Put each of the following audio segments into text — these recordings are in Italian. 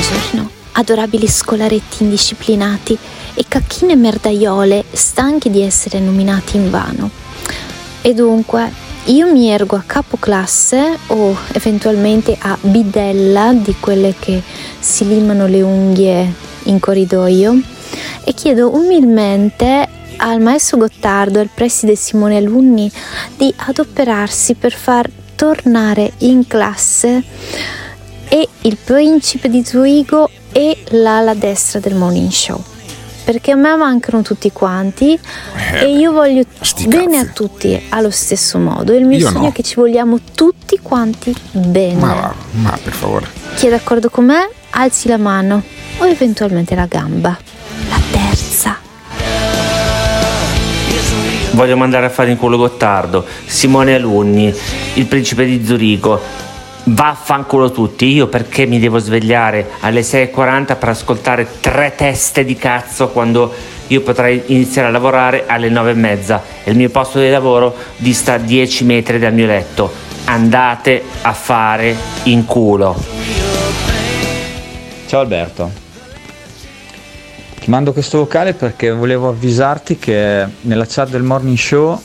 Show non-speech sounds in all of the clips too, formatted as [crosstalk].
Buongiorno, adorabili scolaretti indisciplinati e cacchine merdaiole stanchi di essere nominati invano. E dunque, io mi ergo a capo classe o eventualmente a bidella di quelle che si limano le unghie in corridoio e chiedo umilmente al maestro Gottardo e al preside Simone Alunni di adoperarsi per far tornare in classe e il principe di Zurigo e l'ala destra del Morning Show. Perché a me mancano tutti quanti Eh, e io voglio sti bene cazzi. a tutti allo stesso modo. Il mio Io sogno no. è che ci vogliamo tutti quanti bene. Ma va, ma per favore. Chi è d'accordo con me, alzi la mano o eventualmente la gamba. La terza. Voglio mandare a fare in culo Gottardo, Simone Alunni, il principe di Zurigo. Vaffanculo tutti, io perché mi devo svegliare alle 6.40 per ascoltare tre teste di cazzo quando io potrei iniziare a lavorare alle 9.30 e il mio posto di lavoro dista 10 metri dal mio letto. Andate a fare in culo. Ciao Alberto. Ti mando questo vocale perché volevo avvisarti che nella chat del morning show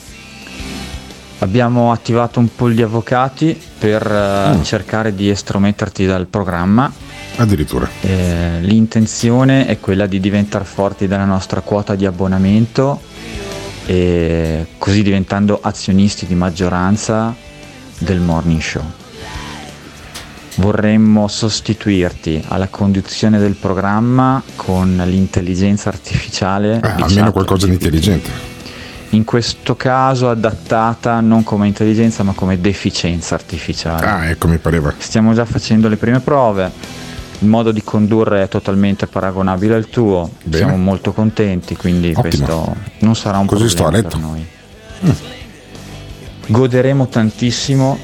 abbiamo attivato un pool di avvocati per eh, cercare di estrometterti dal programma. Addirittura. Eh, l'intenzione è quella di diventare forti dalla nostra quota di abbonamento e così diventando azionisti di maggioranza del morning show. Vorremmo sostituirti alla conduzione del programma con l'intelligenza artificiale. Eh, almeno chat qualcosa di intelligente. In questo caso adattata non come intelligenza ma come deficienza artificiale. Ah, ecco, mi pareva. Stiamo già facendo le prime prove. Il modo di condurre è totalmente paragonabile al tuo. Bene. Siamo molto contenti, quindi Ottimo. questo non sarà un Così sto a problema letto. per noi. Goderemo tantissimo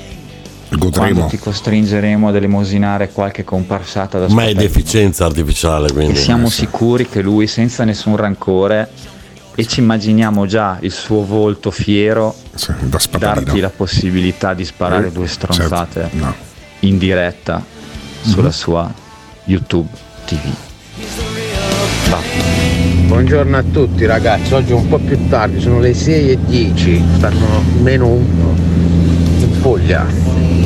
quando Godremo. ti costringeremo ad elemosinare qualche comparsata da Ma è deficienza artificiale, E quindi. siamo sicuri che lui, senza nessun rancore, e ci immaginiamo già il suo volto fiero, Sì, da spadalino. darti la possibilità di sparare Eh, due stronzate certo. No. in diretta sulla sua YouTube TV. Va. Buongiorno a tutti ragazzi, oggi è un po' più tardi, sono le 6 e 10, stanno meno uno in Puglia.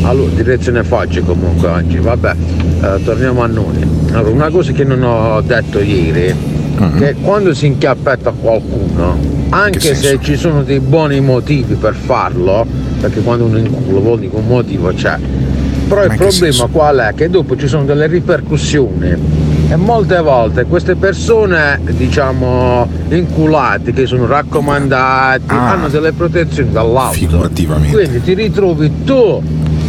Allora, direzione Foggia comunque oggi, vabbè, eh, torniamo a noi. Allora, una cosa che non ho detto ieri, che quando si inchiappetta qualcuno, anche Che se ci sono dei buoni motivi per farlo, perché quando uno inculo vuol dire che un motivo c'è, però il problema senso? qual è? Che dopo ci sono delle ripercussioni e molte volte queste persone, diciamo, inculate, che sono raccomandati, Ah. hanno delle protezioni dall'auto. Figurativamente. Quindi ti ritrovi tu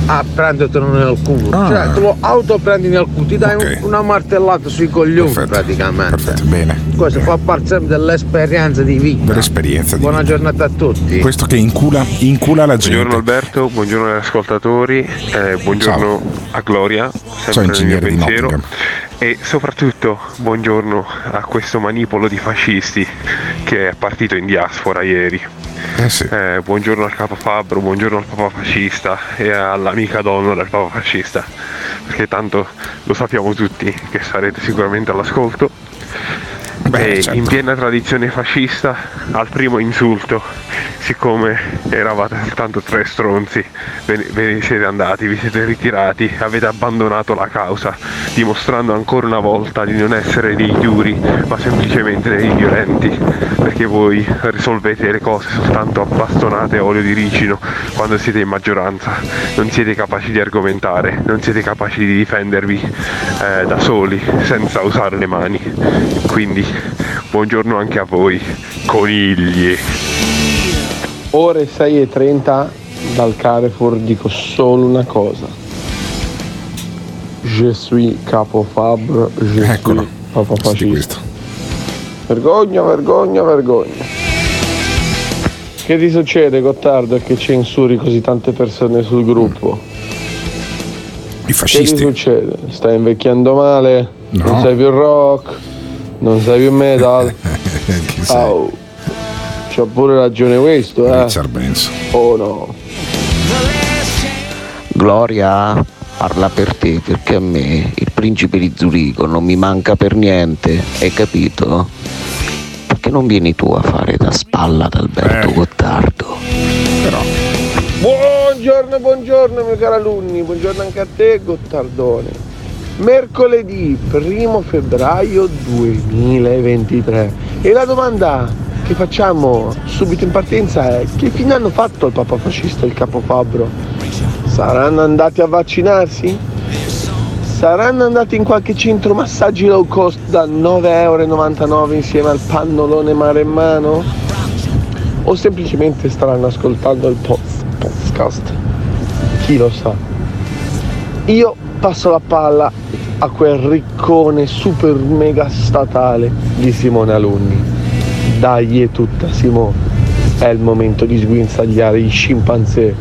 a prendertelo nel culo. Ah. Cioè, te lo autoprendi nel culo, ti dai un- Ok. una martellata sui coglioni Perfetto. praticamente. Perfetto, bene. Questo fa parte sempre dell'esperienza di vita. Dell'esperienza di Buona vita. giornata a tutti. Questo che incula, incula la gente. Buongiorno Alberto, buongiorno agli ascoltatori, eh, buongiorno a Gloria, Ciao, sempre nel mio ingegnere di pensiero. Nottingham. E soprattutto buongiorno a questo manipolo di fascisti che è partito in diaspora ieri. Eh sì. Eh, buongiorno al capo Fabbro, buongiorno al papa fascista e all'amica donna del papa fascista, perché tanto lo sappiamo tutti che sarete sicuramente all'ascolto. Beh, certo. in piena tradizione fascista, al primo insulto, siccome eravate soltanto tre stronzi, ve ne, siete andati, vi siete ritirati, avete abbandonato la causa, dimostrando ancora una volta di non essere dei duri, ma semplicemente dei violenti, perché voi risolvete le cose soltanto a bastonate e olio di ricino quando siete in maggioranza, non siete capaci di argomentare, non siete capaci di difendervi eh, da soli, senza usare le mani. Quindi [laughs] buongiorno anche a voi, conigli. Ore 6.30 dal Carrefour dico solo una cosa. Je suis capo Fabre, je Eccolo. suis papa fascista. questo. Vergogna, vergogna, vergogna. Che ti succede Gottardo che censuri così tante persone sul gruppo? I Che ti fascisti. succede? Stai invecchiando male? No. Non sei più rock? Non sei più metal? [laughs] Chi sei? Oh, c'ha pure ragione questo, eh? Richard Benson. Oh no. Gloria parla per te perché a me il principe di Zurigo non mi manca per niente, hai capito? Perché non vieni tu a fare da spalla ad Alberto Eh. Gottardo? Però, Buongiorno, buongiorno miei cari alunni, buongiorno anche a te Gottardone. Mercoledì 1 febbraio 2023 e la domanda che facciamo subito in partenza è che fine hanno fatto il papa fascista e il capo Fabbro? Saranno andati a vaccinarsi? Saranno andati in qualche centro massaggi low cost da 9,99 euro insieme al pannolone mare in mano? O semplicemente staranno ascoltando il podcast? Chi lo sa? Io passo la palla a quel riccone super mega statale di Simone Alunni. Dai è tutta Simone, è il momento di sguinzagliare i scimpanzé.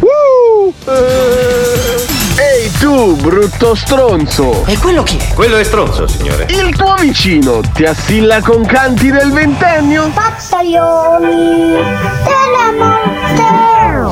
Woo! Ehi tu, brutto stronzo! E quello chi è? Quello è stronzo, signore. Il tuo vicino ti assilla con canti del ventennio?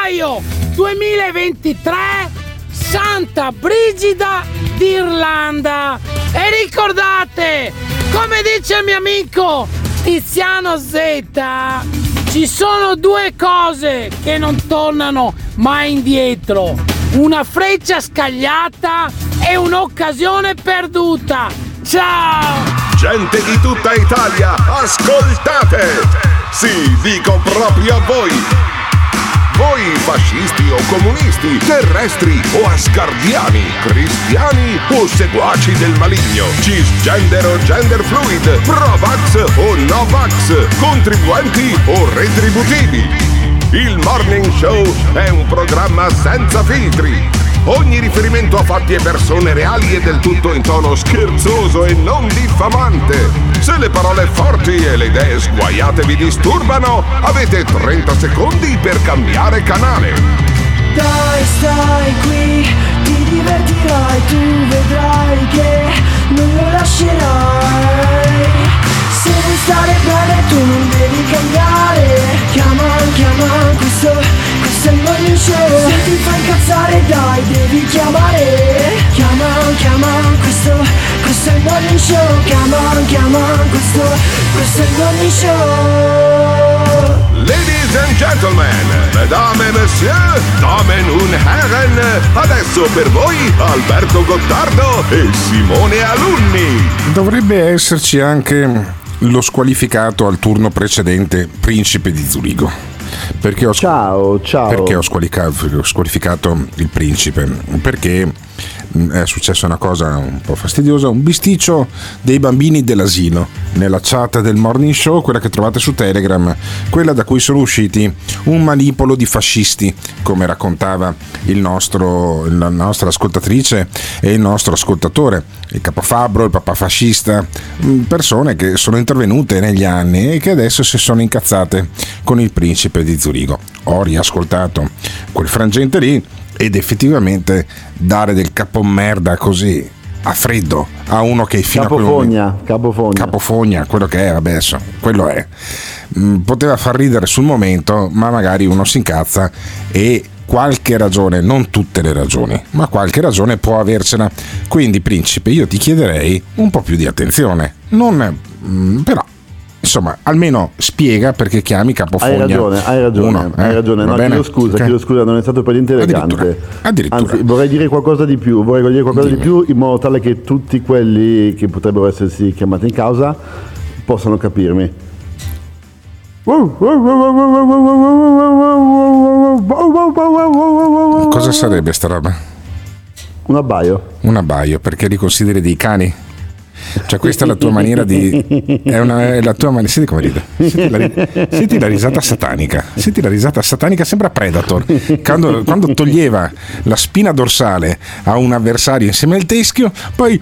Febbraio 2023 Santa Brigida d'Irlanda e ricordate come dice il mio amico Tiziano Z ci sono due cose che non tornano mai indietro una freccia scagliata e un'occasione perduta ciao Gente di tutta Italia, ascoltate! Sì, dico proprio a voi! Voi fascisti o comunisti, terrestri o asgardiani, cristiani o seguaci del maligno, cisgender o gender fluid, pro-vax o no-vax, contribuenti o retributivi. Il Morning Show è un programma senza filtri. Ogni riferimento a fatti e persone reali è del tutto in tono scherzoso e non diffamante. Se le parole forti e le idee sguaiate vi disturbano, avete 30 secondi per cambiare canale. Dai, stai qui, ti divertirai, tu vedrai che non lo lascerai. Se vuoi stare bene tu non devi cambiare. Chiama, chiama, questo, questo è il morning show. Se ti fa incazzare dai, devi chiamare. Chiama, chiama, questo, questo è il morning show. Chiama, chiama, questo, questo è il morning show. Ladies and gentlemen, mesdames et messieurs, damen und herren, adesso per voi Alberto Gottardo e Simone Alunni. dovrebbe esserci anche lo squalificato al turno precedente Principe di Zurigo. Perché ho, ciao, ciao. Perché ho squalificato, squalificato il principe? Perché è successa una cosa un po' fastidiosa, un bisticcio dei bambini dell'asilo nella chat del morning show, quella che trovate su Telegram, quella da cui sono usciti un manipolo di fascisti, come raccontava nostro, la nostra ascoltatrice e il nostro ascoltatore, il capofabbro, il papà fascista, mh, persone che sono intervenute negli anni e che adesso si sono incazzate con il principe di Zurigo. Ho riascoltato quel frangente lì ed effettivamente dare del capomerda così a freddo a uno che fino a quel momento Capofogna, capofogna. capofogna, quello che è, vabbè, adesso, quello è. Mm, Poteva far ridere sul momento, ma magari uno si incazza e qualche ragione, non tutte le ragioni, ma qualche ragione può avercela. Quindi, principe, io ti chiederei un po' più di attenzione. Non, mm, però, insomma, almeno spiega perché chiami capofogna. Hai ragione, hai ragione, Uno, hai eh? ragione. Va No, chiedo scusa, Ok. chiedo scusa, non è stato per niente elegante. Addirittura. Anzi, vorrei dire qualcosa di più, vorrei dire qualcosa di più in modo tale che tutti quelli che potrebbero essersi chiamati in causa possano capirmi. Cosa sarebbe sta roba? Un abbaio. Un abbaio, perché li consideri dei cani? Cioè questa è la tua maniera di... È, una, è la tua maniera... Senti come ride. Senti la, senti la risata satanica. Senti la risata satanica, sembra Predator. Quando, quando toglieva la spina dorsale a un avversario insieme al teschio, poi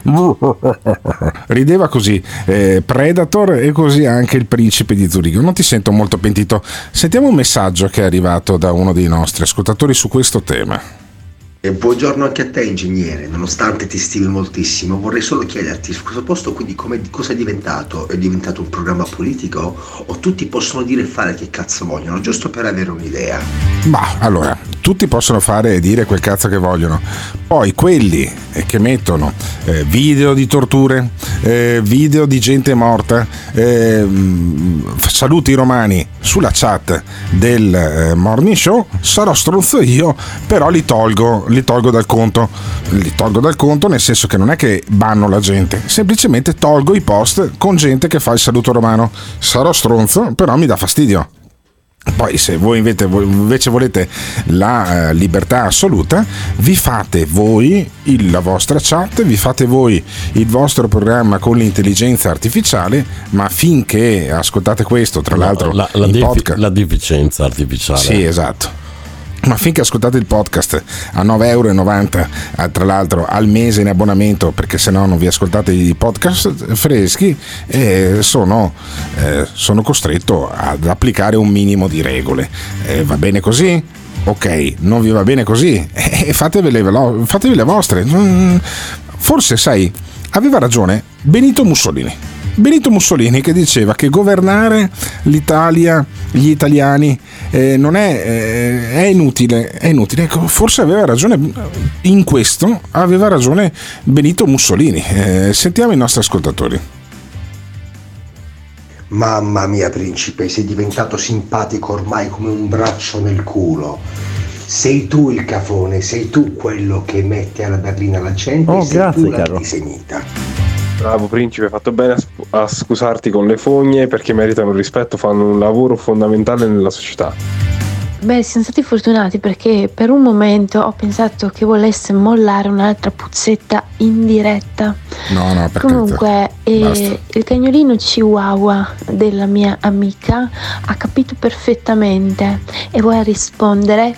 rideva così. eh, Predator e così anche il principe di Zurigo. Non ti sento molto pentito. Sentiamo un messaggio che è arrivato da uno dei nostri ascoltatori su questo tema. E buongiorno anche a te ingegnere, nonostante ti stimi moltissimo, vorrei solo chiederti su questo posto quindi cosa è diventato? È diventato un programma politico o tutti possono dire e fare che cazzo vogliono, giusto per avere un'idea? Ma allora, tutti possono fare e dire quel cazzo che vogliono. Poi quelli eh, che mettono eh, video di torture, eh, video di gente morta, eh, mh, saluti romani sulla chat del eh, morning show, sarò stronzo io, però li tolgo, li tolgo dal conto. Li tolgo dal conto nel senso che non è che banno la gente, semplicemente tolgo i post con gente che fa il saluto romano. Sarò stronzo, però mi dà fastidio. Poi se voi invece, invece volete la eh, libertà assoluta, vi fate voi il- la vostra chat, vi fate voi il vostro programma con l'intelligenza artificiale, ma finché ascoltate questo, tra l'altro, la, la in defi- podcast- la deficienza artificiale. Sì, esatto. Ma finché ascoltate il podcast a 9,90 euro, eh, tra l'altro al mese in abbonamento, perché se no non vi ascoltate i podcast freschi, eh, sono, eh, sono costretto ad applicare un minimo di regole. Eh, va bene così? Ok, non vi va bene così? [laughs] Eh, fatevele, velo- fatevi le vostre. Mm, Forse, sai, aveva ragione Benito Mussolini. Benito Mussolini che diceva che governare l'Italia, gli italiani, eh, non è, eh, è inutile, è inutile. Ecco, forse aveva ragione in questo, aveva ragione Benito Mussolini. Eh, sentiamo i nostri ascoltatori. Mamma mia principe, sei diventato simpatico ormai come un braccio nel culo. Sei tu il cafone, sei tu quello che mette alla berlina la gente, Oh, sei grazie, tu caro. l'antisemita. Bravo principe, hai fatto bene a, sp- a scusarti con le fogne perché meritano rispetto, fanno un lavoro fondamentale nella società. Beh, siamo stati fortunati perché per un momento ho pensato che volesse mollare un'altra puzzetta in diretta. No, no, per Comunque, eh, il cagnolino chihuahua della mia amica ha capito perfettamente e vuole rispondere.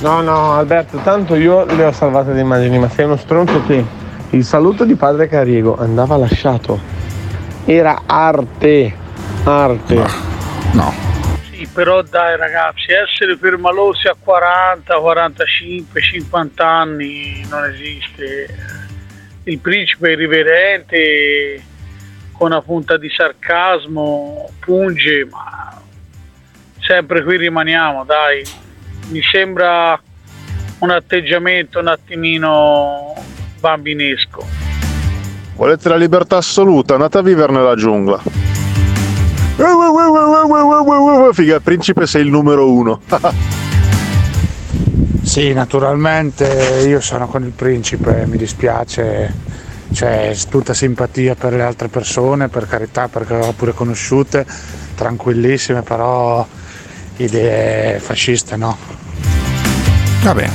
No, no, Alberto, tanto io le ho salvate le immagini, ma sei uno stronzo te. Il saluto di padre Cariego andava lasciato. Era arte. Arte. No. Sì, però dai ragazzi, essere permalosi a 40, 45, 50 anni non esiste. Il principe irriverente con una punta di sarcasmo punge, ma sempre qui rimaniamo, dai. Mi sembra un atteggiamento un attimino bambinesco. Volete la libertà assoluta? Andate a vivere nella giungla. Figa, principe sei il numero uno. [laughs] Sì, naturalmente io sono con il principe, mi dispiace, c'è tutta simpatia per le altre persone, per carità, perché le ho pure conosciute, tranquillissime, però idee fasciste no. Vabbè.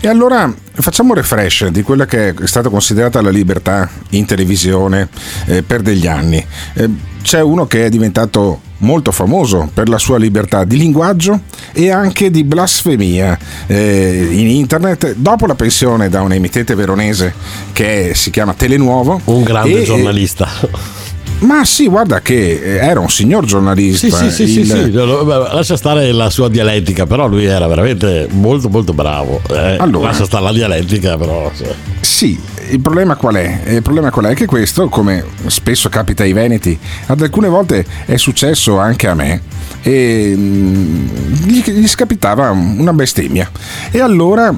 E allora facciamo un refresh di quella che è stata considerata la libertà in televisione eh, per degli anni. Eh, c'è uno che è diventato molto famoso per la sua libertà di linguaggio e anche di blasfemia eh, in internet dopo la pensione da un emittente veronese che si chiama Telenuovo. Un grande e- giornalista. Ma sì, guarda che eh, era un signor giornalista. Sì, sì, sì, sì, il- sì, beh, lascia stare la sua dialettica, però lui era veramente molto molto bravo. eh. Allora. Lascia stare la dialettica, però. sì. Sì, il problema qual è? Il problema qual è? Che questo, come spesso capita ai Veneti, ad alcune volte è successo anche a me, e mm, gli, gli scapitava una bestemmia. E allora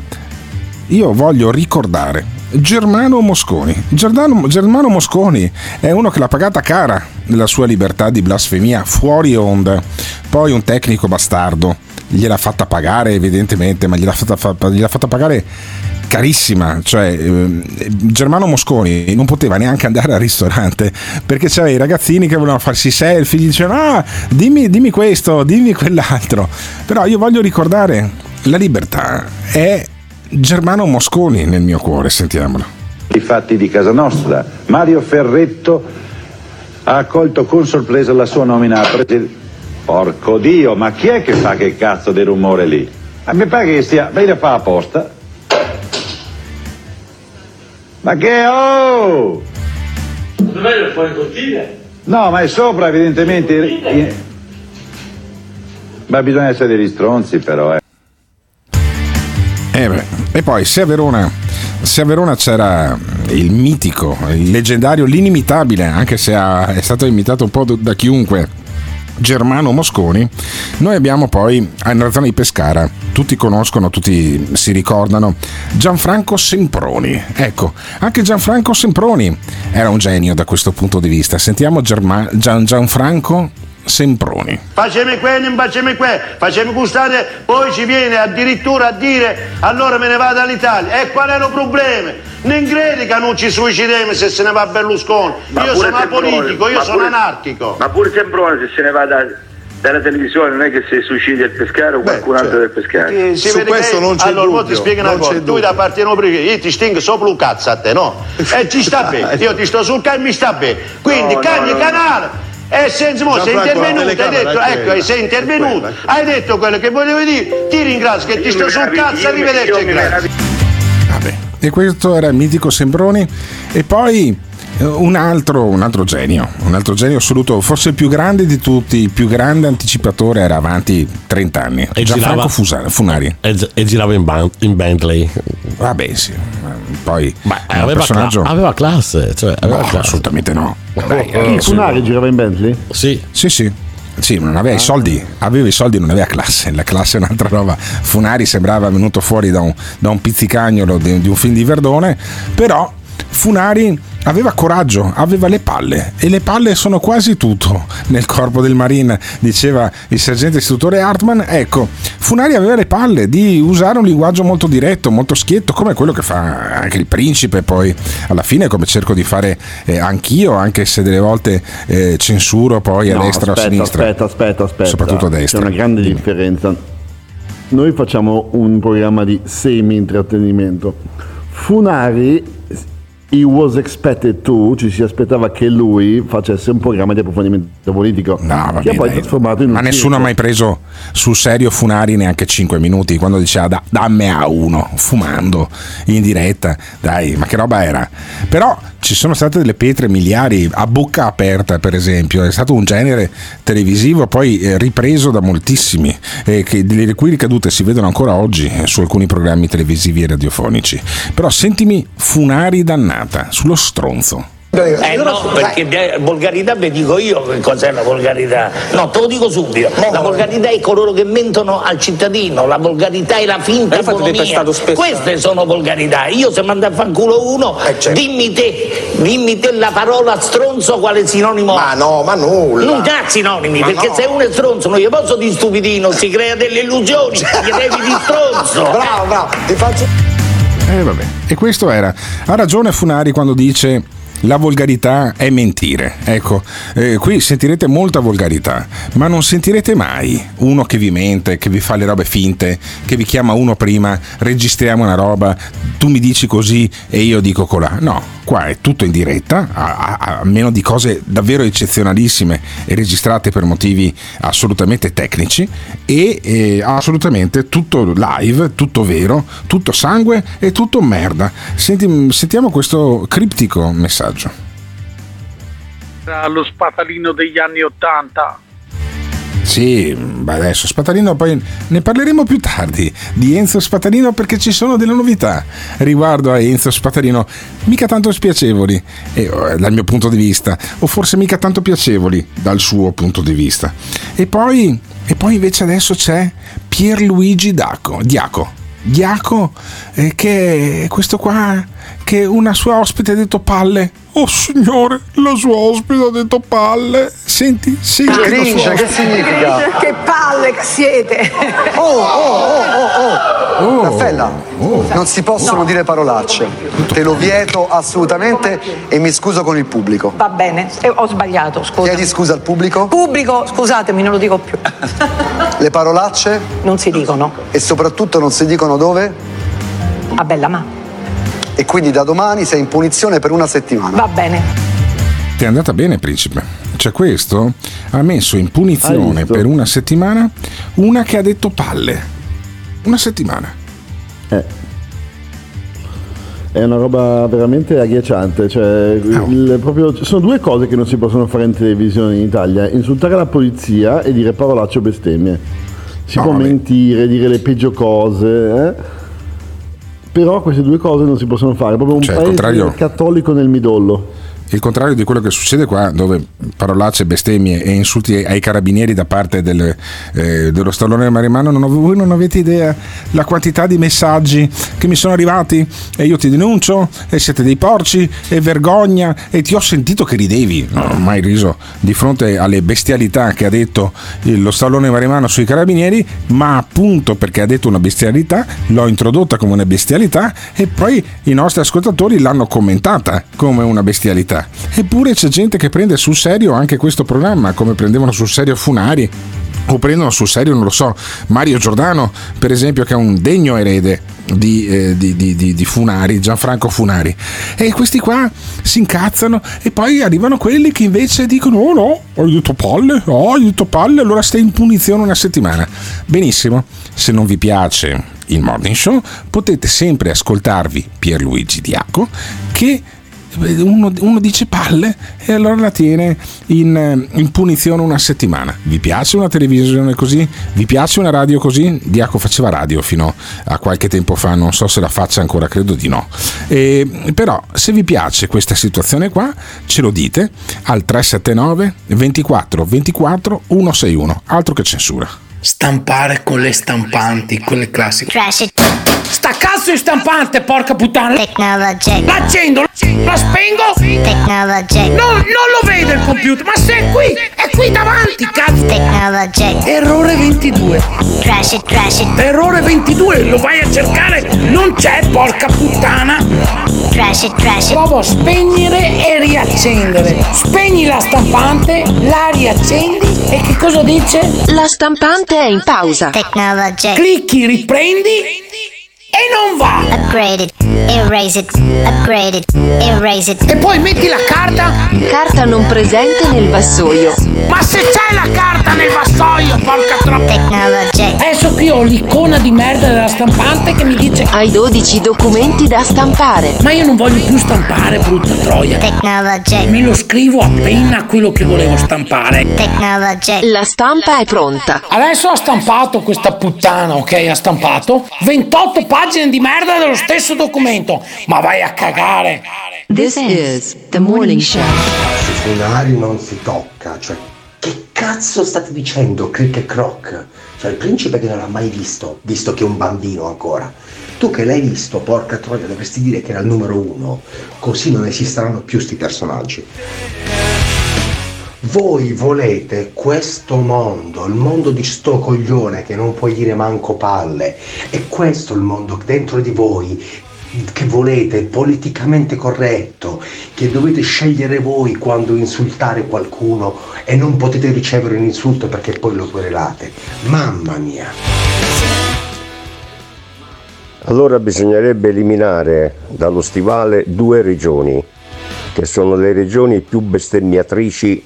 io voglio ricordare Germano Mosconi. Germano, Germano Mosconi è uno che l'ha pagata cara la sua libertà di blasfemia fuori onda. Poi un tecnico bastardo gliel'ha fatta pagare evidentemente, ma gliel'ha fatta, fa- gliel'ha fatta pagare carissima, cioè eh, Germano Mosconi non poteva neanche andare al ristorante perché c'erano i ragazzini che volevano farsi selfie, gli dicevano ah dimmi, dimmi questo, dimmi quell'altro, però io voglio ricordare la libertà è Germano Mosconi nel mio cuore, sentiamolo. I fatti di casa nostra. Mario Ferretto ha accolto con sorpresa la sua nomina a presidente. Porco Dio, ma chi è che fa che cazzo di rumore lì? A me pare che stia. Vai a fa apposta. Ma che oh! Dov'è il fuori cortile? No, ma è sopra evidentemente. Ma bisogna essere degli stronzi però, eh. Eh beh, E poi se a Verona, se a Verona c'era il mitico, il leggendario, l'inimitabile, anche se ha- è stato imitato un po' da- chiunque, Germano Mosconi, noi abbiamo poi nella zona di Pescara, tutti conoscono, tutti si ricordano, Gianfranco Semproni. Ecco, anche Gianfranco Semproni era un genio da questo punto di vista. Sentiamo Germa- Gian- Gianfranco Semproni. Facemi quello, facemi quello, facemi gustare, poi ci viene addirittura a dire allora me ne vado dall'Italia. E qual è il problema? Non credi che non ci suicidiamo se se ne va Berlusconi? Ma io sono Semproni, apolitico, io sono pure- anarchico. Ma pure Semprone se se ne va da- dalla televisione non è che si suicida il pescare o qualcun altro del pescare. Che si vede che- allora, mo ti spiego una cosa, tu da parte non perché io ti stingo sopra un cazzo a te, no? E ci sta bene, [laughs] io ti sto sul canale e mi sta bene. Quindi No, no, cambi no, no. canale. E senza mo sei intervenuto, hai detto, ecco, quella, sei intervenuto, hai detto quello che volevo dire, ti ringrazio che ti sto sul cazzo, arrivederci e grazie. Vabbè, e questo era il mitico Sembroni. E poi eh, un altro, un altro genio, un altro genio assoluto, forse il più grande di tutti, il più grande anticipatore, era avanti 30 anni. E Gianfranco girava- Funari. E, e girava in, ban- in Bentley. Vabbè, sì. Poi un aveva, personaggio. cla- aveva classe. Cioè, aveva No, classe. assolutamente no. Dai, adesso- Funari girava in Bentley? Sì. Sì, sì. Sì, non aveva i soldi, aveva i soldi, non aveva classe. La classe è un'altra roba. Funari sembrava venuto fuori da un, da un pizzicagnolo di, di un film di Verdone, però Funari aveva coraggio, aveva le palle e le palle sono quasi tutto nel corpo del Marine, diceva il sergente istruttore Hartman. Ecco, Funari aveva le palle di usare un linguaggio molto diretto, molto schietto, come quello che fa anche il principe, poi alla fine come cerco di fare eh, anch'io, anche se delle volte eh, censuro poi a No, destra aspetta, o a sinistra. Aspetta, aspetta, aspetta. Soprattutto a destra. C'è una grande differenza. Noi facciamo un programma di semi-intrattenimento. Funari, he was expected to, ci si aspettava che lui facesse un programma di approfondimento politico. No, vabbè, che poi dai. trasformato in un Ma nessuno ha circo. mai preso sul serio Funari neanche 5 minuti quando diceva "Da- dammi a uno, fumando in diretta. Dai, ma che roba era? Però ci sono state delle pietre miliari a bocca aperta, per esempio. È stato un genere televisivo poi eh, ripreso da moltissimi, eh, che, le cui ricadute si vedono ancora oggi eh, su alcuni programmi televisivi e radiofonici. Però sentimi Funari dannata, sullo stronzo. Eh no, perché volgarità vi dico io che cos'è la volgarità. No, te lo dico subito. La volgarità è coloro che mentono al cittadino, la volgarità è la finta Hai fatto economia. Queste sono volgarità. Io se mando a fanculo uno, dimmi te, dimmi te la parola stronzo quale sinonimo Ma no, ma nulla. Non dà sinonimi, Ma perché no. se uno è stronzo non gli posso di stupidino, si crea delle illusioni, gli devi di stronzo. [laughs] Bravo, bravo, ti faccio. Eh, vabbè. E questo era. Ha ragione Funari quando dice. La volgarità è mentire. Ecco, eh, qui sentirete molta volgarità, ma non sentirete mai uno che vi mente, che vi fa le robe finte, che vi chiama uno prima, registriamo una roba, tu mi dici così e io dico colà. No, qua è tutto in diretta, a, a- a meno di cose davvero eccezionalissime e registrate per motivi assolutamente tecnici e eh, assolutamente tutto live, tutto vero, tutto sangue e tutto merda. Senti- sentiamo questo criptico messaggio. Era lo spatalino degli anni Ottanta. Sì, ma adesso Spatalino poi ne parleremo più tardi di Enzo Spatalino perché ci sono delle novità riguardo a Enzo Spatalino, mica tanto spiacevoli eh, dal mio punto di vista, o forse mica tanto piacevoli dal suo punto di vista. E poi, e poi invece adesso c'è Pierluigi Daco, Diaco. Diaco, eh, che questo qua, che una sua ospite ha detto palle. Oh signore, la sua ospite ha detto palle. Senti, senti. la sua ospite. Che palle che siete! Oh, oh, oh, oh, oh. Raffaella, non si possono No. dire parolacce. Te lo vieto assolutamente e mi scuso con il pubblico. Va bene, eh, ho sbagliato, scusa. Chiedi scusa al pubblico? Pubblico, scusatemi, non lo dico più. [laughs] Le parolacce? Non si dicono. E soprattutto non si dicono dove? A bella ma. E quindi da domani sei in punizione per una settimana. Va bene. Ti è andata bene, principe. Cioè, questo ha messo in punizione per una settimana una che ha detto palle. Una settimana. Eh. È una roba veramente agghiacciante. Cioè, il- proprio- sono due cose che non si possono fare in televisione in Italia: insultare la polizia e dire parolacce o bestemmie. Si può mentire, dire le peggio cose, eh? Però queste due cose non si possono fare. È proprio un Cioè, paese contrario- cattolico nel midollo. Il contrario di quello che succede qua, dove parolacce, bestemmie e insulti ai carabinieri da parte del, eh, dello stallone marimano, non, voi non avete idea la quantità di messaggi che mi sono arrivati e io ti denuncio e siete dei porci e vergogna e ti ho sentito che ridevi, non ho mai riso di fronte alle bestialità che ha detto lo stallone marimano sui carabinieri, ma appunto perché ha detto una bestialità l'ho introdotta come una bestialità e poi i nostri ascoltatori l'hanno commentata come una bestialità. Eppure c'è gente che prende sul serio anche questo programma, come prendevano sul serio Funari. O prendono sul serio, non lo so, Mario Giordano, per esempio, che è un degno erede di, eh, di- di- di Funari, Gianfranco Funari. E questi qua si incazzano e poi arrivano quelli che invece dicono: Oh no, hai detto palle, oh, hai detto palle, allora stai in punizione una settimana. Benissimo, se non vi piace il morning show, potete sempre ascoltarvi Pierluigi Diaco che uno, uno dice palle e allora la tiene in, eh, in punizione una settimana. Vi piace una televisione così? Vi piace una radio così? Diaco faceva radio fino a qualche tempo fa, non so se la faccia ancora, credo di no. E, però se vi piace questa situazione qua, ce lo dite al 379 24 24 161, altro che censura. Stampare con le stampanti, quelle classiche. Sta cazzo di stampante, porca puttana! L'accendo, la spengo! Non, non lo vedo il computer, ma se è qui, è qui davanti, cazzo! Errore 22. Errore 22, lo vai a cercare, non c'è, porca puttana! Provo a spegnere e riaccendere. Spegni la stampante, la riaccendi e che cosa dice? La stampante è in pausa. Clicchi, riprendi e non va. Upgraded, erase it, upgraded, erase it. E poi metti la carta. Carta non presente nel vassoio. Ma se c'è la carta nel vassoio, porca troppa. Adesso qui ho l'icona di merda della stampante che mi dice Hai 12 documenti da stampare. Ma io non voglio più stampare, brutta troia. Me lo scrivo appena quello che volevo stampare. La stampa è pronta. Adesso ha stampato questa puttana, ok? Ha stampato 28 pagine di merda dello stesso documento. Ma vai a cagare. This is the morning show. Sui funari non si tocca, cioè che cazzo state dicendo crick e croc? Cioè il principe che non l'ha mai visto, visto che è un bambino ancora. Tu che l'hai visto, porca troia, dovresti dire che era il numero uno, così non esisteranno più sti personaggi. Voi volete questo mondo, il mondo di sto coglione che non puoi dire manco palle. E questo è il mondo dentro di voi che volete, politicamente corretto, che dovete scegliere voi quando insultare qualcuno e non potete ricevere un insulto perché poi lo querelate. Mamma mia! Allora bisognerebbe eliminare dallo stivale due regioni, che sono le regioni più bestemmiatrici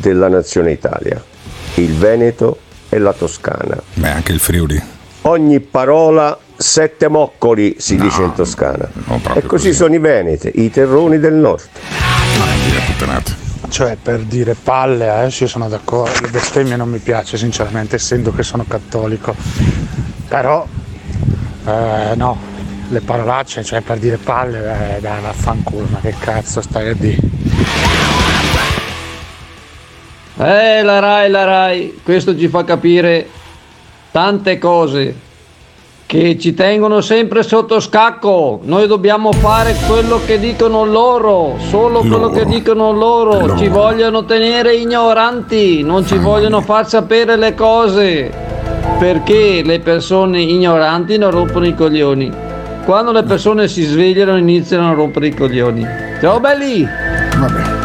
della nazione Italia, il Veneto e la Toscana. Beh, anche il Friuli. Ogni parola sette moccoli si dice in Toscana. E così, sono i Veneti, i terroni del nord. Cioè, per dire palle, adesso io sono d'accordo, le bestemmie non mi piace sinceramente, essendo che sono cattolico. Però, eh, no, le parolacce, cioè per dire palle, eh, dai, vaffanculo, ma che cazzo stai a dire? Eh, la Rai, la Rai, questo ci fa capire tante cose. che ci tengono sempre sotto scacco. Noi dobbiamo fare quello che dicono loro, solo quello Loro. che dicono loro. Loro. Ci vogliono tenere ignoranti, non ci vogliono far sapere le cose. Perché le persone ignoranti non rompono i coglioni. Quando le persone si svegliano iniziano a rompere i coglioni. Ciao belli! Vabbè.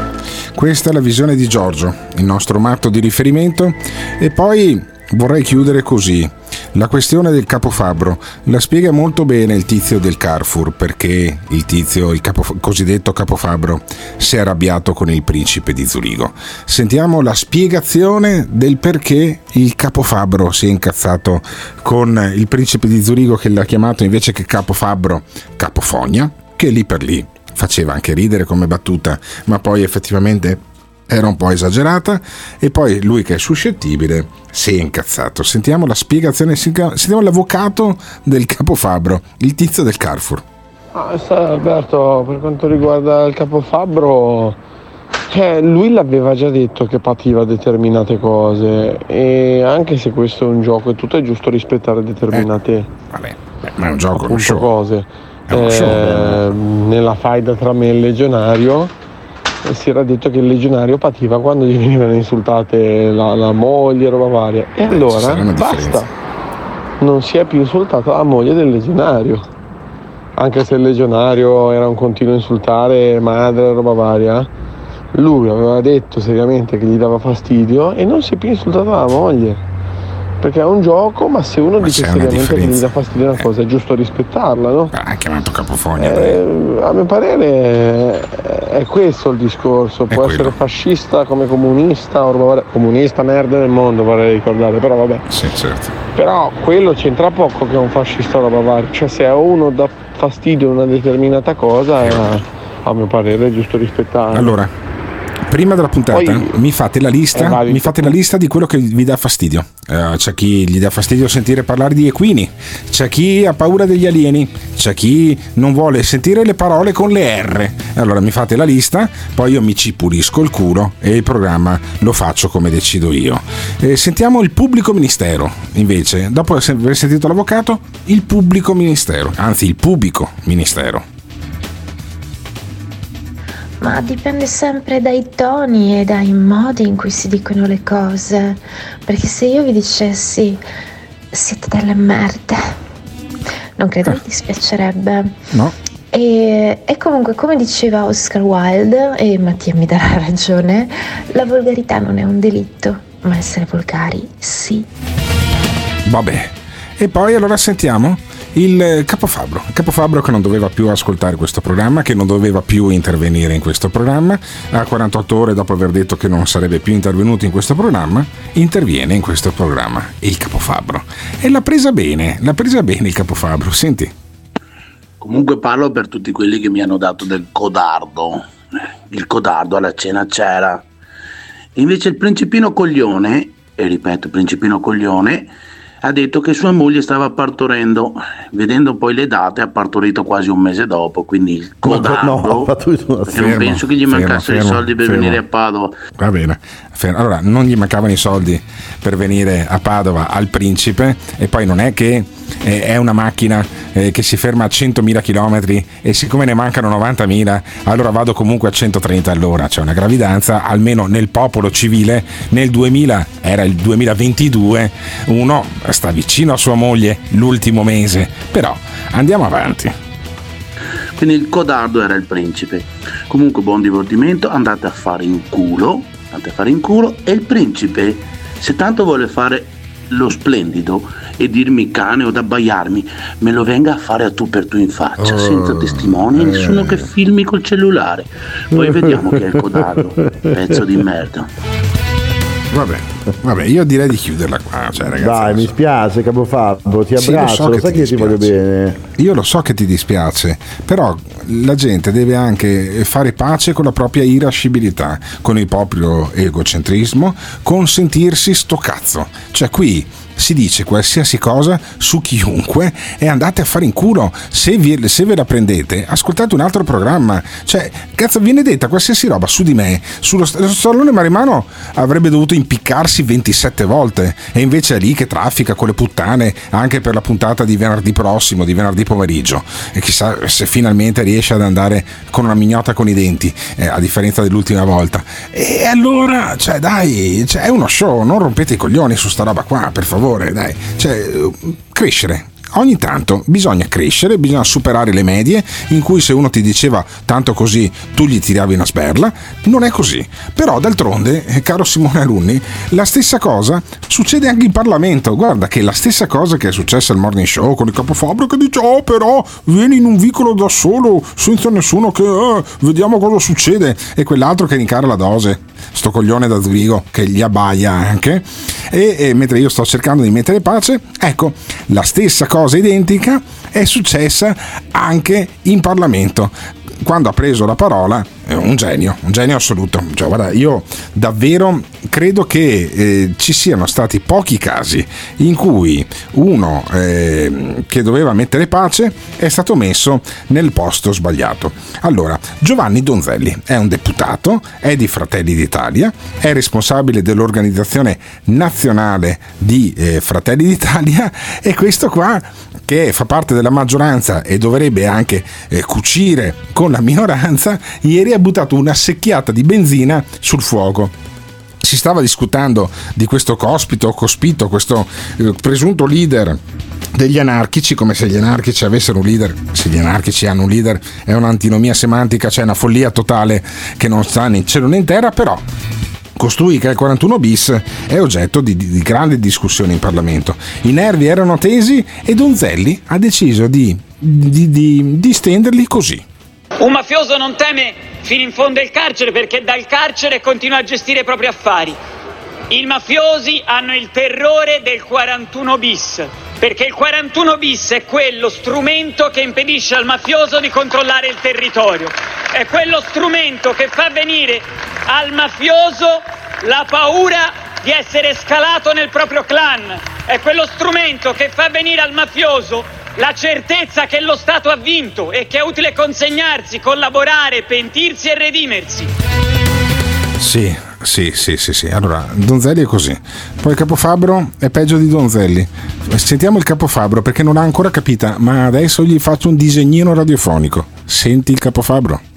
Questa è la visione di Giorgio, il nostro matto di riferimento. E poi vorrei chiudere così. La questione del capofabbro la spiega molto bene il tizio del Carrefour perché il tizio, il capo- cosiddetto capofabbro, si è arrabbiato con il principe di Zurigo. Sentiamo la spiegazione del perché il capofabbro si è incazzato con il principe di Zurigo che l'ha chiamato invece che capofabbro capofogna, che lì per lì faceva anche ridere come battuta, ma poi effettivamente era un po' esagerata e poi lui che è suscettibile si è incazzato. Sentiamo la spiegazione, sentiamo l'avvocato del capofabbro, il tizio del Carrefour. Ah, Alberto, per quanto riguarda il capofabbro, cioè, lui l'aveva già detto che pativa determinate cose e anche se questo è un gioco e tutto è giusto rispettare determinate ma è un gioco, appunto, cose. Uno Eh, nella faida tra me e il legionario eh, si era detto che il legionario pativa quando gli venivano insultate la, la moglie, roba varia. E allora una differenza. basta, non si è più insultata la moglie del legionario. Anche se il legionario era un continuo insultare madre, roba varia, lui aveva detto seriamente che gli dava fastidio e non si è più insultata la moglie. Perché è un gioco, ma se uno dice c'è una seriamente che gli dà fastidio una cosa, è giusto rispettarla, no? Ha chiamato capofogna. Eh, a mio parere è, è questo il discorso, può essere fascista come comunista, o roba varia- comunista merda nel mondo vorrei ricordare, però vabbè. Sì, certo. Però quello c'entra poco che è un fascista roba varia, cioè se a uno dà fastidio una determinata cosa, eh, a mio parere è giusto rispettarla. Allora, prima della puntata Poi- mi fate la lista, mi fate la lista di quello che vi dà fastidio. Eh, c'è chi gli dà fastidio sentire parlare di equini, c'è chi ha paura degli alieni, c'è chi non vuole sentire le parole con le R. Allora mi fate la lista, poi io mi ci pulisco il culo e il programma lo faccio come decido io. Eh, sentiamo il pubblico ministero, invece, dopo aver sentito l'avvocato, il pubblico ministero, anzi il pubblico ministero. Ma dipende sempre dai toni e dai modi in cui si dicono le cose. Perché se io vi dicessi siete delle merde, non credo vi dispiacerebbe. No? E, e comunque, come diceva Oscar Wilde, e Mattia mi darà [laughs] ragione, la volgarità non è un delitto, ma essere volgari sì. Vabbè. E poi allora sentiamo il capofabbro. Il capofabbro che non doveva più ascoltare questo programma, che non doveva più intervenire in questo programma, a 48 ore dopo aver detto che non sarebbe più intervenuto in questo programma, interviene in questo programma. Il capofabbro. E l'ha presa bene, l'ha presa bene il capofabbro. Senti. Comunque parlo per tutti quelli che mi hanno dato del codardo. Il codardo alla cena c'era. Invece il principino coglione, e ripeto, principino coglione, ha detto che sua moglie stava partorendo. Vedendo poi le date, ha partorito quasi un mese dopo. Quindi il codardo. No, una perché non penso che gli fermo, mancassero i fermo, soldi per fermo. venire a Padova. Va bene. Fermo. Allora, non gli mancavano i soldi per venire a Padova al principe e poi non è che eh, è una macchina eh, che si ferma a 100.000 km e siccome ne mancano 90.000 allora vado comunque a 130 all'ora. C'è una gravidanza, almeno nel popolo civile, nel 2000, era il 2022, uno sta vicino a sua moglie l'ultimo mese. Però andiamo avanti. Quindi il codardo era il principe. Comunque buon divertimento, andate a fare in culo, andate a fare in culo e il principe, se tanto vuole fare lo splendido e dirmi cane o da abbaiarmi, me lo venga a fare a tu per tu in faccia, Oh, senza testimoni e nessuno che filmi col cellulare. Poi vediamo chi è il codardo, pezzo di merda. Vabbè, vabbè, io direi di chiuderla qua. Cioè, ragazzi, Dai, mi spiace, Capofabbro, ti Sì, lo abbraccio, so lo che sai ti che ti voglio bene. Io lo so che ti dispiace, però la gente deve anche fare pace con la propria irascibilità, con il proprio egocentrismo, con sentirsi sto cazzo. Cioè qui si dice qualsiasi cosa su chiunque e andate a fare in culo. Se, vi, se ve la prendete, ascoltate un altro programma. Cioè, cazzo, viene detta qualsiasi roba su di me. Sullo st- stallone Marimano avrebbe dovuto impiccarsi 27 volte e invece è lì che traffica con le puttane anche per la puntata di venerdì prossimo, di venerdì pomeriggio. E chissà se finalmente riesce ad andare con una mignota con i denti, eh, a differenza dell'ultima volta. E allora, cioè, dai, cioè, è uno show, non rompete i coglioni su sta roba qua, per favore, dai. Cioè, crescere, ogni tanto bisogna crescere, bisogna superare le medie in cui se uno ti diceva tanto così tu gli tiravi una sberla, non è così. Però d'altronde, eh, caro Simone Alunni, la stessa cosa succede anche in Parlamento. Guarda che la stessa cosa che è successa al Morning Show con il capofabro che dice oh però vieni in un vicolo da solo senza nessuno che eh, vediamo cosa succede e quell'altro che rincara la dose. Sto coglione da Zurigo che gli abbaia anche e, e mentre io sto cercando di mettere pace, ecco, la stessa cosa identica è successa anche in Parlamento. Quando ha preso la parola, è un genio, un genio assoluto. Cioè, guarda, io davvero credo che eh, ci siano stati pochi casi in cui uno eh, che doveva mettere pace è stato messo nel posto sbagliato. Allora, Giovanni Donzelli è un deputato, è di Fratelli d'Italia, è responsabile dell'organizzazione nazionale di eh, Fratelli d'Italia [laughs] e questo qua che fa parte della maggioranza e dovrebbe anche eh, cucire con la minoranza, ieri ha buttato una secchiata di benzina sul fuoco si stava discutendo di questo cospito, cospito, questo eh, presunto leader degli anarchici, come se gli anarchici avessero un leader, se gli anarchici hanno un leader è un'antinomia semantica, c'è una follia totale che non sta né in cielo né in terra, però costui che è il 41 bis è oggetto di, di, di grande discussione in Parlamento. I nervi erano tesi e Donzelli ha deciso di, di, di stenderli così. Un mafioso non teme fino in fondo il carcere perché dal carcere continua a gestire i propri affari. I mafiosi hanno il terrore del 41 bis, perché il 41 bis è quello strumento che impedisce al mafioso di controllare il territorio. È quello strumento che fa venire al mafioso la paura di essere scalato nel proprio clan. È quello strumento che fa venire al mafioso la certezza che lo Stato ha vinto e che è utile consegnarsi, collaborare, pentirsi e redimersi. Sì, sì, sì, sì, sì. Allora, Donzelli è così. Poi capofabro è peggio di Donzelli. Sentiamo il capofabro perché non l'ha ancora capita, ma adesso gli faccio un disegnino radiofonico. Senti il capofabro.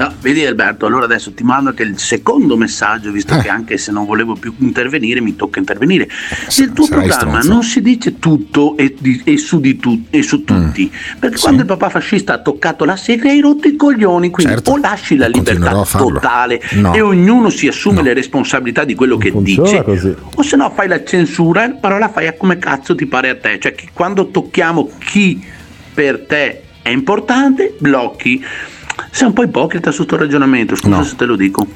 No, vedi Alberto, allora adesso ti mando anche il secondo messaggio, visto Eh. che anche se non volevo più intervenire mi tocca intervenire. Nel tuo sarai programma stronzo. non si dice tutto e, di- e su, di tu- e su tutti, Mm. perché quando il papà fascista ha toccato la sega hai rotto i coglioni, quindi Certo. o lasci la libertà totale No. e ognuno si assume le responsabilità di quello che dice, così. o se no fai la censura e però la fai a come cazzo ti pare a te, cioè che quando tocchiamo chi per te è importante, blocchi. Sei un po' ipocrita su sto ragionamento, scusa No. se te lo dico.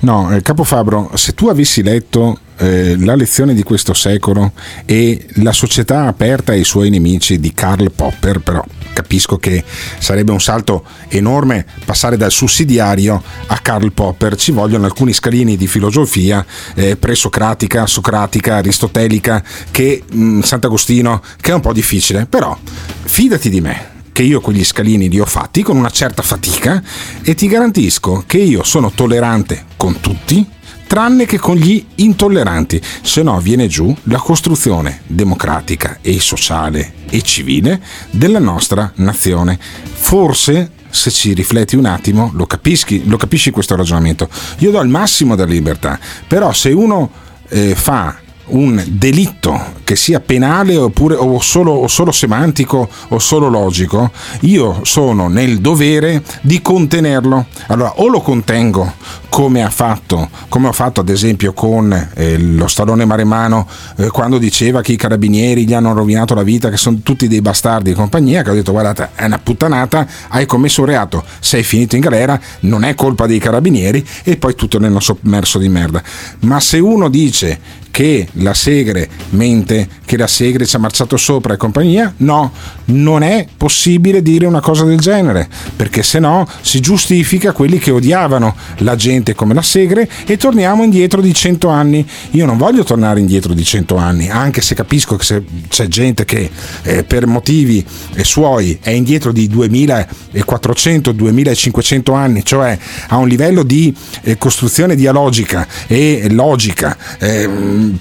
No, eh, capofabro, se tu avessi letto eh, la lezione di questo secolo e la società aperta ai suoi nemici di Karl Popper, però capisco che sarebbe un salto enorme passare dal sussidiario a Karl Popper, ci vogliono alcuni scalini di filosofia eh, presocratica, socratica, aristotelica, che mh, Sant'Agostino, che è un po' difficile, però fidati di me che io quegli scalini li ho fatti con una certa fatica e ti garantisco che io sono tollerante con tutti tranne che con gli intolleranti, se no viene giù la costruzione democratica e sociale e civile della nostra nazione. Forse se ci rifletti un attimo lo capisci, lo capisci questo ragionamento. Io do il massimo della libertà, però se uno eh, fa un delitto che sia penale oppure o solo, o solo semantico o solo logico, io sono nel dovere di contenerlo. Allora, o lo contengo come ha fatto, come ho fatto ad esempio con eh, lo stallone maremano eh, quando diceva che i carabinieri gli hanno rovinato la vita, che sono tutti dei bastardi e compagnia, che ho detto guardate, è una puttanata, hai commesso un reato, sei finito in galera, non è colpa dei carabinieri e poi tutto nel sommerso di merda. Ma se uno dice che la Segre mente, che la Segre ci ha marciato sopra e compagnia. No, non è possibile dire una cosa del genere, perché se no si giustifica quelli che odiavano la gente come la Segre e torniamo indietro di cento anni. Io non voglio tornare indietro di cento anni, anche se capisco che c'è gente che eh, per motivi eh, suoi è indietro di 2400, 2500 anni, cioè a un livello di eh, costruzione dialogica e logica eh,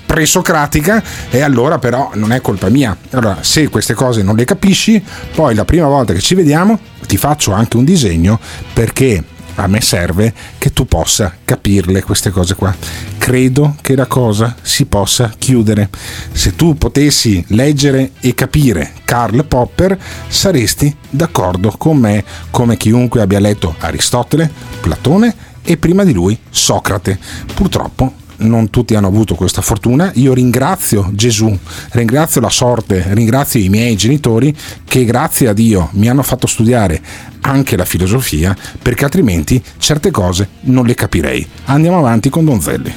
presocratica, e allora però non è colpa mia. Allora, se queste cose non le capisci, poi la prima volta che ci vediamo ti faccio anche un disegno perché a me serve che tu possa capirle queste cose qua. Credo che la cosa si possa chiudere. Se tu potessi leggere e capire Karl Popper, saresti d'accordo con me, come chiunque abbia letto Aristotele, Platone e prima di lui Socrate. Purtroppo non tutti hanno avuto questa fortuna. Io ringrazio Gesù, ringrazio la sorte, ringrazio i miei genitori che grazie a Dio mi hanno fatto studiare anche la filosofia perché altrimenti certe cose non le capirei. Andiamo avanti con Donzelli.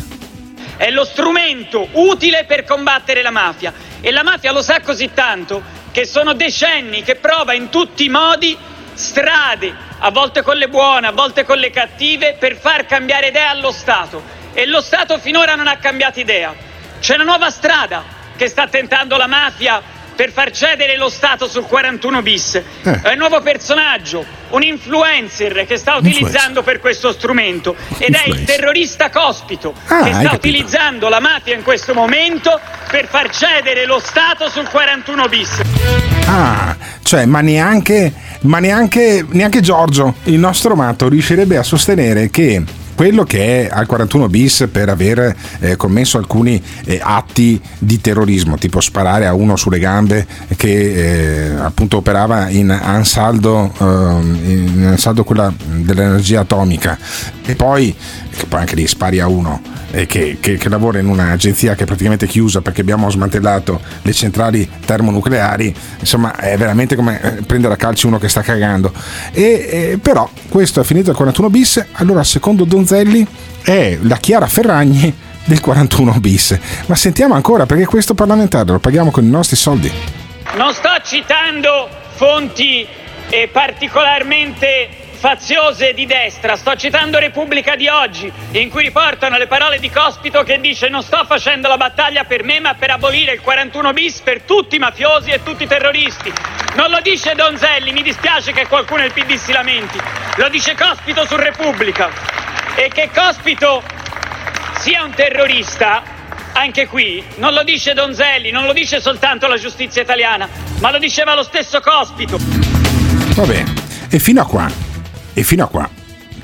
È lo strumento utile per combattere la mafia e la mafia lo sa così tanto che sono decenni che prova in tutti i modi strade, a volte con le buone, a volte con le cattive, per far cambiare idea allo Stato e lo Stato finora non ha cambiato idea. C'è una nuova strada che sta tentando la mafia per far cedere lo Stato sul 41 bis. Eh. È un nuovo personaggio, un influencer che sta utilizzando per questo strumento ed è il terrorista Cospito Ah, che sta capito. utilizzando la mafia in questo momento per far cedere lo Stato sul 41 bis. Ah, cioè, ma neanche, ma neanche, neanche Giorgio, il nostro matto, riuscirebbe a sostenere che quello che è al 41 bis per aver eh, commesso alcuni eh, atti di terrorismo, tipo sparare a uno sulle gambe che eh, appunto operava in Ansaldo, ehm, in Ansaldo quella dell'energia atomica, e poi, che poi anche lì spari a uno eh, che, che- che lavora in un'agenzia che è praticamente chiusa perché abbiamo smantellato le centrali termonucleari, insomma è veramente come eh, prendere a calci uno che sta cagando. E, eh, però questo è finito al 41 bis, allora secondo Donzelli è la Chiara Ferragni del 41 bis. Ma sentiamo ancora perché questo parlamentare lo paghiamo con i nostri soldi. Non sto citando fonti eh, particolarmente faziose di destra, sto citando Repubblica di oggi, in cui riportano le parole di Cospito che dice non sto facendo la battaglia per me ma per abolire il 41 bis per tutti i mafiosi e tutti i terroristi. Non lo dice Donzelli, mi dispiace che qualcuno del PD si lamenti, lo dice Cospito su Repubblica. E che Cospito sia un terrorista, anche qui, non lo dice Donzelli, non lo dice soltanto la giustizia italiana, ma lo diceva lo stesso Cospito. Va bene, e fino a qua, e fino a qua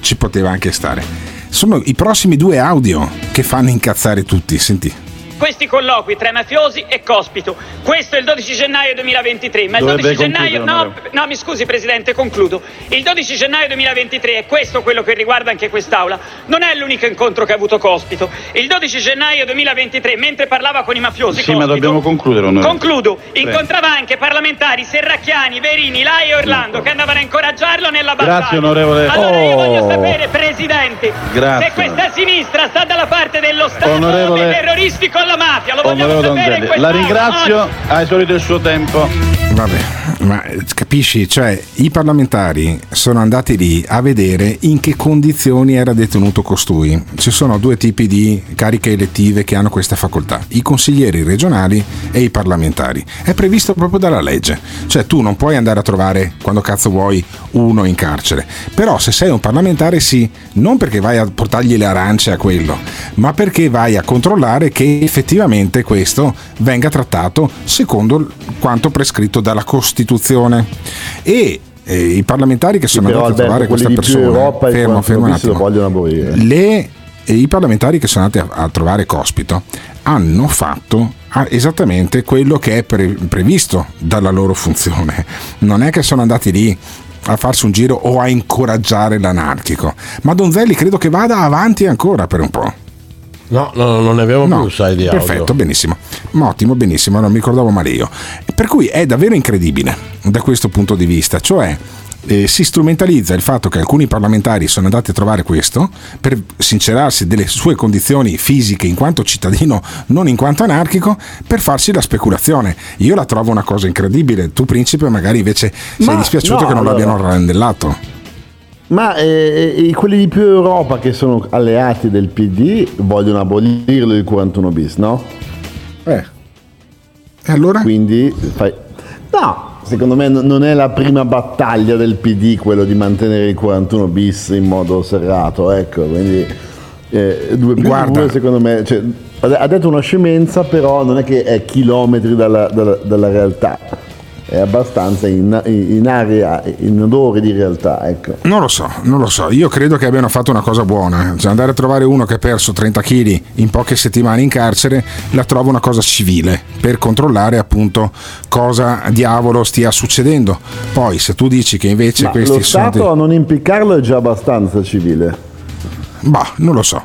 ci poteva anche stare. Sono i prossimi due audio che fanno incazzare tutti, senti. Questi colloqui tra mafiosi e Cospito. Questo è il 12 gennaio 2023, ma il Dovrebbe 12 gennaio no, no, mi scusi Presidente, concludo. Il 12 gennaio 2023 è questo quello che riguarda anche quest'Aula. Non è l'unico incontro che ha avuto Cospito. Il 12 gennaio 2023, mentre parlava con i mafiosi, Sì, ma Cospito- dobbiamo concludere, onorevole. Concludo. Prego. Incontrava anche parlamentari Serracchiani, Verini, Lai e Orlando che andavano a incoraggiarlo nella battaglia. Grazie, onorevole. Allora io voglio Oh. sapere, Presidente, Grazie. se questa sinistra sta dalla parte dello Stato Onorevole- dei terroristi con la mafia. Lo vogliamo sapere la ringrazio, ha esaurito il suo tempo. Vabbè, ma eh, capisci, cioè i parlamentari sono andati lì a vedere in che condizioni era detenuto costui. Ci sono due tipi di cariche elettive che hanno questa facoltà, i consiglieri regionali e i parlamentari. È previsto proprio dalla legge, cioè tu non puoi andare a trovare quando cazzo vuoi uno in carcere, però se sei un parlamentare sì, non perché vai a portargli le arance a quello, ma perché vai a controllare che effettivamente questo venga trattato secondo quanto prescritto dalla Costituzione. E eh, i parlamentari che sono Però andati a trovare questa persona, Europa fermo, fermo un attimo. Le- e i parlamentari che sono andati a, a trovare Cospito hanno fatto esattamente quello che è pre- previsto dalla loro funzione. Non è che sono andati lì a farsi un giro o a incoraggiare l'anarchico. Ma Donzelli credo che vada avanti ancora per un po'. No, no, non ne abbiamo No, più, sai, di audio. Perfetto, benissimo. Ma Ottimo, benissimo, non mi ricordavo male io. Per cui è davvero incredibile da questo punto di vista, cioè eh, si strumentalizza il fatto che alcuni parlamentari sono andati a trovare questo per sincerarsi delle sue condizioni fisiche in quanto cittadino, non in quanto anarchico, per farsi la speculazione. Io la trovo una cosa incredibile. Tu, principe, magari invece sei Ma dispiaciuto no, che non allora- l'abbiano randellato. Ma eh, eh, quelli di più Europa che sono alleati del PD vogliono abolirlo il 41 bis, no? Eh. E allora? Quindi fai... No, secondo me non è la prima battaglia del PD quello di mantenere il 41 bis in modo serrato, ecco, quindi eh, due più Guarda. due, secondo me, cioè, ha ha detto una scemenza, però non è che è chilometri dalla, dalla- dalla realtà, è abbastanza in, in area, in odore di realtà, ecco. Non lo so, non lo so. Io credo che abbiano fatto una cosa buona. Cioè andare a trovare uno che ha perso 30 kg in poche settimane in carcere, la trovo una cosa civile per controllare appunto cosa diavolo stia succedendo. Poi se tu dici che invece Ma questi lo sono... Stato dei- a non impiccarlo è già abbastanza civile. Bah, non lo so.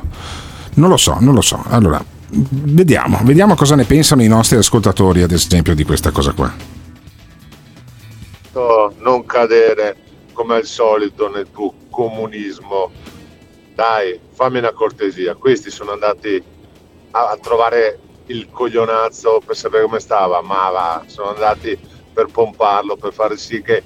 Non lo so, non lo so. Allora, vediamo, vediamo cosa ne pensano i nostri ascoltatori, ad esempio, di questa cosa qua. Non cadere come al solito nel tuo comunismo. Dai, fammi una cortesia. Questi sono andati a, a trovare il coglionazzo per sapere come stava, ma va, sono andati per pomparlo, per fare sì che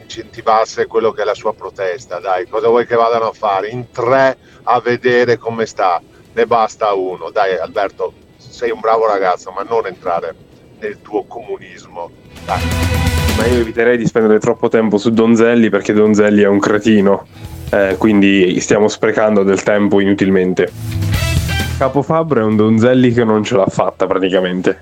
incentivasse quello che è la sua protesta. Dai, cosa vuoi che vadano a fare? In tre a vedere come sta. Ne basta uno. Dai, Alberto, sei un bravo ragazzo, ma non entrare nel tuo comunismo. Dai. Ma io eviterei di spendere troppo tempo su Donzelli perché Donzelli è un cretino, eh, quindi stiamo sprecando del tempo inutilmente. Capo Fabbro è un Donzelli che non ce l'ha fatta praticamente.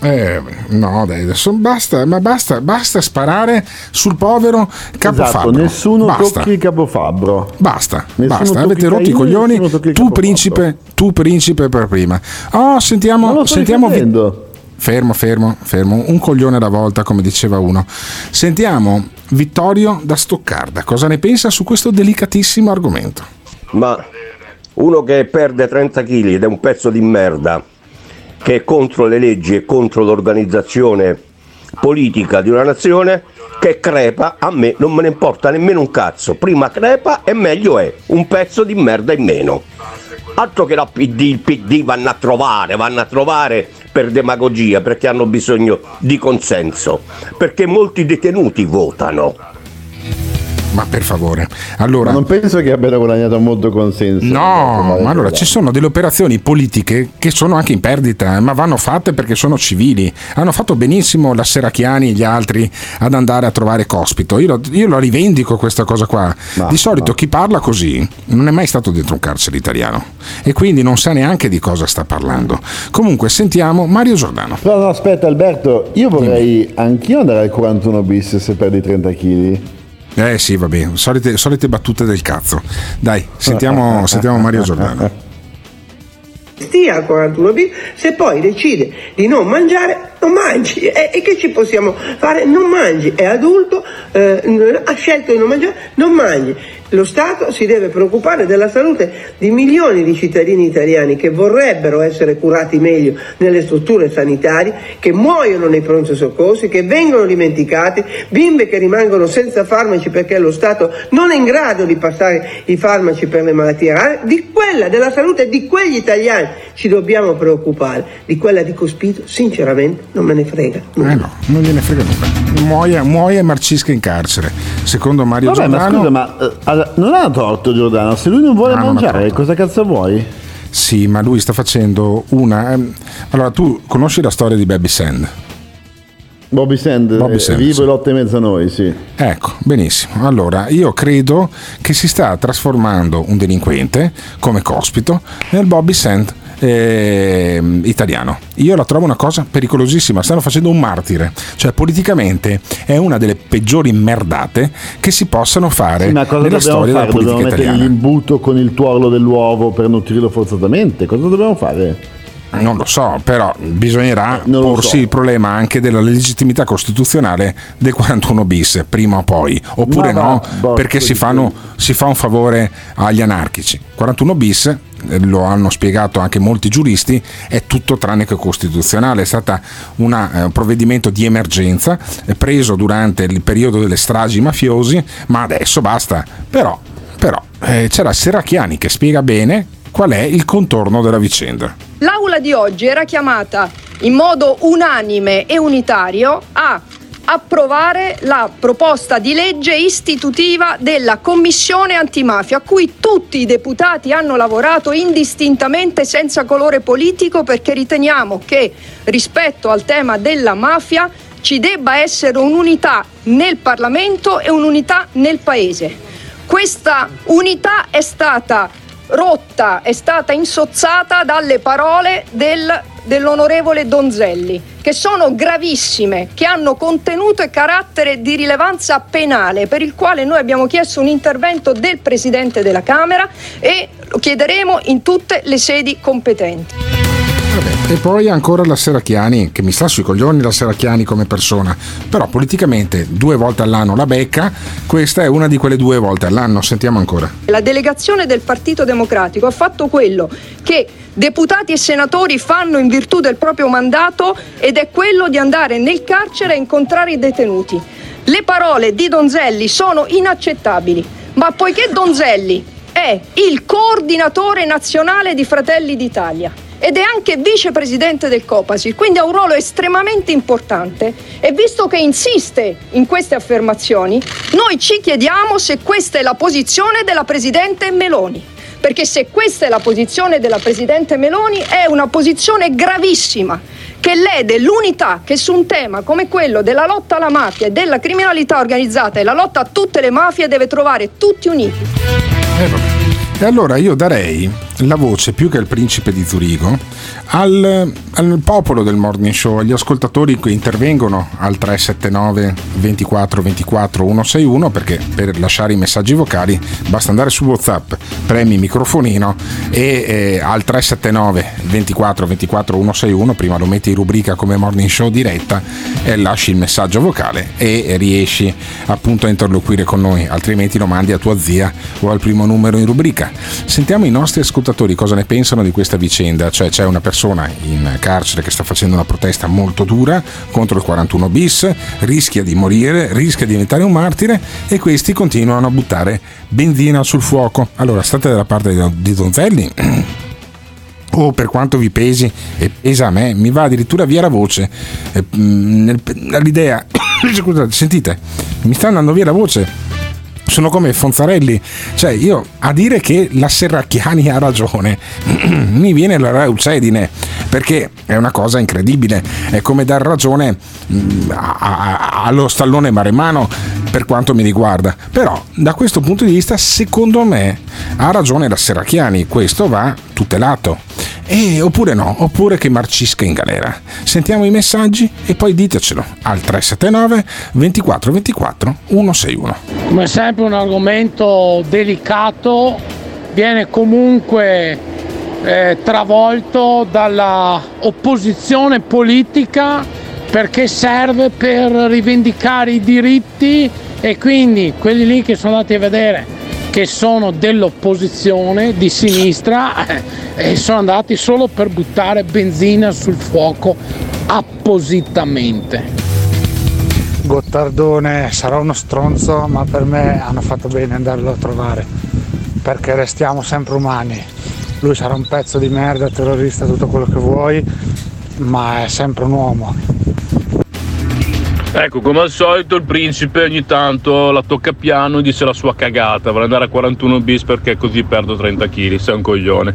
Eh, no, dai, adesso basta, ma basta, basta sparare sul povero capofabbro. Esatto, nessuno basta. tocchi Capofabbro. Basta, Nessuno basta, avete rotto i coglioni. Tu principe, tu principe per prima. Oh, sentiamo, sentiamo difendendo. Fermo, fermo, fermo, un coglione alla volta, come diceva uno. Sentiamo Vittorio da Stoccarda, cosa ne pensa su questo delicatissimo argomento? Ma uno che perde 30 kg ed è un pezzo di merda, che è contro le leggi e contro l'organizzazione politica di una nazione, che crepa, a me non me ne importa nemmeno un cazzo. Prima crepa e meglio è, un pezzo di merda in meno. Altro che la PD, il PD vanno a trovare, vanno a trovare per demagogia, perché hanno bisogno di consenso, perché molti detenuti votano. Ma per favore, allora. Ma non penso che abbiano guadagnato molto consenso. No, ma allora ci sono delle operazioni politiche che sono anche in perdita, eh, ma vanno fatte perché sono civili. Hanno fatto benissimo la Serracchiani e gli altri ad andare a trovare Cospito. Io io lo rivendico questa cosa qua. Di solito chi parla così non è mai stato dentro un carcere italiano e quindi non sa neanche di cosa sta parlando. Comunque sentiamo Mario Giordano. Però no, aspetta Alberto, io vorrei anch'io andare al 41 bis se perdi 30 kg. Eh sì, va bene, solite, solite battute del cazzo. Dai, sentiamo, sentiamo Mario Giordano. stia al 41 bis, se poi decide di non mangiare, non mangi. E, e che ci possiamo fare? Non mangi. È adulto, eh, ha scelto di non mangiare, non mangi. Lo Stato si deve preoccupare della salute di milioni di cittadini italiani che vorrebbero essere curati meglio nelle strutture sanitarie, che muoiono nei pronto soccorsi, che vengono dimenticati, bimbe che rimangono senza farmaci perché lo Stato non è in grado di passare i farmaci per le malattie rare. Di quella della salute di quegli italiani ci dobbiamo preoccupare. Di quella di Cospito, sinceramente, non me ne frega. Eh no, non gliene frega nulla. Muoia, muoia e marcisca in carcere. Secondo Mario Vabbè, ma Giordano. scusa, ma eh, allora, non ha torto Giordano, se lui non vuole Ah, non mangiare, torto. cosa cazzo vuoi? Sì, ma lui sta facendo una. ehm, Allora, tu conosci la storia di Baby Sand? Bobby Sand, Bobby eh, Sand, vivo sì. e lotta in mezzo a noi, sì. Ecco, benissimo. Allora, io credo che si sta trasformando un delinquente come cospito nel Bobby Sand ehm, italiano. Io la trovo una cosa pericolosissima, stanno facendo un martire, cioè politicamente è una delle peggiori merdate che si possano fare Sì, ma cosa nella dobbiamo storia fare? della politica Dobbiamo mettere italiana. l'imbuto con il tuorlo dell'uovo per nutrirlo forzatamente? Cosa dobbiamo fare? Non lo so, però bisognerà Non lo porsi so. il problema anche della legittimità costituzionale del 41 bis, prima o poi, oppure Ma no, va, porco perché si, fanno, si fa un favore agli anarchici. 41 bis, eh, lo hanno spiegato anche molti giuristi, è tutto tranne che costituzionale, è stato un provvedimento di emergenza eh, preso durante il periodo delle stragi mafiosi, ma adesso basta. Però, però eh, c'era Serracchiani che spiega bene qual è il contorno della vicenda. L'aula di oggi era chiamata in modo unanime e unitario a approvare la proposta di legge istitutiva della Commissione antimafia, a cui tutti i deputati hanno lavorato indistintamente senza colore politico perché riteniamo che rispetto al tema della mafia ci debba essere un'unità nel Parlamento e un'unità nel Paese. Questa unità è stata rotta, è stata insozzata dalle parole del- dell'onorevole Donzelli, che sono gravissime, che hanno contenuto e carattere di rilevanza penale, per il quale noi abbiamo chiesto un intervento del Presidente della Camera e lo chiederemo in tutte le sedi competenti. E poi ancora la Serracchiani, che mi sta sui coglioni la Serracchiani come persona, però politicamente due volte all'anno la becca, questa è una di quelle due volte all'anno, sentiamo ancora. La delegazione del Partito Democratico ha fatto quello che deputati e senatori fanno in virtù del proprio mandato ed è quello di andare nel carcere a incontrare i detenuti. Le parole di Donzelli sono inaccettabili, ma poiché Donzelli è il coordinatore nazionale di Fratelli d'Italia ed è anche vicepresidente del Copasi, quindi ha un ruolo estremamente importante e visto che insiste in queste affermazioni, noi ci chiediamo se questa è la posizione della Presidente Meloni. Perché se questa è la posizione della Presidente Meloni è una posizione gravissima che lede l'unità che su un tema come quello della lotta alla mafia e della criminalità organizzata e la lotta a tutte le mafie deve trovare tutti uniti. E allora io darei la voce più che al principe di Zurigo al, al popolo del morning show, agli ascoltatori che intervengono al 379 24 24 161 perché per lasciare i messaggi vocali basta andare su WhatsApp, premi microfonino e eh, al 379 24 24 161 prima lo metti in rubrica come morning show diretta e lasci il messaggio vocale e riesci appunto a interloquire con noi, altrimenti lo mandi a tua zia o al primo numero in rubrica. Sentiamo i nostri ascoltatori cosa ne pensano di questa vicenda, cioè c'è una persona in carcere che sta facendo una protesta molto dura contro il 41 bis, rischia di morire, rischia di diventare un martire e questi continuano a buttare benzina sul fuoco. Allora state dalla parte di Donzelli. [clears throat] o per quanto vi pesi e pesa a me, mi va addirittura via la voce. Eh, mm, L'idea, [coughs] scusate, sentite, mi sta andando via la voce. Sono come Fonzarelli, cioè io a dire che la Serracchiani ha ragione, [clears throat] mi viene la reucedine, perché è una cosa incredibile, è come dar ragione mm, a- a- allo stallone maremano per quanto mi riguarda, però da questo punto di vista secondo me ha ragione la Serracchiani, questo va tutelato. E, oppure no, oppure che marcisca in galera. Sentiamo i messaggi e poi ditecelo al 379 24 24 161. Come sempre un argomento delicato viene comunque eh, travolto dalla opposizione politica perché serve per rivendicare i diritti e quindi quelli lì che sono andati a vedere che sono dell'opposizione di sinistra eh, e sono andati solo per buttare benzina sul fuoco appositamente. Gottardone sarà uno stronzo, ma per me hanno fatto bene andarlo a trovare, perché restiamo sempre umani. Lui sarà un pezzo di merda, terrorista, tutto quello che vuoi, ma è sempre un uomo. Ecco, come al solito il principe ogni tanto la tocca piano e dice la sua cagata, vuole andare a 41 bis perché così perdo 30 kg, sei un coglione.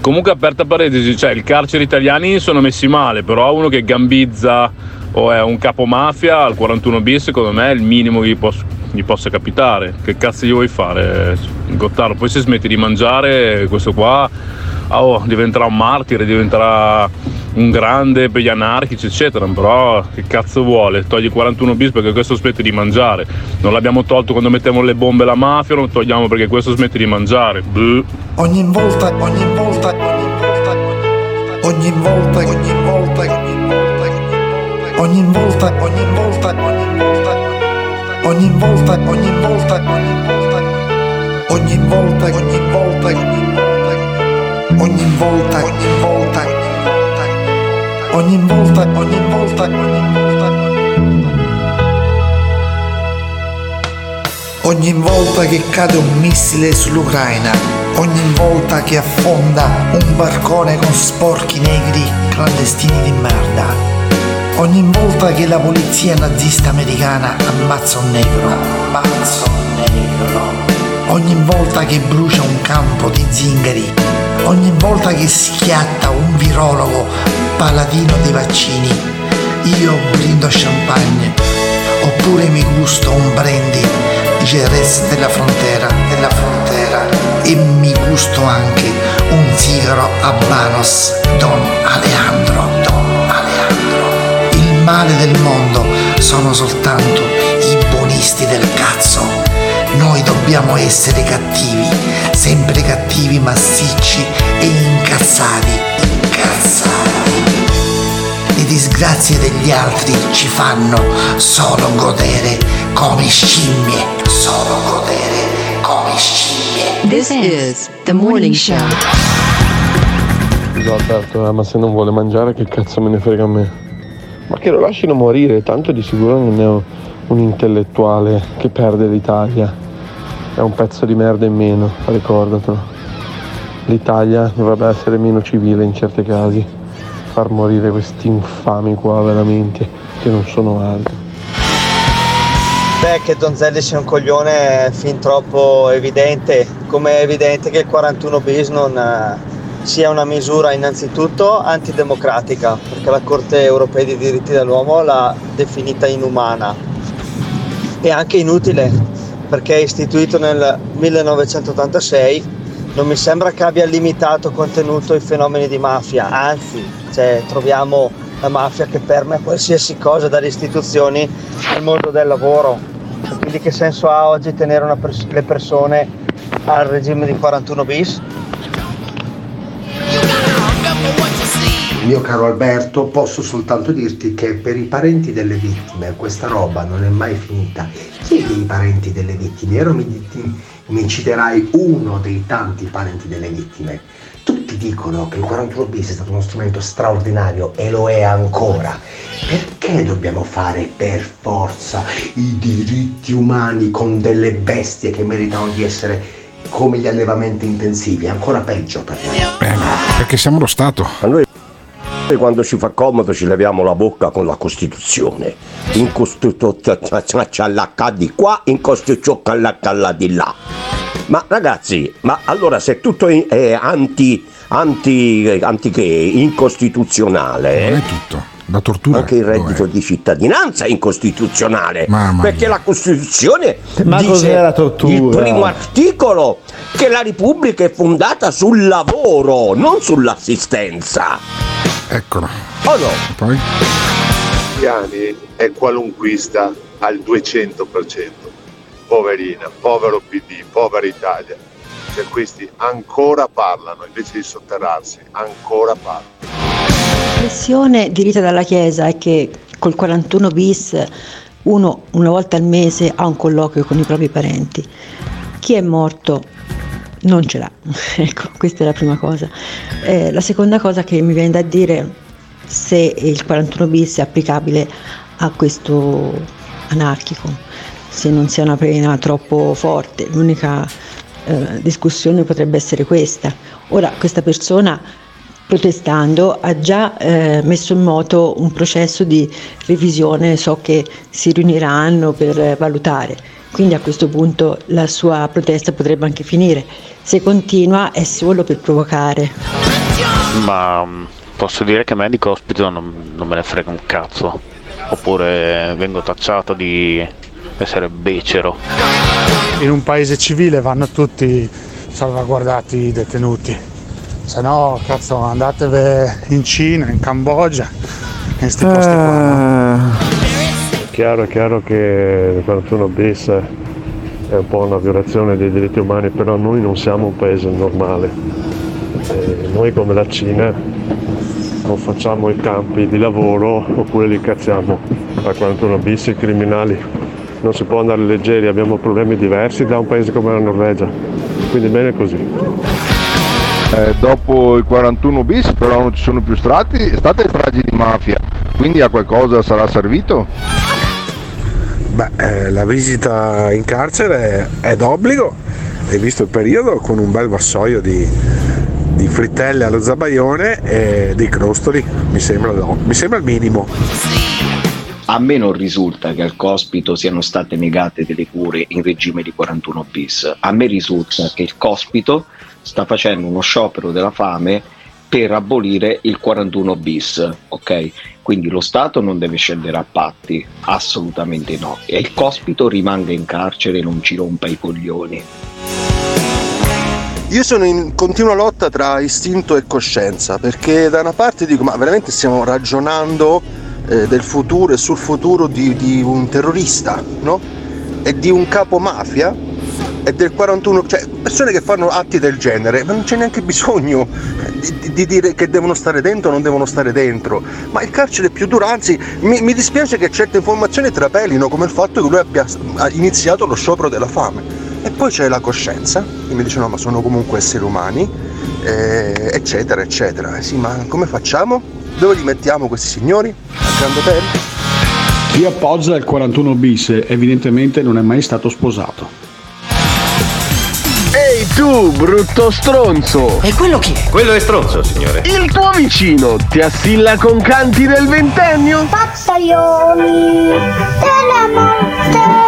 Comunque aperta parentesi, cioè il carcere italiani sono messi male, però uno che gambizza o è un capo mafia al 41 bis secondo me è il minimo che gli, pos- gli possa capitare. Che cazzo gli vuoi fare? Gottardo, poi se smetti di mangiare questo qua ah, oh, diventerà un martire, diventerà un grande per gli anarchici, eccetera. Però che cazzo vuole? Togli 41 bis perché questo smette di mangiare. Non l'abbiamo tolto quando mettiamo le bombe alla mafia, lo togliamo perché questo smette di mangiare. Buh. Ogni volta, ogni volta, ogni volta, ogni volta, ogni volta, ogni volta, ogni volta, ogni volta, ogni volta, ogni volta, ogni volta, ogni volta, ogni volta, ogni volta, ogni volta, ogni volta. Ogni volta che cade un missile sull'Ucraina, ogni volta che affonda un barcone con sporchi negri clandestini di merda, ogni volta che la polizia nazista americana ammazza un negro, ammazza un negro, ogni volta che brucia un campo di zingari, ogni volta che schiatta un virologo paladino dei vaccini, io brindo a champagne, oppure mi gusto un brandy di Jerez della frontera, della frontera e mi gusto anche un sigaro habanos Don Alejandro, Don Alejandro. Il male del mondo sono soltanto i buonisti del cazzo. Noi dobbiamo essere cattivi, sempre cattivi, massicci e incazzati, incazzati. Le disgrazie degli altri ci fanno solo godere come scimmie, solo godere come scimmie. This is the morning show. Scusa Alberto, eh, ma se non vuole mangiare che cazzo me ne frega a me? Ma che lo lasciano morire, tanto di sicuro non è un intellettuale che perde l'Italia. È un pezzo di merda in meno, ricordatelo. L'Italia dovrebbe essere meno civile in certi casi. Far morire questi infami qua veramente, che non sono altri. Beh, che Donzelli sia un coglione è fin troppo evidente, come è evidente che il 41 bis non eh, sia una misura innanzitutto antidemocratica, perché la Corte europea dei diritti dell'uomo l'ha definita inumana e anche inutile, perché è istituito nel 1986, non mi sembra che abbia limitato contenuto i fenomeni di mafia, anzi, cioè, troviamo la mafia che permea qualsiasi cosa dalle istituzioni al mondo del lavoro. Quindi che senso ha oggi tenere pers- le persone al regime di 41 bis? Mio caro Alberto, posso soltanto dirti che per i parenti delle vittime questa roba non è mai finita. Chi dei parenti delle vittime? Ora mi, mi citerai uno dei tanti parenti delle vittime. Tutti dicono che il 41 bis è stato uno strumento straordinario e lo è ancora. Perché dobbiamo fare per forza i diritti umani con delle bestie che meritano di essere come gli allevamenti intensivi? È ancora peggio per me. Perché siamo lo Stato. A noi quando ci fa comodo ci leviamo la bocca con la Costituzione. In Costituzione di qua, in Costituzione di là. Ma ragazzi, ma allora se tutto è anti, anti, anti che, incostituzionale... Non è tutto. La tortura. Anche il reddito di cittadinanza è incostituzionale. Mamma perché la Costituzione Ma dice la tortura? il primo articolo che la Repubblica è fondata sul lavoro, non sull'assistenza. Eccolo. Oh no? Poi? Piani è qualunquista al 200%. Poverina, povero PD, povera Italia. Cioè questi ancora parlano, invece di sotterrarsi, ancora parlano. La pressione diretta dalla Chiesa è che col 41 bis uno una volta al mese ha un colloquio con i propri parenti. Chi è morto non ce l'ha. [laughs] ecco, questa è la prima cosa. Eh, la seconda cosa che mi viene da dire se il 41 bis è applicabile a questo anarchico, se non sia una pena troppo forte. L'unica eh, discussione potrebbe essere questa. Ora, questa persona protestando ha già eh, messo in moto un processo di revisione, so che si riuniranno per eh, valutare, quindi a questo punto la sua protesta potrebbe anche finire. Se continua è solo per provocare. Ma mm, posso dire che a me di cospito non, non me ne frega un cazzo. Oppure vengo tacciato di essere becero. In un paese civile vanno tutti salvaguardati i detenuti. Se no, cazzo, andatevi in Cina, in Cambogia, in sti posti qua. È chiaro, è chiaro che il 41 bis è un po' una violazione dei diritti umani, però noi non siamo un paese normale. Eh, noi come la Cina non facciamo i campi di lavoro oppure li cacciamo a 41 bis i criminali. Non si può andare leggeri, abbiamo problemi diversi da un paese come la Norvegia. Quindi bene così. Eh, dopo il 41 bis però non ci sono più strati, state stragi di mafia, quindi a qualcosa sarà servito? Beh, eh, la visita in carcere è, d'obbligo e visto il periodo con un bel vassoio di, di frittelle allo zabaione e dei crostoli mi sembra, no, mi sembra il minimo. A me non risulta che al cospito siano state negate delle cure in regime di 41 bis. A me risulta che il cospito sta facendo uno sciopero della fame per abolire il 41 bis, ok? Quindi lo Stato non deve scendere a patti, assolutamente no. E il cospito rimanga in carcere e non ci rompa i coglioni. Io sono in continua lotta tra istinto e coscienza, perché da una parte dico, ma veramente stiamo ragionando eh, del futuro e sul futuro di, di un terrorista, no? E di un capo mafia e del 41, cioè persone che fanno atti del genere, ma non c'è neanche bisogno di, di dire che devono stare dentro o non devono stare dentro. Ma il carcere è più duro, anzi mi, mi dispiace che certe informazioni trapelino, come il fatto che lui abbia iniziato lo sciopero della fame. E poi c'è la coscienza, che mi dice no ma sono comunque esseri umani, eh, eccetera, eccetera. Eh sì, ma come facciamo? Dove li mettiamo questi signori? Al Grand Hotel? Chi appoggia il 41 bis evidentemente non è mai stato sposato. Ehi tu, brutto stronzo! E quello chi è? Quello è stronzo, signore. Il tuo vicino ti assilla con canti del ventennio? Pazzaioli della morte.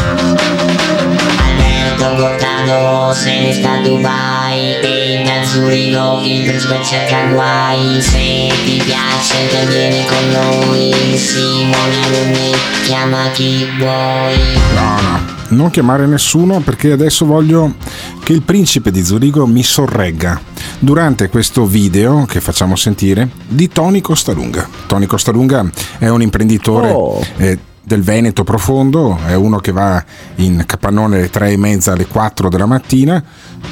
Alberto Gottardo se ne sta a Dubai E da Zurigo il principe cerca guai Se ti piace vieni con noi Simone Alunni chiama chi vuoi No, no, non chiamare nessuno perché adesso voglio che il principe di Zurigo mi sorregga durante questo video che facciamo sentire di Tony Costalunga. Tony Costalunga è un imprenditore Oh. eh, del Veneto profondo, è uno che va in capannone alle tre e mezza alle 4 della mattina,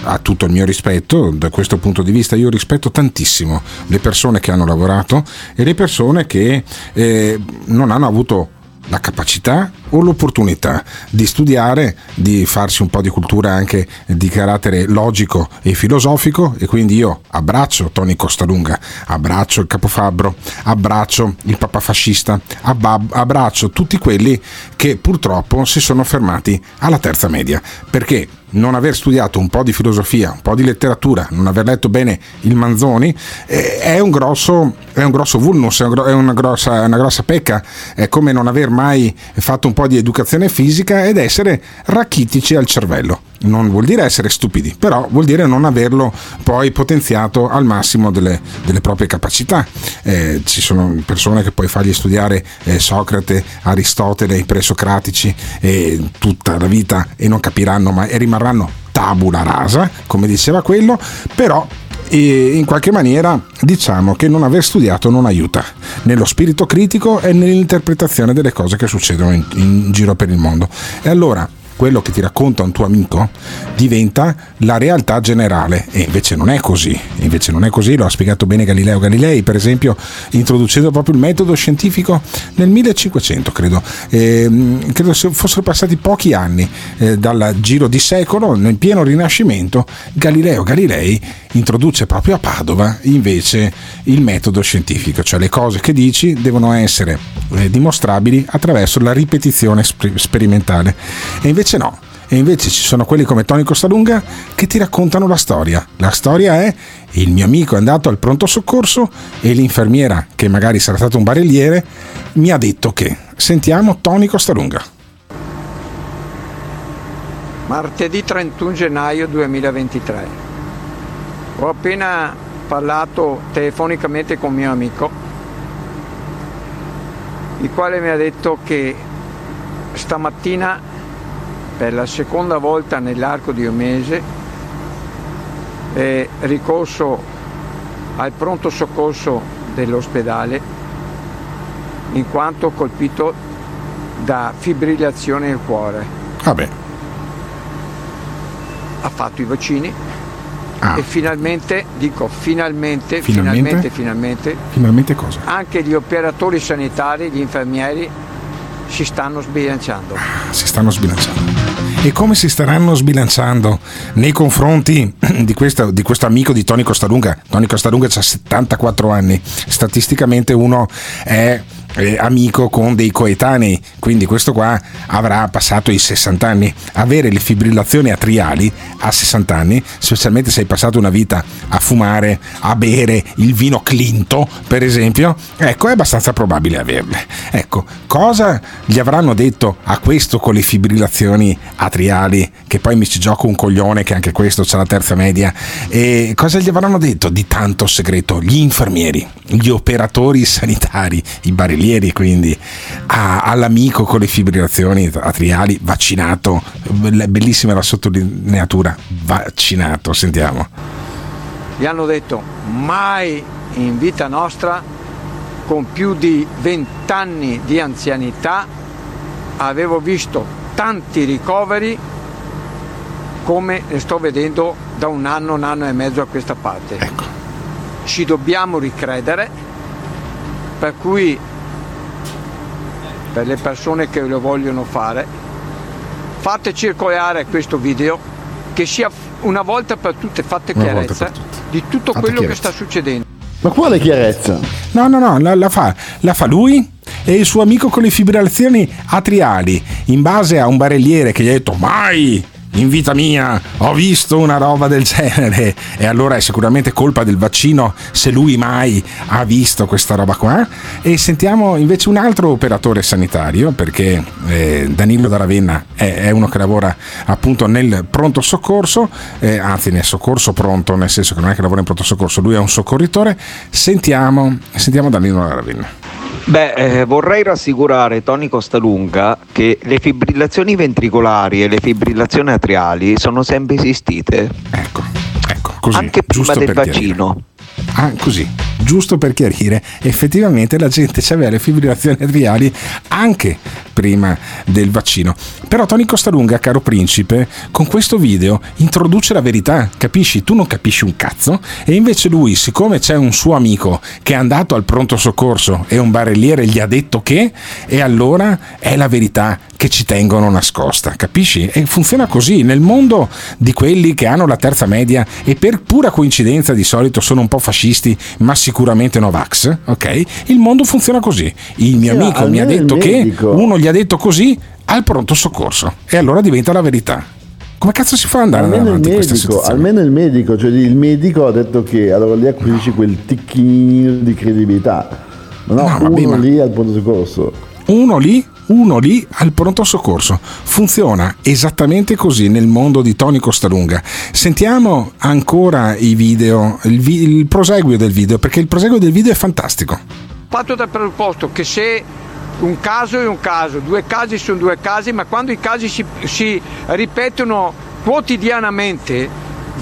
ha tutto il mio rispetto, da questo punto di vista io rispetto tantissimo le persone che hanno lavorato e le persone che eh, non hanno avuto la capacità o l'opportunità di studiare, di farsi un po' di cultura anche di carattere logico e filosofico. E quindi io abbraccio Tony Costalunga, abbraccio il capofabbro, abbraccio il papa fascista, abbab- abbraccio tutti quelli che purtroppo si sono fermati alla terza media. Perché non aver studiato un po' di filosofia, un po' di letteratura, non aver letto bene il Manzoni eh, è un grosso, è un grosso vulnus, è, una, grossa, una grossa pecca, è come non aver mai fatto un po' di educazione fisica ed essere rachitici al cervello. Non vuol dire essere stupidi, però vuol dire non averlo poi potenziato al massimo delle, delle proprie capacità. Eh, ci sono persone che puoi fargli studiare eh, Socrate, Aristotele, i presocratici eh, tutta la vita e non capiranno mai e rimarranno tabula rasa, come diceva quello, però e in qualche maniera diciamo che non aver studiato non aiuta nello spirito critico e nell'interpretazione delle cose che succedono in, in giro per il mondo. E allora quello che ti racconta un tuo amico diventa la realtà generale. E invece non è così, invece non è così, lo ha spiegato bene Galileo Galilei, per esempio introducendo proprio il metodo scientifico nel 1500 credo, eh, credo fossero passati pochi anni eh, dal giro di secolo, nel pieno rinascimento, Galileo Galilei introduce proprio a Padova invece il metodo scientifico, cioè le cose che dici devono essere eh, dimostrabili attraverso la ripetizione sp- sperimentale e invece no, e invece ci sono quelli come Tony Costalunga che ti raccontano la storia. La storia è il mio amico è andato al pronto soccorso e l'infermiera, che magari sarà stato un barelliere, mi ha detto che. Sentiamo Tony Costalunga. Martedì 31 gennaio 2023. Ho appena parlato telefonicamente con mio amico, il quale mi ha detto che stamattina per la seconda volta nell'arco di un mese è ricorso al pronto soccorso dell'ospedale in quanto colpito da fibrillazione del cuore. Vabbè. Ha fatto i vaccini Ah. e finalmente, dico finalmente, Finalmente? finalmente, finalmente, Finalmente cosa? anche gli operatori sanitari, gli infermieri si stanno sbilanciando. Si stanno sbilanciando. E come si staranno sbilanciando nei confronti [clears throat] di, questa- di questo amico di Tony Costalunga? Tony Costalunga ha 74 anni, statisticamente uno è eh, amico con dei coetanei, quindi questo qua avrà passato i 60 anni. Avere le fibrillazioni atriali a 60 anni, specialmente se hai passato una vita a fumare, a bere il vino Clinto, per esempio, ecco, è abbastanza probabile averle. Ecco, cosa gli avranno detto a questo con le fibrillazioni atriali, che poi mi ci gioco un coglione che anche questo c'ha la terza media, e cosa gli avranno detto di tanto segreto? Gli infermieri, gli operatori sanitari, i barellieri quindi, a- all'amico con le fibrillazioni atriali, vaccinato, Be- bellissima la sottolineatura, vaccinato, sentiamo. Gli hanno detto mai in vita nostra, con più di 20 anni di anzianità, avevo visto tanti ricoveri come ne sto vedendo da un anno, un anno e mezzo a questa parte. Ci dobbiamo ricredere, per cui per le persone che lo vogliono fare, fate circolare questo video, che sia una volta per tutte fatte Una volta chiarezza di tutto Fatta quello che chiarezza. sta succedendo. Ma quale chiarezza? No, no, no, la, la fa, la fa lui e il suo amico con le fibrillazioni atriali, in base a un barelliere che gli ha detto mai in vita mia ho visto una roba del genere. E allora è sicuramente colpa del vaccino se lui mai ha visto questa roba qua. E sentiamo invece un altro operatore sanitario perché eh, Danilo da Ravenna è, è uno che lavora appunto nel pronto soccorso eh, anzi nel soccorso pronto nel senso che non è che lavora in pronto soccorso lui è un soccorritore. Sentiamo, sentiamo Danilo da Ravenna Beh, eh, vorrei rassicurare Tony Costalunga che le fibrillazioni ventricolari e le fibrillazioni atriali sono sempre esistite. Ecco, così, Anche prima del vaccino. Ah, così, giusto per chiarire, effettivamente la gente aveva le fibrillazioni atriali anche prima del vaccino. Però Tony Costalunga, caro principe, con questo video introduce la verità, capisci? Tu non capisci un cazzo e invece lui, siccome c'è un suo amico che è andato al pronto soccorso e un barelliere gli ha detto che, e allora è la verità che ci tengono nascosta, capisci? E funziona così nel mondo di quelli che hanno la terza media e per pura coincidenza di solito sono un po' fascisti, ma sicuramente Novax, ok? Il mondo funziona così. Il mio Sì, amico mi ha detto che uno gli ha detto così al pronto soccorso e allora diventa la verità. Come cazzo si fa ad andare Almeno avanti questa medico, situazione? almeno il medico, cioè il medico ha detto che allora lì acquisisci quel ticchino di credibilità. Ma no, No, vabbè, uno ma- lì al pronto soccorso. Uno lì, uno lì al pronto soccorso. Funziona esattamente così nel mondo di Tony Costalunga. Sentiamo ancora i video, il, vi- il proseguio del video, perché il proseguio del video è fantastico. Fatto dal presupposto che se un caso è un caso, due casi sono due casi, ma quando i casi si, si ripetono quotidianamente,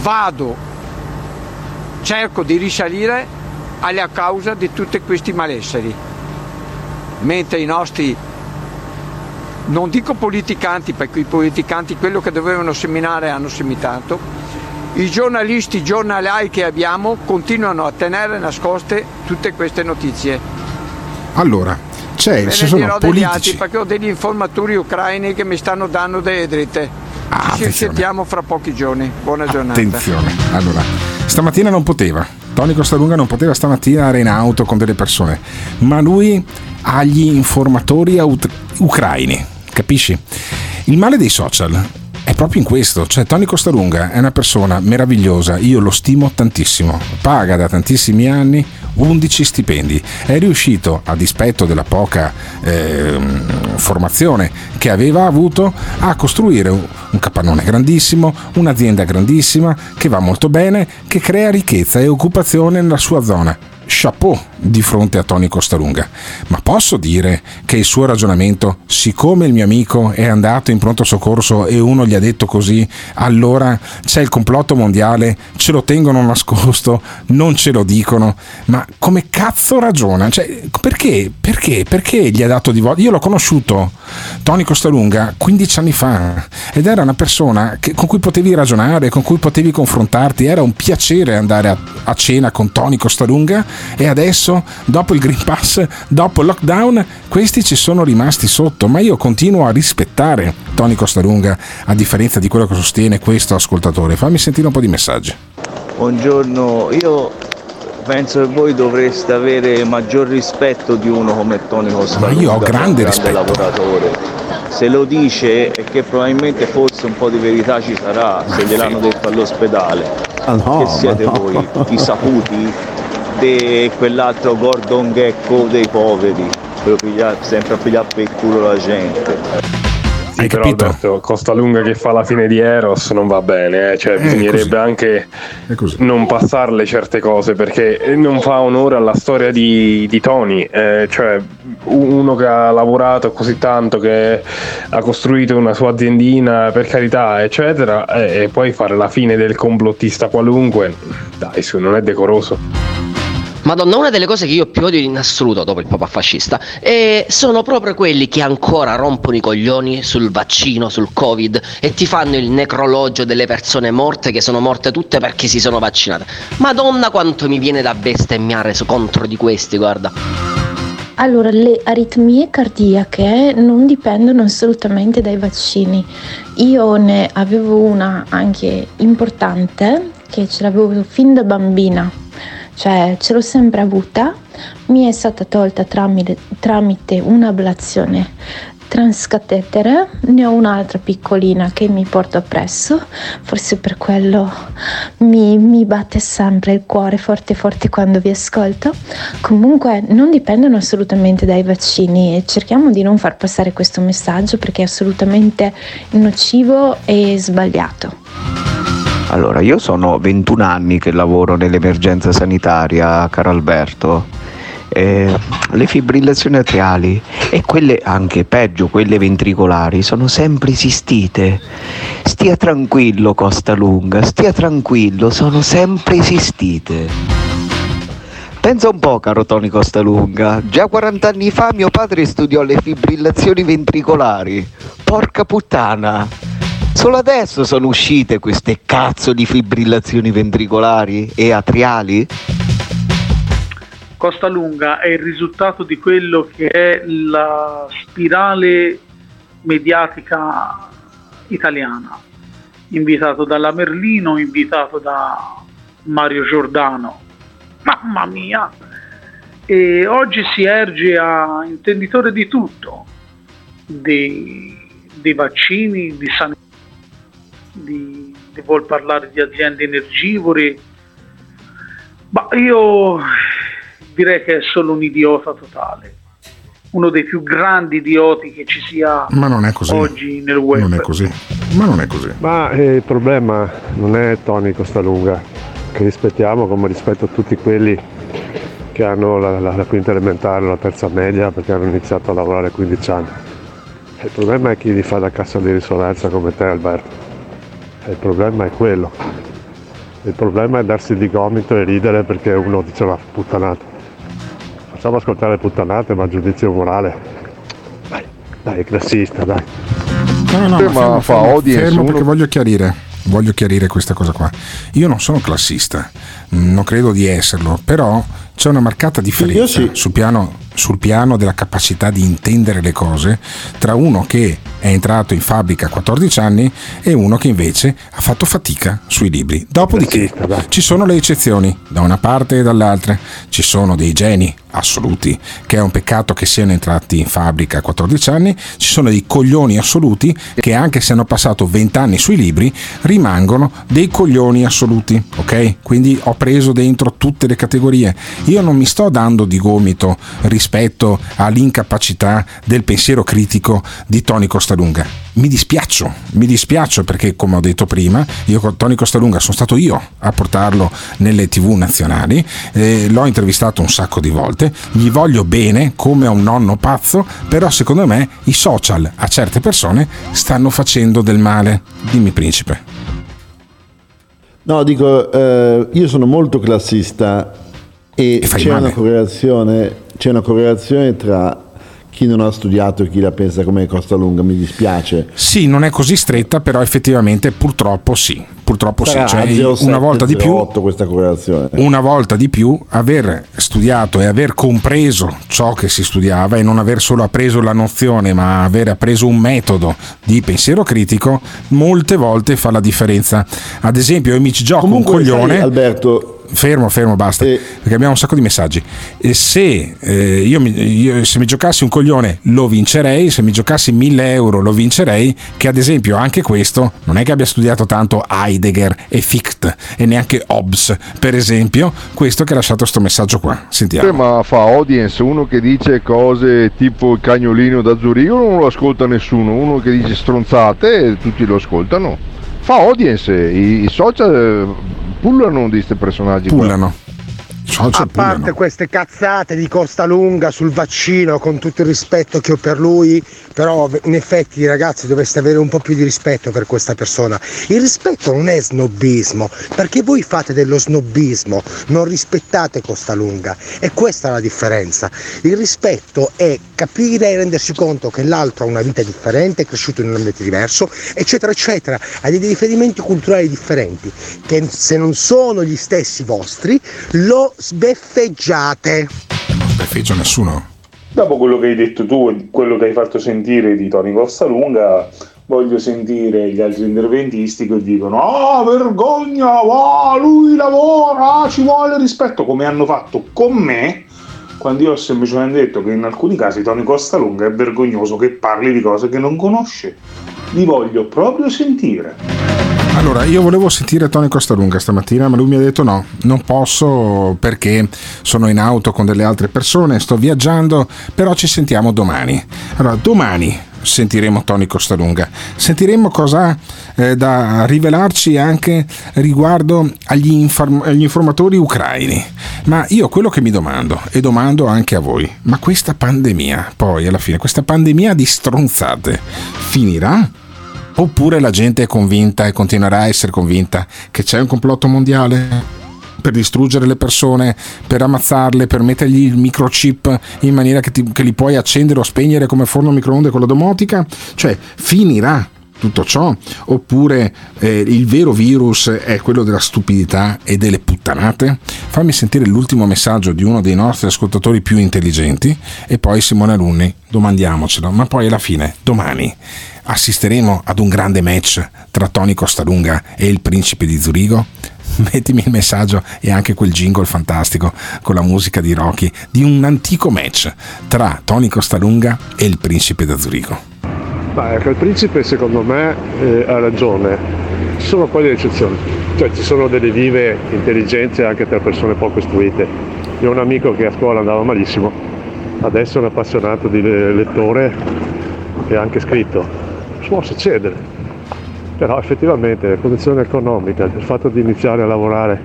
vado, cerco di risalire alla causa di tutti questi malesseri. Mentre i nostri non dico politicanti, perché i politicanti quello che dovevano seminare hanno seminato, i giornalisti, i giornalai che abbiamo continuano a tenere nascoste tutte queste notizie. Allora, c'è, Ve ci sono dirò degli altri politici. perché ho degli informatori ucraini che mi stanno dando delle dritte. Ci attenzione. sentiamo fra pochi giorni. Buona giornata. Attenzione. Allora, stamattina non poteva. Tony Costalunga non poteva stamattina era in auto con delle persone, ma lui ha gli informatori aut- ucraini, capisci? Il male dei social è proprio in questo, cioè Tony Costalunga è una persona meravigliosa, io lo stimo tantissimo, paga da tantissimi anni 11 stipendi, è riuscito a dispetto della poca ehm, formazione che aveva avuto a costruire un capannone grandissimo, un'azienda grandissima che va molto bene, che crea ricchezza e occupazione nella sua zona. Chapeau di fronte a Tony Costalunga, ma posso dire che il suo ragionamento, siccome il mio amico è andato in pronto soccorso e uno gli ha detto così, allora c'è il complotto mondiale, ce lo tengono nascosto, non ce lo dicono, ma come cazzo ragiona? Cioè, perché? Perché? Perché gli ha dato di volta? Io l'ho conosciuto, Tony Costalunga, 15 anni fa ed era una persona che- con cui potevi ragionare, con cui potevi confrontarti, era un piacere andare a, a cena con Tony Costalunga e adesso, dopo il Green Pass, dopo il lockdown, questi ci sono rimasti sotto, ma io continuo a rispettare Tony Costalunga a differenza di quello che sostiene questo ascoltatore. Fammi sentire un po' di messaggi. Buongiorno, io penso che voi dovreste avere maggior rispetto di uno come Tony Costa. Ma io ho grande rispetto. lavoratore. Se lo dice è che probabilmente forse un po' di verità ci sarà, se gliel'hanno detto all'ospedale. Ah, no, che siete no. voi, i saputi [laughs] di quell'altro Gordon Gecko dei poveri, pigliare- sempre a pigliare per il culo la gente. Sì, però Alberto, Costa Lunga che fa la fine di Eros non va bene, eh, cioè bisognerebbe anche non passarle certe cose perché non fa onore alla storia di, di Tony, eh, cioè uno che ha lavorato così tanto, che ha costruito una sua aziendina per carità eccetera eh, e poi fare la fine del complottista qualunque, dai su, non è decoroso. Madonna, una delle cose che io più odio in assoluto dopo il papà fascista eh, sono proprio quelli che ancora rompono i coglioni sul vaccino, sul covid e ti fanno il necrologio delle persone morte che sono morte tutte perché si sono vaccinate. Madonna quanto mi viene da bestemmiare contro di questi, guarda. Allora, le aritmie cardiache non dipendono assolutamente dai vaccini. Io ne avevo una anche importante che ce l'avevo fin da bambina, cioè ce l'ho sempre avuta, mi è stata tolta tramite, tramite un'ablazione transcatetere, ne ho un'altra piccolina che mi porto appresso, forse per quello mi, mi batte sempre il cuore forte forte quando vi ascolto. Comunque non dipendono assolutamente dai vaccini e cerchiamo di non far passare questo messaggio perché è assolutamente nocivo e sbagliato. Allora, io sono 21 anni che lavoro nell'emergenza sanitaria, caro Alberto. Eh, le fibrillazioni atriali e quelle anche peggio, quelle ventricolari, sono sempre esistite. Stia tranquillo, Costa Lunga, stia tranquillo, sono sempre esistite. Pensa un po', caro Tony Costalunga, già 40 anni fa mio padre studiò le fibrillazioni ventricolari. Porca puttana! Solo adesso sono uscite queste cazzo di fibrillazioni ventricolari e atriali? Costa Lunga è il risultato di quello che è la spirale mediatica italiana, invitato dalla Merlino, invitato da Mario Giordano. Mamma mia! E oggi si erge a intenditore di tutto, dei, dei vaccini, di sanità, di, di vuol parlare di aziende energivore. Ma io direi che è solo un idiota totale, uno dei più grandi idioti che ci sia Ma non è così. oggi nel web. Non è così. Ma non è così. Ma eh, il problema non è Tony Costalunga, che rispettiamo come rispetto tutti quelli che hanno la, la- la quinta elementare, la terza media, perché hanno iniziato a lavorare a 15 anni. Il problema è chi li fa da cassa di risonanza come te Alberto. Il problema è quello. Il problema è darsi di gomito e ridere perché uno dice una puttanata. Facciamo ascoltare puttanate, ma giudizio morale. Dai, è classista, dai. No, no, no, ma fermo, fa audience, fermo perché voglio chiarire, voglio chiarire questa cosa qua. Io non sono classista, mm, non credo di esserlo, però c'è una marcata differenza sul, piano, sul piano della capacità di intendere le cose tra uno che è entrato in fabbrica a 14 anni e uno che invece ha fatto fatica sui libri. Dopodiché ci sono le eccezioni, da una parte e dall'altra, ci sono dei geni assoluti, che è un peccato che siano entrati in fabbrica a 14 anni, ci sono dei coglioni assoluti che anche se hanno passato 20 anni sui libri rimangono dei coglioni assoluti, ok? Quindi ho preso dentro tutte le categorie. Io non mi sto dando di gomito rispetto all'incapacità del pensiero critico di Tony Costalunga. Mi dispiaccio, mi dispiaccio perché come ho detto prima, io con Tony Costalunga sono stato io a portarlo nelle tv nazionali, eh, l'ho intervistato un sacco di volte, gli voglio bene come a un nonno pazzo, però secondo me i social a certe persone stanno facendo del male. Dimmi principe. No, dico, eh, io sono molto classista e, fai c'è, una correlazione, c'è una correlazione tra chi non ha studiato e chi la pensa come Costa Lunga, mi dispiace. Sì, non è così stretta, però effettivamente purtroppo sì. Purtroppo sì, Sarà cioè 0,7, una volta di più 0,8 questa correlazione. una volta di più aver studiato e aver compreso ciò che si studiava e non aver solo appreso la nozione ma aver appreso un metodo di pensiero critico molte volte fa la differenza ad esempio io mi ci gioco Comunque, un coglione sai, Alberto fermo fermo basta. Perché abbiamo un sacco di messaggi. E se eh, io, mi, io- se mi giocassi un coglione lo vincerei. Se mi giocassi 1000 euro lo vincerei. Che ad esempio anche questo non è che abbia studiato tanto Heidegger e Fichte e neanche Hobbes per esempio. Questo che ha lasciato sto messaggio qua. Sentiamo. Eh, ma fa audience. Uno che dice cose tipo il cagnolino da Zurigo non lo ascolta nessuno, uno che dice stronzate e tutti lo ascoltano. Fa audience, i, i social eh, pullano di questi personaggi. qua. Pullano. A parte queste cazzate di Costa Lunga sul vaccino, con tutto il rispetto che ho per lui, però in effetti ragazzi dovreste avere un po' più di rispetto per questa persona. Il rispetto non è snobismo, perché voi fate dello snobismo, non rispettate Costa Lunga. E questa è la differenza. Il rispetto è capire e rendersi conto che l'altro ha una vita differente, è cresciuto in un ambiente diverso, eccetera, eccetera. Ha dei riferimenti culturali differenti, che se non sono gli stessi vostri, lo sbeffeggiate. non sbeffeggio nessuno Dopo quello che hai detto tu e quello che hai fatto sentire di Tony Costalunga, voglio sentire gli altri interventisti che dicono Ah, vergogna, wow, lui lavora, ci vuole rispetto, come hanno fatto con me, quando io ho semplicemente detto che in alcuni casi Tony Costalunga è vergognoso che parli di cose che non conosce. Li voglio proprio sentire. Allora, io volevo sentire Tony Costalunga stamattina, ma lui mi ha detto no, non posso perché sono in auto con delle altre persone, sto viaggiando, però ci sentiamo domani. Allora, domani sentiremo Tony Costalunga, sentiremo cosa ha eh, da rivelarci anche riguardo agli, inform- agli informatori ucraini. Ma io quello che mi domando, e domando anche a voi, ma questa pandemia, poi alla fine, questa pandemia di stronzate, finirà? Oppure la gente è convinta e continuerà a essere convinta che c'è un complotto mondiale per distruggere le persone, per ammazzarle, per mettergli il microchip in maniera che, ti- che li puoi accendere o spegnere come forno microonde con la domotica? Cioè, finirà tutto ciò? Oppure eh, il vero virus è quello della stupidità e delle puttanate? Fammi sentire l'ultimo messaggio di uno dei nostri ascoltatori più intelligenti e poi Simone Alunni, domandiamocelo, ma poi alla fine, domani, assisteremo ad un grande match tra Tony Costalunga e il principe di Zurigo? [laughs] Mettimi il messaggio e anche quel jingle fantastico con la musica di Rocky di un antico match tra Tony Costalunga e il principe da Zurigo. Ma ecco, il principe secondo me eh, ha ragione, ci sono poi delle eccezioni, cioè ci sono delle vive intelligenze anche per persone poco istruite. Io ho un amico che a scuola andava malissimo, adesso è un appassionato di le- lettore e anche scritto, può succedere, però effettivamente la condizione economica, il fatto di iniziare a lavorare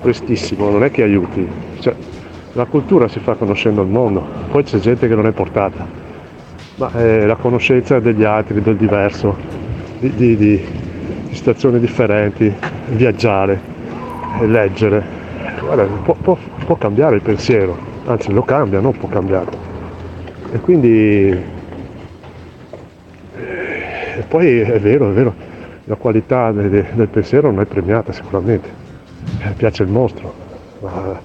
prestissimo non è che aiuti, Cioè, la cultura si fa conoscendo il mondo, poi c'è gente che non è portata. Ma eh, la conoscenza degli altri, del diverso, di, di- di- di situazioni differenti, viaggiare, eh, leggere, guarda, può, può- può cambiare il pensiero, anzi lo cambia, non può cambiare. E quindi poi è vero, è vero, la qualità del, del pensiero non è premiata sicuramente. Eh, piace il mostro, ma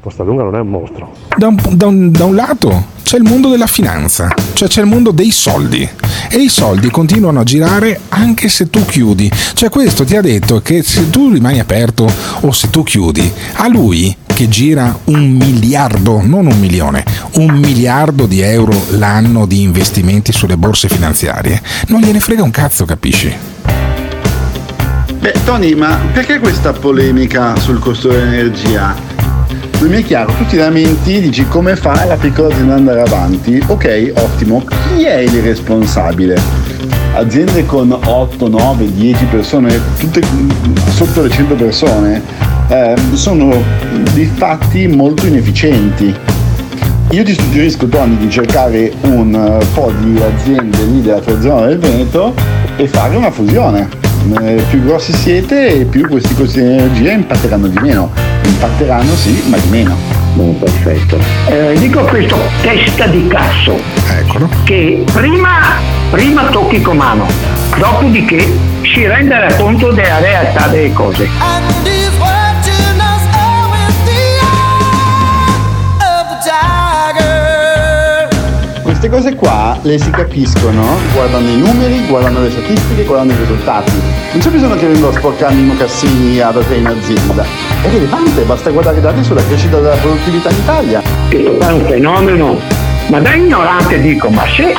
Postalunga non è un mostro. Da un, da un- da un lato c'è il mondo della finanza, cioè c'è il mondo dei soldi e i soldi continuano a girare anche se tu chiudi. Cioè questo ti ha detto che se tu rimani aperto o se tu chiudi, a lui che gira un miliardo, non un milione, un miliardo di euro l'anno di investimenti sulle borse finanziarie, non gliene frega un cazzo, capisci? Beh, Tony, ma perché questa polemica sul costo dell'energia? Non mi è chiaro, tu ti lamenti, dici come fa la piccola azienda ad andare avanti? Ok, ottimo, chi è il responsabile? Aziende con 8, 9, 10 persone, tutte sotto le 100 persone, eh, sono di fatti molto inefficienti. Io ti suggerisco Tony di cercare un eh, po' di aziende lì della tua zona del Veneto e fare una fusione. Eh, più grossi siete e più questi costi di energia impatteranno di meno. Impatteranno sì, ma di meno. perfetto. Eh, dico questo, testa di cazzo. Che prima, prima tocchi con mano, dopodiché si rende conto della realtà delle cose. Queste cose qua le si capiscono guardando i numeri, guardando le statistiche, guardando i risultati. Non c'è bisogno che vengo a sporcarmi i mocassini ad aprire in azienda. È rilevante, basta guardare i dati sulla crescita della produttività in Italia. Questo è un fenomeno, ma da ignorante dico, ma se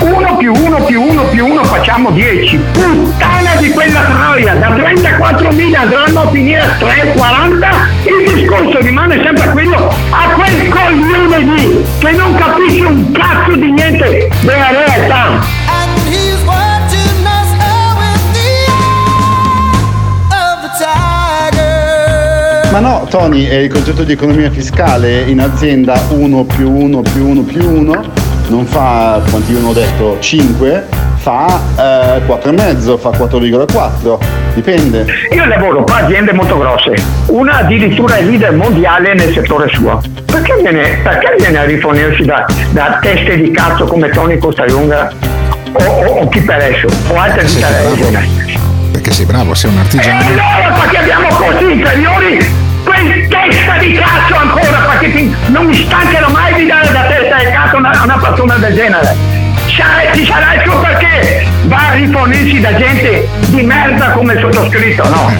uno più uno più uno più uno facciamo 10, puttana di quella troia, da 34.000 andranno a finire a 3,40, il discorso rimane sempre quello. A quel coglione lì che non capisce un cazzo di niente. Della realtà. Ma no, Tony, è il concetto di economia fiscale in azienda 1 più 1 più 1 più 1 non fa, quanti io non ho detto, 5, fa eh, 4,5, fa 4,4, dipende. Io lavoro per aziende molto grosse, una addirittura è leader mondiale nel settore suo. Perché viene, perché viene a rifornirsi da, da teste di cazzo come Tony Costalunga o, o, o chi per esso o altre di? Perché sei bravo, sei un artigiano. Allora perché abbiamo costi inferiori? Quel testa di cazzo ancora, perché ti- non mi stancherò mai di dare da testa di cazzo una, una persona del genere. Sarà- ci sarà il suo perché va a rifornirsi da gente di merda come il sottoscritto, no?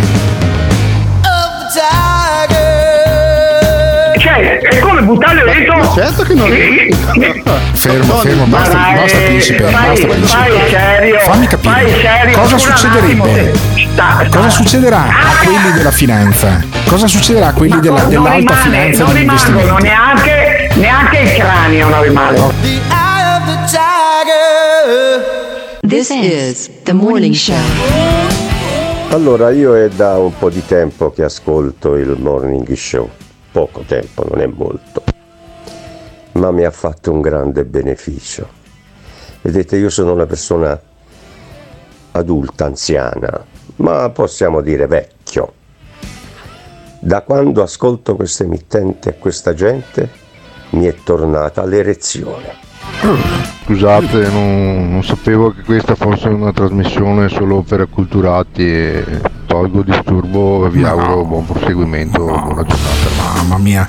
Cioè, è come buttare dentro. certo che non Fermo, fermo, basta, Vai, basta principe, vai, basta principe. serio, Fammi capire, serio, cosa succederebbe? sta- Cosa succederà a quelli della finanza? Cosa succederà a quelli della- non dell'alta rimane, finanza non degli rimangono neanche, neanche il cranio non rimane. This is the morning show. Allora, io è da un po' di tempo che ascolto il morning show. Poco tempo, non è molto. Ma mi ha fatto un grande beneficio. Vedete, io sono una persona adulta, anziana, ma possiamo dire vecchio. Da quando ascolto questa emittente e questa gente mi è tornata l'erezione. Scusate, non, non sapevo che questa fosse una trasmissione solo per acculturati e tolgo il disturbo e vi No. auguro buon proseguimento, buona giornata. Mamma mia,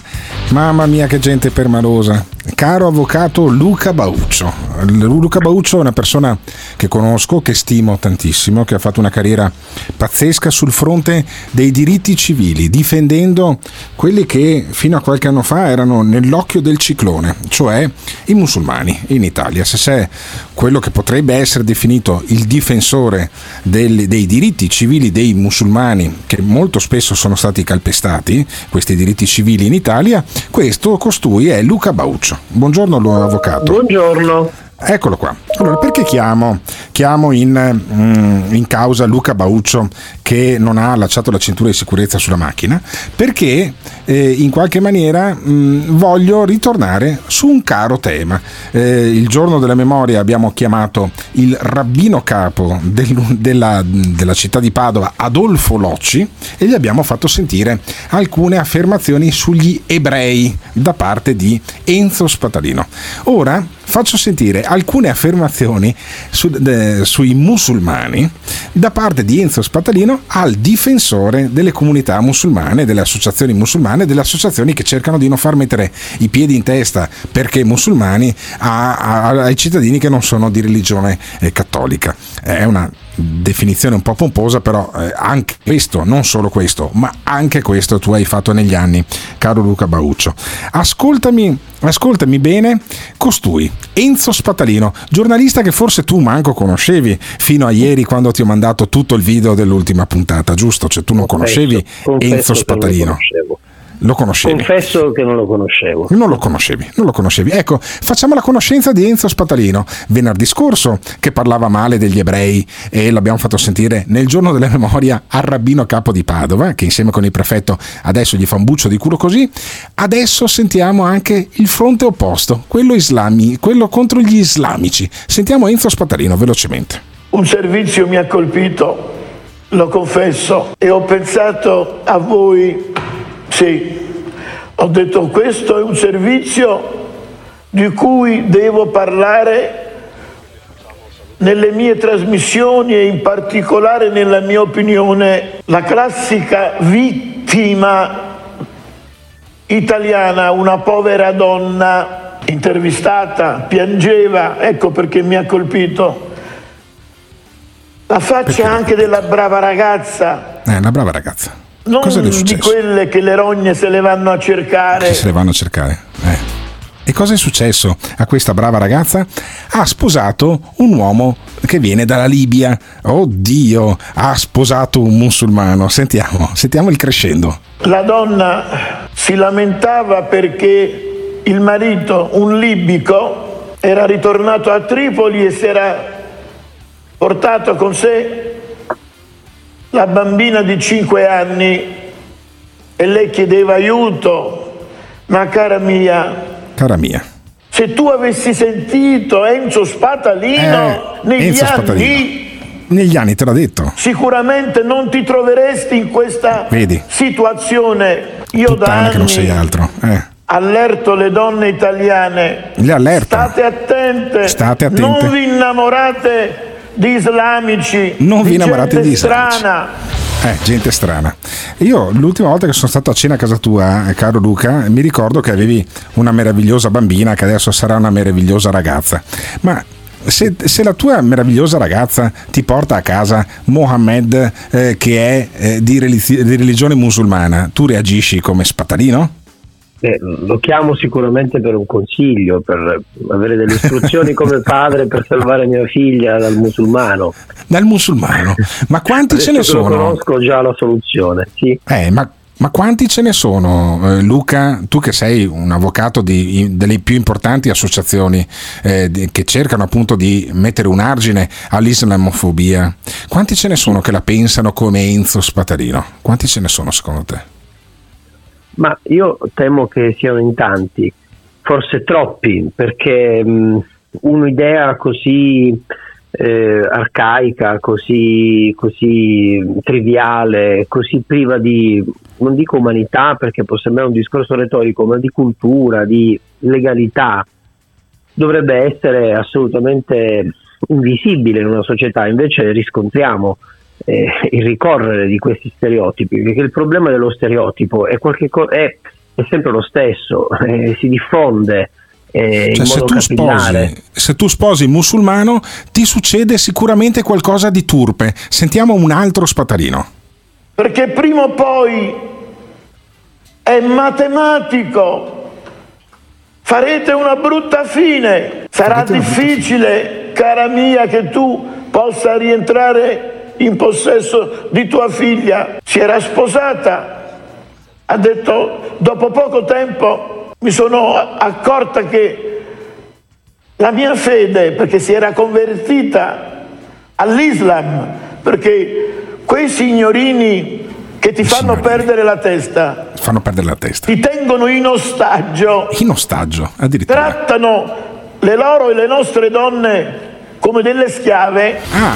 mamma mia che gente permalosa. Caro avvocato Luca Bauccio. Luca Bauccio è una persona che conosco, che stimo tantissimo, che ha fatto una carriera pazzesca sul fronte dei diritti civili, difendendo quelli che fino a qualche anno fa erano nell'occhio del ciclone, cioè i musulmani in Italia. Se sei quello che potrebbe essere definito il difensore del- dei diritti civili dei musulmani, che molto spesso sono stati calpestati, questi diritti civili in Italia, questo costui è Luca Bauccio. Buongiorno avvocato. Buongiorno. Eccolo qua. Allora, perché chiamo, chiamo in, mm, in causa Luca Bauccio che non ha allacciato la cintura di sicurezza sulla macchina? Perché eh, in qualche maniera mm, voglio ritornare su un caro tema. Eh, il giorno della memoria abbiamo chiamato il rabbino capo del- della, della città di Padova, Adolfo Locci, e gli abbiamo fatto sentire alcune affermazioni sugli ebrei da parte di Enzo Spatalino. Ora faccio sentire alcune diffamazioni su- de- sui musulmani da parte di Enzo Spatalino al difensore delle comunità musulmane, delle associazioni musulmane, delle associazioni che cercano di non far mettere i piedi in testa perché musulmani a- a- ai cittadini che non sono di religione eh, cattolica. È una definizione un po' pomposa, però eh, anche questo, non solo questo, ma anche questo tu hai fatto negli anni, caro Luca Bauccio. Ascoltami, ascoltami bene, costui, Enzo Spatalino, giornalista che forse tu manco conoscevi fino a ieri quando ti ho mandato tutto il video dell'ultima puntata, giusto? Cioè tu non conoscevi confesso Enzo che non lo conoscevi? Confesso che non lo conoscevo. Non lo conoscevi, non lo conoscevi. Ecco, facciamo la conoscenza di Enzo Spatalino. Venerdì scorso che parlava male degli ebrei e l'abbiamo fatto sentire nel giorno della memoria al rabbino capo di Padova, che insieme con il prefetto adesso gli fa un buccio di culo così. Adesso sentiamo anche il fronte opposto, quello, islami, quello contro gli islamici. Sentiamo Enzo Spatalino velocemente. Un servizio mi ha colpito, lo confesso, e ho pensato a voi, sì, ho detto questo è un servizio di cui devo parlare nelle mie trasmissioni e in particolare nella mia opinione. La classica vittima italiana, una povera donna intervistata, piangeva, ecco perché mi ha colpito. La faccia anche della brava ragazza, Eh, una brava ragazza. Non Cosa di successo? quelle che le rogne se le vanno a cercare. Che se le vanno a cercare. Eh. E cosa è successo a questa brava ragazza? Ha sposato un uomo che viene dalla Libia. Oddio, ha sposato un musulmano. Sentiamo, sentiamo il crescendo. La donna si lamentava perché il marito, un libico, era ritornato a Tripoli e si era portato con sé la bambina di 5 anni e lei chiedeva aiuto. Ma cara mia, Cara mia. se tu avessi sentito Enzo Spatalino Eh, negli Enzo anni, Spatalino. Negli anni te l'ha detto. sicuramente non ti troveresti in questa Vedi. situazione. Io da Puttana che non sei anni altro. Eh. allerto le donne italiane. Le allerta. State attente. State attente. Non vi innamorate di islamici. Non vi innamorate di islamici. strana. Eh, gente strana. Io l'ultima volta che sono stato a cena a casa tua, eh, caro Luca, mi ricordo che avevi una meravigliosa bambina che adesso sarà una meravigliosa ragazza. Ma se, se la tua meravigliosa ragazza ti porta a casa Mohammed eh, che è eh, di religione musulmana, tu reagisci come spatalino? Eh, lo chiamo sicuramente per un consiglio, per avere delle istruzioni [laughs] come padre per salvare mia figlia dal musulmano. Dal musulmano? Ma quanti Adesso ce ne sono? conosco già la soluzione, sì. Eh, ma, ma quanti ce ne sono, eh, Luca? Tu che sei un avvocato di, in- delle più importanti associazioni eh, di- che cercano appunto di mettere un argine all'islamofobia, quanti ce ne sono che la pensano come Enzo Spatarino? Quanti ce ne sono secondo te? Ma io temo che siano in tanti, forse troppi, perché mh, un'idea così eh, arcaica, così, così triviale, così priva di, non dico umanità perché può sembrare un discorso retorico, ma di cultura, di legalità, dovrebbe essere assolutamente invisibile in una società, invece riscontriamo eh, il ricorrere di questi stereotipi, perché il problema dello stereotipo è, qualche co- è, è sempre lo stesso, [laughs] eh, si diffonde eh, Cioè, se tu, sposi, se tu sposi musulmano, ti succede sicuramente qualcosa di turpe. Sentiamo un altro Spatarino. Perché prima o poi è matematico. Farete una brutta fine. Sarà difficile, cara mia, che tu possa rientrare in possesso di tua figlia. Si era sposata. Ha detto, dopo poco tempo mi sono accorta che la mia fede, perché si era convertita all'Islam, perché quei signorini che ti fanno perdere la testa, Fanno perdere la testa. ti tengono in ostaggio, In ostaggio, addirittura. trattano le loro e le nostre donne come delle schiave. Ah,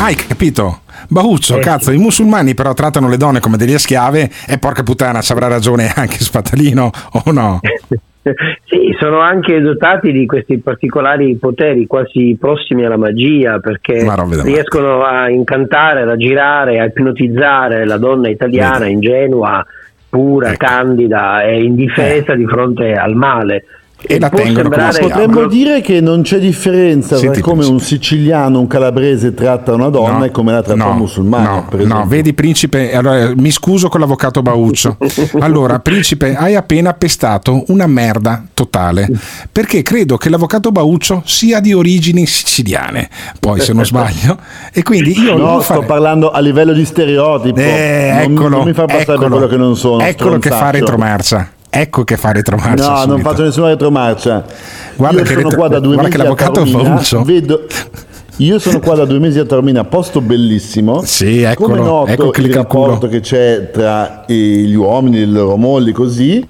hai capito? Bauccio, cazzo, i musulmani però trattano le donne come delle schiave e porca puttana, ci avrà ragione anche Spatalino o no? [laughs] Sì, sono anche dotati di questi particolari poteri quasi prossimi alla magia perché riescono a incantare, a girare, a ipnotizzare la donna italiana ingenua, pura, Ecco. candida e indifesa di fronte al male. E la tengono come sembrare- schiava. Potremmo dire che non c'è differenza Senti, tra come un siciliano, un calabrese tratta una donna No, e come la tratta no, un musulmano. No, no, vedi principe, allora, mi scuso con l'avvocato Bauccio. [laughs] Allora, principe, hai appena pestato una merda totale, perché credo che l'avvocato Bauccio sia di origini siciliane, poi se non sbaglio, e quindi io No, sto parlando a livello di stereotipo. Eh, non, eccolo, non mi fa passare eccolo. quello che non sono. Eccolo che fa retromarcia. Ecco che fa retromarcia. No, non subito. faccio nessuna retromarcia. Guarda Io che sono retro- qua da due guarda mesi che l'avvocato a Taormina, Bauccio- vedo- Io sono qua da due mesi a Taormina, posto bellissimo. Sì, eccolo, Come noto ecco il rapporto che c'è tra eh, gli uomini le loro mogli, così.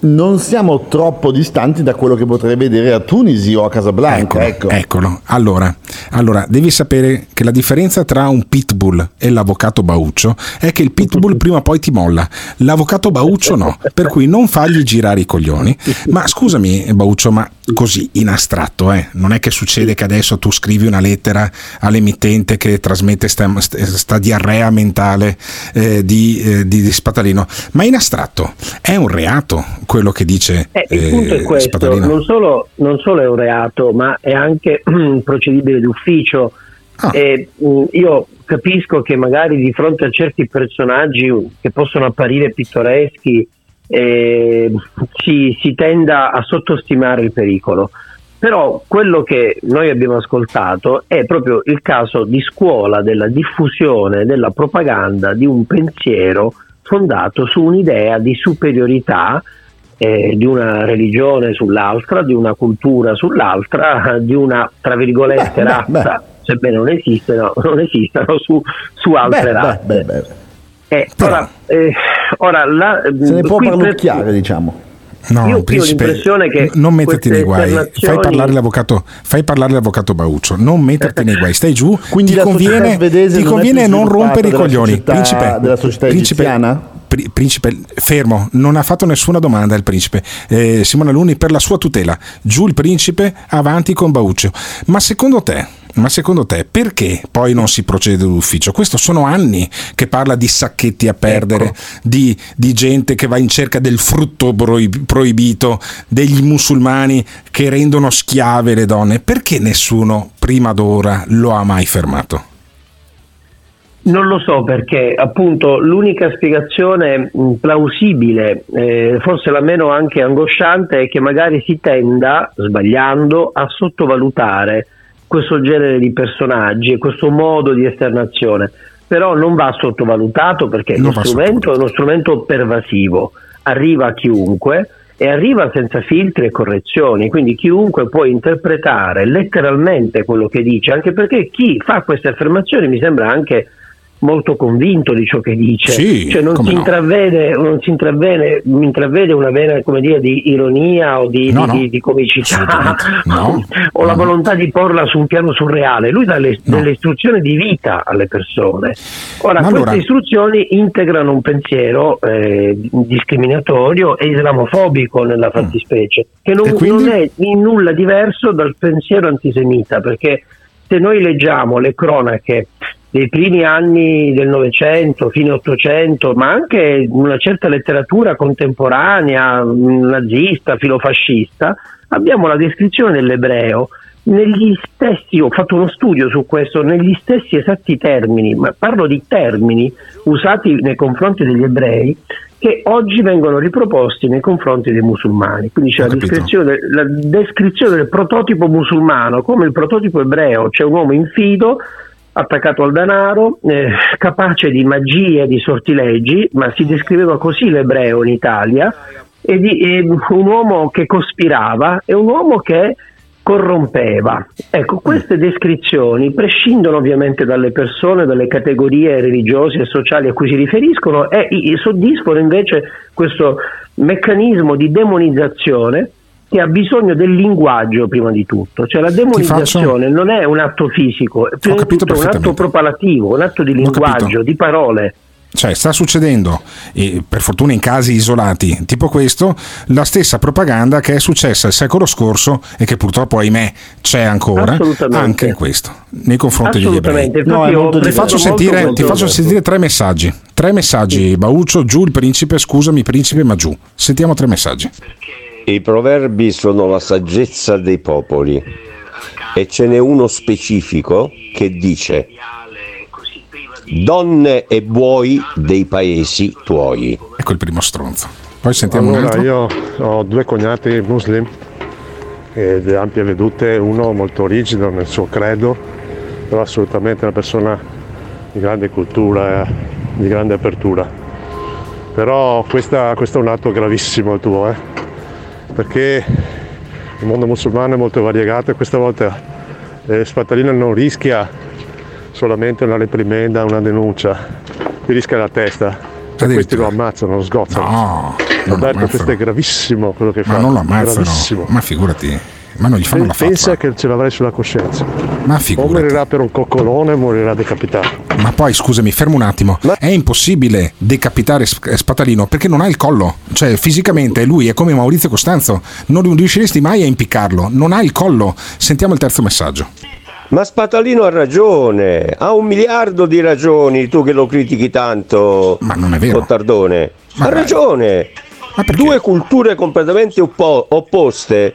Non siamo troppo distanti da quello che potrei vedere a Tunisi o a Casablanca. ecco. Eccolo. Allora, allora, devi sapere che la differenza tra un pitbull e l'avvocato Bauccio è che il pitbull [laughs] prima o poi ti molla, l'avvocato Bauccio no, per cui non fagli girare i coglioni. Ma scusami Bauccio, ma così in astratto, eh, non è che succede che adesso tu scrivi una lettera all'emittente che trasmette sta, sta diarrea mentale eh, di, eh, di- di Spatalino, ma in astratto è un reato quello che dice Eh, il punto è eh, questo, Spatalino? non solo, non solo è un reato, ma è anche [clears throat] procedibile d'ufficio. Ah. E, mh, io capisco che magari di fronte a certi personaggi che possono apparire pittoreschi eh, si, si tenda a sottostimare il pericolo. Però quello che noi abbiamo ascoltato è proprio il caso di scuola della diffusione della propaganda di un pensiero fondato su un'idea di superiorità eh, di una religione sull'altra, di una cultura sull'altra, di una tra virgolette Beh, beh, razza, sebbene non esistano, non esistano su, su altre Beh, beh, razze. Eh, ora, eh, ora la, Se ne può parlucchiare, diciamo. No, Io- principe, l'impressione che non metterti nei guai. Fai esternazioni- parlare l'avvocato, fai parlare l'avvocato Bauccio. Non metterti nei guai. Stai giù. Quindi ti conviene, ti non conviene non sviluppata rompere i coglioni. società- principe, della società principe, egiziana? pri- principe, fermo. Non ha fatto nessuna domanda il principe. Eh, Simone Aluni per la sua tutela. Giù il principe, avanti con Bauccio. Ma secondo te? Ma secondo te perché poi non si procede d'ufficio? Questo sono anni che parla di sacchetti a perdere, di, di gente che va in cerca del frutto proib- proibito, degli musulmani che rendono schiave le donne. Perché nessuno prima d'ora lo ha mai fermato? Non lo so perché appunto l'unica spiegazione plausibile, eh, forse la meno anche angosciante, è che magari si tenda, sbagliando, a sottovalutare questo genere di personaggi e questo modo di esternazione. Però non va sottovalutato perché lo strumento è uno strumento pervasivo, arriva a chiunque e arriva senza filtri e correzioni, quindi chiunque può interpretare letteralmente quello che dice, anche perché chi fa queste affermazioni mi sembra anche molto convinto di ciò che dice, Sì, cioè non si, no. intravede, non si intravede, intravede una come dire, di ironia o di, No, di- no. di- di comicità [laughs] o la volontà di porla su un piano surreale, lui dà le- delle istruzioni di vita alle persone. Ora, Ma queste allora- istruzioni integrano un pensiero eh, discriminatorio e islamofobico nella fattispecie, che non, Mm. Quindi? non è in nulla diverso dal pensiero antisemita, perché se noi leggiamo le cronache dei primi anni del Novecento, fine Ottocento, ma anche una certa letteratura contemporanea, nazista, filofascista, abbiamo la descrizione dell'ebreo negli stessi, ho fatto uno studio su questo, negli stessi esatti termini, ma parlo di termini usati nei confronti degli ebrei che oggi vengono riproposti nei confronti dei musulmani. Quindi c'è la descrizione, la descrizione del prototipo musulmano come il prototipo ebreo, c'è un uomo infido attaccato al denaro, eh, capace di magie, di sortileggi, ma si descriveva così l'ebreo in Italia, e di, e un uomo che cospirava e un uomo che corrompeva. Ecco, queste descrizioni prescindono ovviamente dalle persone, dalle categorie religiose e sociali a cui si riferiscono e soddisfano invece questo meccanismo di demonizzazione che ha bisogno del linguaggio prima di tutto, cioè la demonizzazione non è un atto fisico, è un atto propalativo, un atto di linguaggio, di parole. Cioè, sta succedendo, e per fortuna in casi isolati, tipo questo, la stessa propaganda che è successa il secolo scorso e che purtroppo, ahimè, c'è ancora, Assolutamente. anche in questo, nei confronti degli ebrei. Io ti, faccio molto, sentire, molto ti faccio molto. sentire tre messaggi. Tre messaggi, Bauccio, giù il principe, scusami principe, ma giù. Sentiamo tre messaggi. I proverbi sono la saggezza dei popoli e ce n'è uno specifico che dice donne e buoi dei paesi tuoi. Ecco il primo stronzo. Poi sentiamo un Allora, altro. io ho due cognati muslim e di ampie vedute, uno molto rigido nel suo credo, però assolutamente una persona di grande cultura, di grande apertura. Però questa- questo è un atto gravissimo il tuo, eh? Perché il mondo musulmano è molto variegato e questa volta eh, Spatalino non rischia solamente una reprimenda, una denuncia, qui rischia la testa. E questi lo ammazzano, lo sgozzano. No, Roberto, questo è gravissimo quello che Ma fa. non lo ammazzano, Gravissimo. ma figurati, ma non gli fanno la Pensa fazza. che ce l'avrai sulla coscienza. Ma O figurati. morirà per un coccolone o morirà decapitato. Ma poi scusami, fermo un attimo. È impossibile decapitare Sp- Spatalino perché non ha il collo. Cioè, fisicamente lui è come Maurizio Costanzo. Non riusciresti mai a impiccarlo. Non ha il collo. Sentiamo il terzo messaggio. Ma Spatalino ha ragione, ha un miliardo di ragioni, tu che lo critichi tanto. Ma non è vero. Cottardone. ha ragione. Due culture completamente oppo- opposte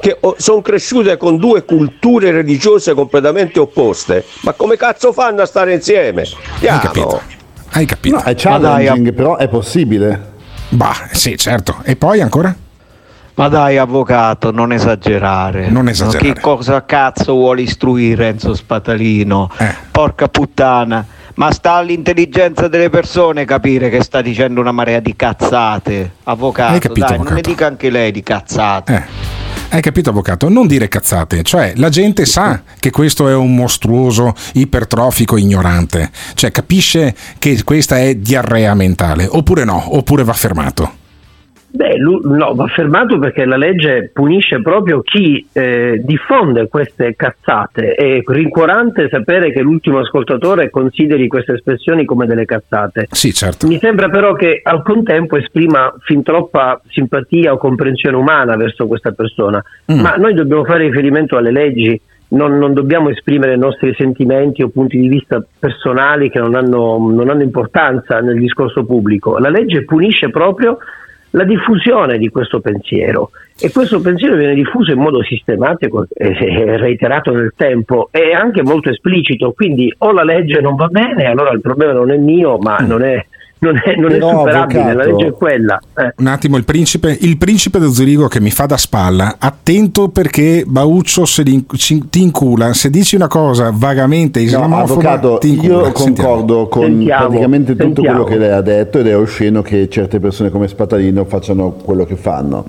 che sono cresciute con due culture religiose completamente opposte. Ma come cazzo fanno a stare insieme? Hai capito? Hai capito? No, è challenging, però è possibile. Bah, sì, certo. E poi ancora? Ma dai, avvocato, non esagerare. Non esagerare. Che cosa cazzo vuole istruire Renzo Spatalino? Eh. Porca puttana. Ma sta all'intelligenza delle persone capire che sta dicendo una marea di cazzate. Avvocato, Hai capito, dai, non ne avvocato? dica anche lei di cazzate. Eh. Hai capito, avvocato? Non dire cazzate, cioè la gente sa che questo è un mostruoso ipertrofico ignorante, cioè capisce che questa è diarrea mentale, oppure no, oppure va fermato. Beh, no, va fermato perché la legge punisce proprio chi eh, diffonde queste cazzate. È rincuorante sapere che l'ultimo ascoltatore consideri queste espressioni come delle cazzate. Sì, certo. Mi sembra però che al contempo esprima fin troppa simpatia o comprensione umana verso questa persona. Mm. Ma noi dobbiamo fare riferimento alle leggi, non, non dobbiamo esprimere i nostri sentimenti o punti di vista personali che non hanno, non hanno importanza nel discorso pubblico. La legge punisce proprio la diffusione di questo pensiero. E questo pensiero viene diffuso in modo sistematico e reiterato nel tempo e anche molto esplicito, quindi o la legge non va bene, allora il problema non è mio, ma non è, non è, non è superabile, la avvocato, legge è quella. Eh. Un attimo, il principe, il principe dello Zurigo che mi fa da spalla, attento perché Bauccio se li- ci- ti incula, se dici una cosa vagamente No, islamofoba avvocato, ti incula. io Sentiamo. concordo con Sentiamo, praticamente tutto sentiamo. quello che lei ha detto ed è osceno che certe persone come Spatalino facciano quello che fanno.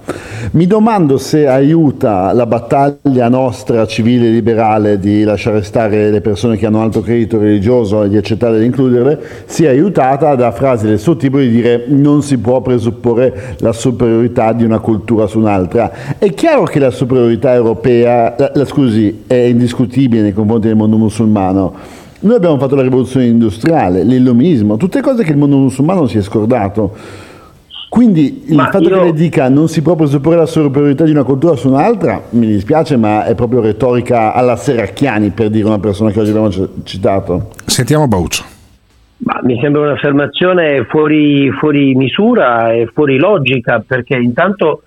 Mi domando se aiuta la battaglia nostra civile e liberale di lasciare stare le persone che hanno alto credito religioso e di accettare di includerle, sia aiutata da frasi del suo tipo di dire non si può presupporre la superiorità di una cultura su un'altra. È chiaro che la superiorità europea, la- la- scusi, è indiscutibile nei confronti del mondo musulmano. Noi abbiamo fatto la rivoluzione industriale, l'illuminismo, tutte cose che il mondo musulmano si è scordato. Quindi il Ma fatto io- che lei dica non si può presupporre la superiorità di una cultura su un'altra, mi dispiace, ma è proprio retorica alla Serracchiani per dire una persona che oggi abbiamo c- citato. Sentiamo Bauccio. Ma mi sembra un'affermazione fuori, fuori misura e fuori logica perché intanto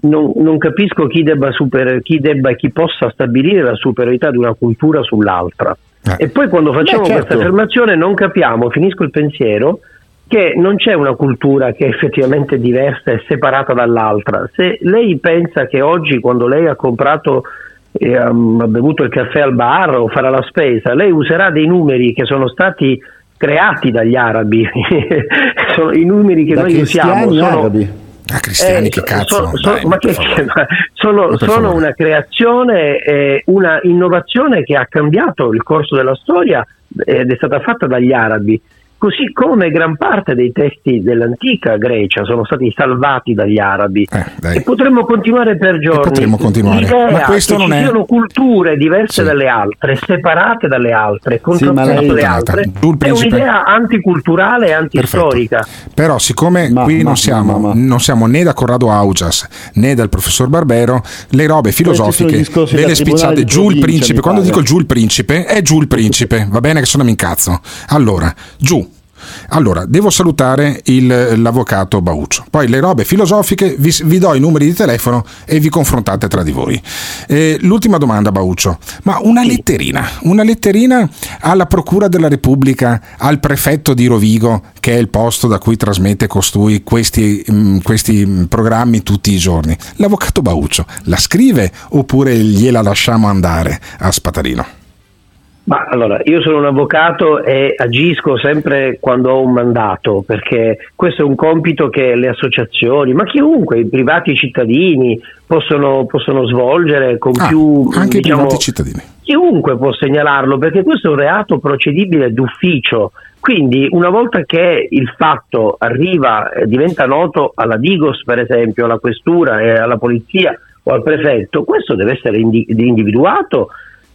non, non capisco chi debba, super, chi debba e chi possa stabilire la superiorità di una cultura sull'altra. E poi quando facciamo Beh, certo. questa affermazione non capiamo, finisco il pensiero, che non c'è una cultura che è effettivamente diversa e separata dall'altra. Se lei pensa che oggi quando lei ha comprato e ha ha bevuto il caffè al bar o farà la spesa, lei userà dei numeri che sono stati creati dagli arabi, [laughs] sono i numeri che Da noi usiamo. Sono, arabi. Ah, cristiani, eh, che so- cazzo. so- Dai, ma che- ma sono, sono una creazione, eh, una innovazione che ha cambiato il corso della storia ed è stata fatta dagli arabi. Così come gran parte dei testi dell'antica Grecia sono stati salvati dagli arabi e potremmo continuare per giorni. potremmo continuare. L'idea Ma questo che non ci è- siano culture diverse dalle altre, separate dalle altre, contrapposte lei- alle altre, il è principe- un'idea anticulturale e antistorica. Però, siccome qui non, siamo, non siamo né da Corrado Augias né dal professor Barbero, le robe sono filosofiche ve le spicciate giù il principe. Quando dico giù il principe, è giù il principe, va bene che sono mi incazzo. Allora, giù. Allora, devo salutare il- l'avvocato Bauccio. Poi le robe filosofiche vi, vi do i numeri di telefono e vi confrontate tra di voi. Eh, l'ultima domanda, Bauccio. Ma una letterina, una letterina alla Procura della Repubblica, al prefetto di Rovigo, che è il posto da cui trasmette costui questi, mm, questi mm, programmi tutti i giorni. L'avvocato Bauccio la scrive oppure gliela lasciamo andare a Spatarino? Ma allora, io sono un avvocato e agisco sempre quando ho un mandato, perché questo è un compito che le associazioni, ma chiunque, i privati cittadini possono, possono svolgere con più... Ah, Anche i diciamo, privati cittadini. Chiunque può segnalarlo perché questo è un reato procedibile d'ufficio. Quindi una volta che il fatto arriva, eh, diventa noto alla Digos per esempio, alla questura e alla polizia o al prefetto, questo deve essere indi- individuato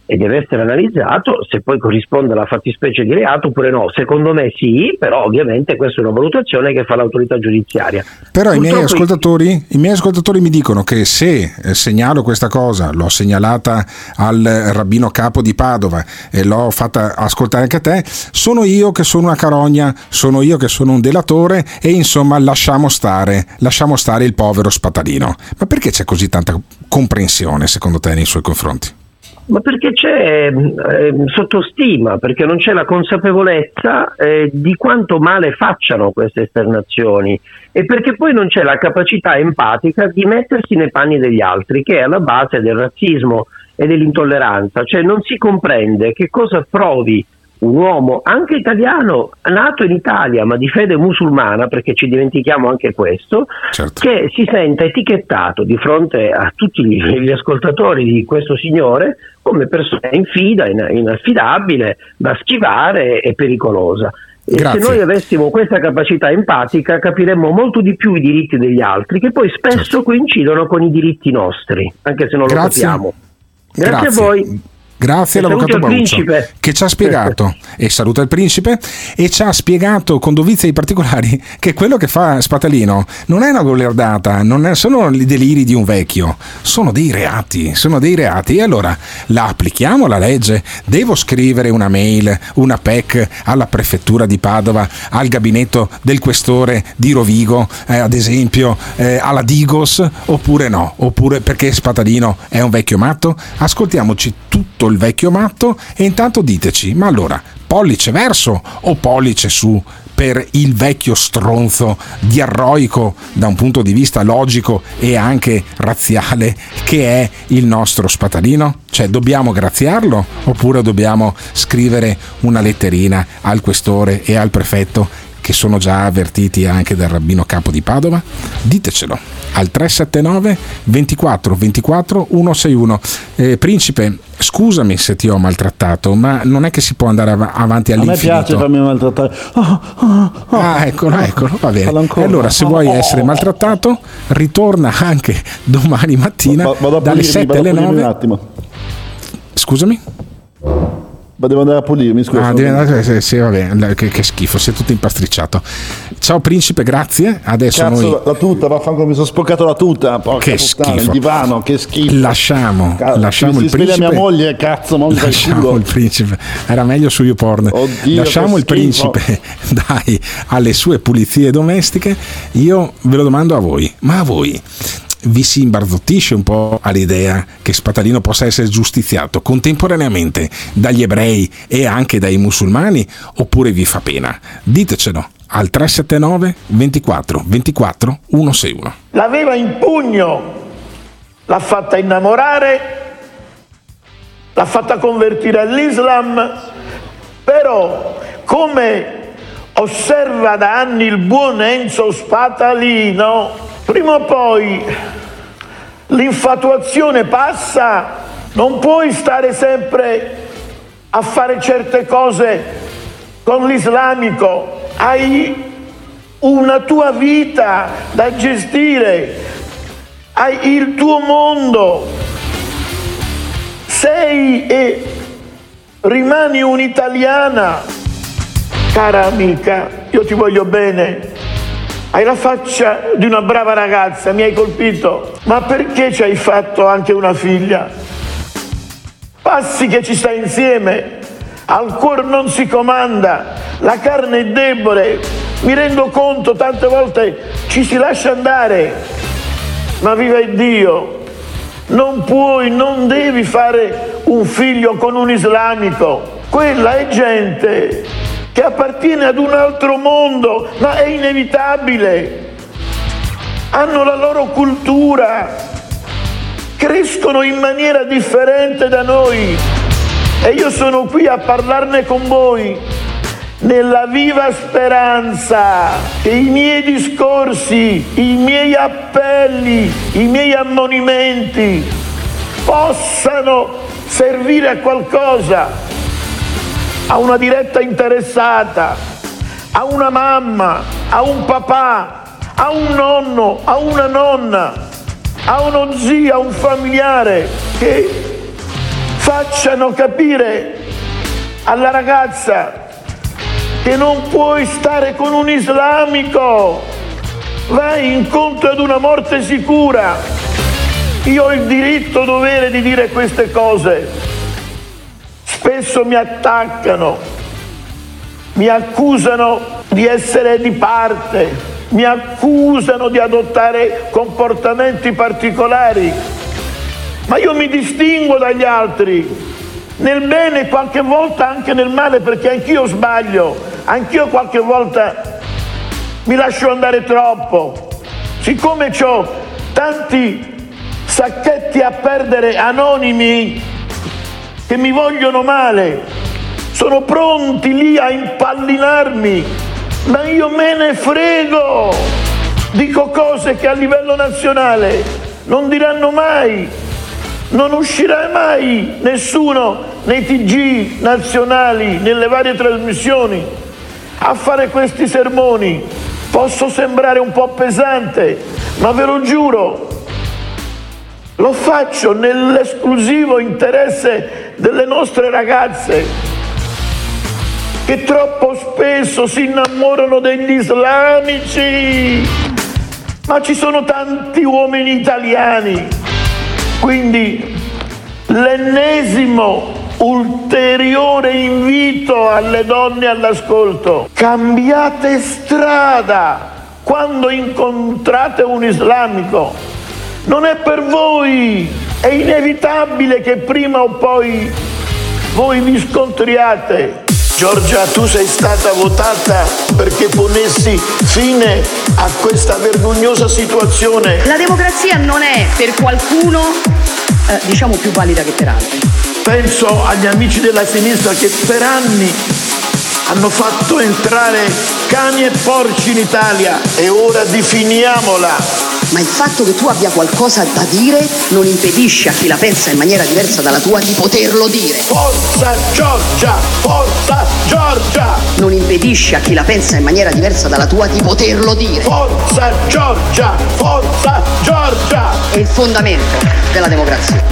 e deve essere analizzato se poi corrisponde alla fattispecie di reato oppure no. Secondo me sì, però ovviamente questa è una valutazione che fa l'autorità giudiziaria. Però i miei, i miei ascoltatori mi dicono che se eh, segnalo questa cosa, l'ho segnalata al rabbino capo di Padova e l'ho fatta ascoltare anche a te, sono io che sono una carogna, sono io che sono un delatore e insomma lasciamo stare, lasciamo stare il povero spatalino. Ma perché c'è così tanta comprensione secondo te nei suoi confronti? Ma perché c'è ehm, sottostima, perché non c'è la consapevolezza eh, di quanto male facciano queste esternazioni e perché poi non c'è la capacità empatica di mettersi nei panni degli altri, che è alla base del razzismo e dell'intolleranza, cioè non si comprende che cosa provi un uomo, anche italiano, nato in Italia ma di fede musulmana, perché ci dimentichiamo anche questo, che si senta etichettato di fronte a tutti gli, gli ascoltatori di questo signore come persona infida, in- inaffidabile, da schivare e pericolosa. E se noi avessimo questa capacità empatica capiremmo molto di più i diritti degli altri, che poi spesso coincidono con i diritti nostri, anche se non lo Grazie. capiamo. Grazie, Grazie. a voi. Grazie E all'avvocato Bauccio che ci ha spiegato. [laughs] E saluta il principe. E ci ha spiegato con dovizia di particolari che quello che fa Spatalino non è una goliardata, non sono i deliri di un vecchio, sono dei reati, sono dei reati. E allora la applichiamo la legge, devo scrivere una mail, una PEC alla prefettura di Padova, al gabinetto del questore di Rovigo, eh, ad esempio eh, alla Digos oppure no, oppure perché Spatalino è un vecchio matto? Ascoltiamoci tutto il vecchio matto e intanto diteci, ma allora pollice verso o pollice su per il vecchio stronzo diarroico da un punto di vista logico e anche razziale che è il nostro spatalino? Cioè dobbiamo graziarlo oppure dobbiamo scrivere una letterina al questore e al prefetto che sono già avvertiti anche dal rabbino capo di Padova? Ditecelo al 379 24 24 161. Eh, principe, scusami se ti ho maltrattato, ma non è che si può andare av- avanti A me all'infinito. piace farmi maltrattare. Oh, oh, oh. Ah, eccolo, eccolo, va bene. Allora, se vuoi essere maltrattato, ritorna anche domani mattina Va- vado a dalle pulirmi, 7 vado a alle pulirmi 9. un attimo. Scusami? Ma devo andare a pulirmi, scusa. Ah, devi andare- sì, sì, va bene, che, che schifo, sei tutto impastricciato. Ciao principe, grazie. Adesso Cazzo, noi la tuta, vaffanculo, mi sono sporcato la tuta. Porca Che puttana, schifo. il divano, che schifo. lasciamo, Cazzo, lasciamo il principe. mia moglie, cazzo, il Lasciamo il principe, era meglio su YouPorn. Oddio, Lasciamo il principe, [laughs] dai, alle sue pulizie domestiche. Io ve lo domando a voi, ma a voi vi si imbarzottisce un po' all'idea che Spatalino possa essere giustiziato contemporaneamente dagli ebrei e anche dai musulmani oppure vi fa pena? Ditecelo al 379 24 24 161. l'aveva in pugno, l'ha fatta innamorare, l'ha fatta convertire all'Islam, però come osserva da anni il buon Enzo Spatalino, prima o poi l'infatuazione passa, non puoi stare sempre a fare certe cose con l'islamico, hai una tua vita da gestire, hai il tuo mondo, sei e rimani un'italiana. Cara amica, io ti voglio bene, hai la faccia di una brava ragazza, mi hai colpito, ma perché ci hai fatto anche una figlia? Passi che ci stai insieme, al cuore non si comanda, la carne è debole, mi rendo conto tante volte ci si lascia andare, ma viva il Dio, non puoi, non devi fare un figlio con un islamico, quella è gente che appartiene ad un altro mondo, ma è inevitabile. Hanno la loro cultura, crescono in maniera differente da noi e io sono qui a parlarne con voi nella viva speranza che i miei discorsi, i miei appelli, i miei ammonimenti possano servire a qualcosa, a una diretta interessata, a una mamma, a un papà, a un nonno, a una nonna, a uno zio, a un familiare che facciano capire alla ragazza che non puoi stare con un islamico, vai incontro ad una morte sicura. Io ho il diritto dovere di dire queste cose. Spesso mi attaccano, mi accusano di essere di parte, mi accusano di adottare comportamenti particolari, ma io mi distingo dagli altri, nel bene e qualche volta anche nel male perché anch'io sbaglio, anch'io qualche volta mi lascio andare troppo. Siccome ho tanti sacchetti a perdere anonimi che mi vogliono male, sono pronti lì a impallinarmi, ma io me ne frego. Dico cose che a livello nazionale non diranno mai, non uscirà mai nessuno nei TG nazionali, nelle varie trasmissioni a fare questi sermoni. Posso sembrare un po' pesante, ma ve lo giuro, lo faccio nell'esclusivo interesse delle nostre ragazze che troppo spesso si innamorano degli islamici, ma ci sono tanti uomini italiani, quindi l'ennesimo ulteriore invito alle donne all'ascolto. Cambiate strada quando incontrate un islamico. Non è per voi, è inevitabile che prima o poi voi vi scontriate. Giorgia, tu sei stata votata perché ponessi fine a questa vergognosa situazione. La democrazia non è per qualcuno, eh, diciamo, più valida che per altri. Penso agli amici della sinistra che per anni hanno fatto entrare cani e porci in Italia e ora definiamola. Ma il fatto che tu abbia qualcosa da dire non impedisce a chi la pensa in maniera diversa dalla tua di poterlo dire. Forza Giorgia! Forza Giorgia! Non impedisce a chi la pensa in maniera diversa dalla tua di poterlo dire. Forza Giorgia! Forza Giorgia! È il fondamento della democrazia.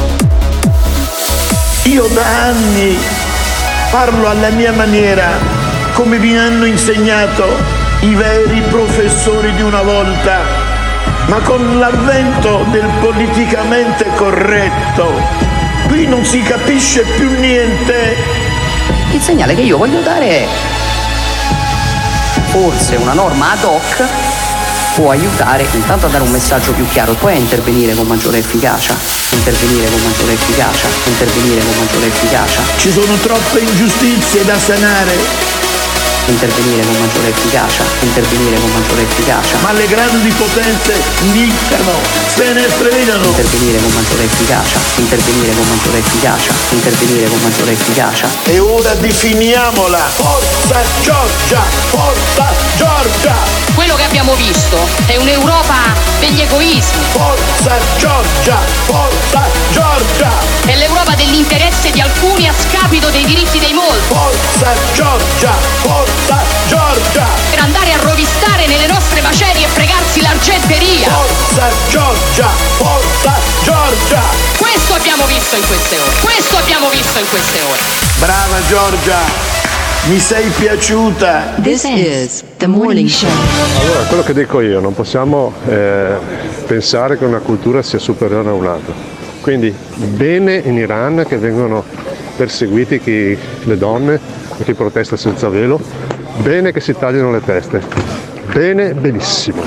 Io da anni parlo alla mia maniera, come mi hanno insegnato i veri professori di una volta, ma con l'avvento del politicamente corretto, qui non si capisce più niente. Il segnale che io voglio dare è forse una norma ad hoc può aiutare intanto a dare un messaggio più chiaro e poi a intervenire con maggiore efficacia, intervenire con maggiore efficacia, intervenire con maggiore efficacia. Ci sono troppe ingiustizie da sanare intervenire con maggiore efficacia, intervenire con maggiore efficacia. Ma le grandi potenze dicano, se ne fregano. Intervenire con maggiore efficacia, intervenire con maggiore efficacia, intervenire con maggiore efficacia. E ora definiamola. Forza Giorgia, forza Giorgia. Quello che abbiamo visto è un'Europa degli egoismi. Forza Giorgia, forza Giorgia. È l'Europa dell'interesse di alcuni a scapito dei diritti dei molti. Forza Giorgia, forza Forza Giorgia! Per andare a rovistare nelle nostre macerie e fregarsi l'argenteria! Forza Giorgia! Forza Giorgia! Questo abbiamo visto in queste ore! Questo abbiamo visto in queste ore! Brava Giorgia! Mi sei piaciuta! This is the morning show. Allora, quello che dico io, non possiamo eh, pensare che una cultura sia superiore a un'altra. Quindi bene in Iran che vengono perseguiti chi, le donne chi protesta senza velo, bene che si tagliano le teste, bene, benissimo.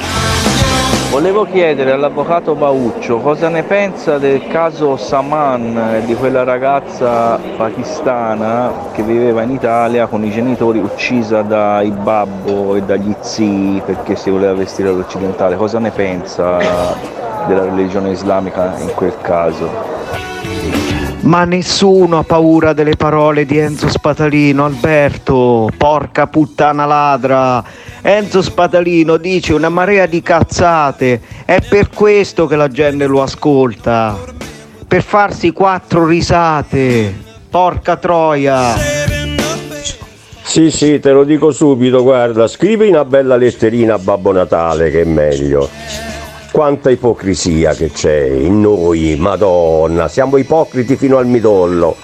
Volevo chiedere all'avvocato Bauccio cosa ne pensa del caso Saman e di quella ragazza pakistana che viveva in Italia con i genitori uccisa dai babbo e dagli zii perché si voleva vestire all'occidentale. Cosa ne pensa della religione islamica in quel caso? Ma nessuno ha paura delle parole di Enzo Spatalino, Alberto, porca puttana ladra. Enzo Spatalino dice una marea di cazzate, è per questo che la gente lo ascolta, per farsi quattro risate. Porca troia. Sì, sì, te lo dico subito, guarda, scrivi una bella letterina a Babbo Natale che è meglio. Quanta ipocrisia che c'è in noi, madonna, siamo ipocriti fino al midollo.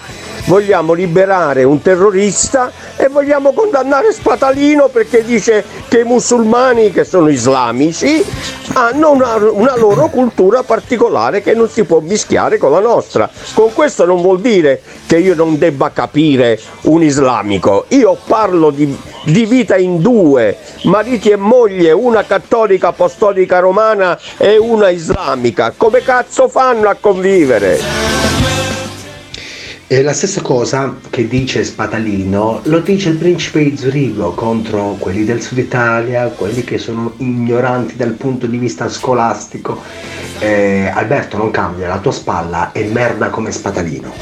Vogliamo liberare un terrorista e vogliamo condannare Spatalino perché dice che i musulmani, che sono islamici, hanno una, una loro cultura particolare che non si può mischiare con la nostra. Con questo non vuol dire che io non debba capire un islamico. Io parlo di, di vita in due, mariti e moglie, una cattolica apostolica romana e una islamica. Come cazzo fanno a convivere? E la stessa cosa che dice Spatalino lo dice il principe di Zurigo contro quelli del sud Italia, quelli che sono ignoranti dal punto di vista scolastico. Eh, Alberto non cambia, la tua spalla è merda come Spatalino.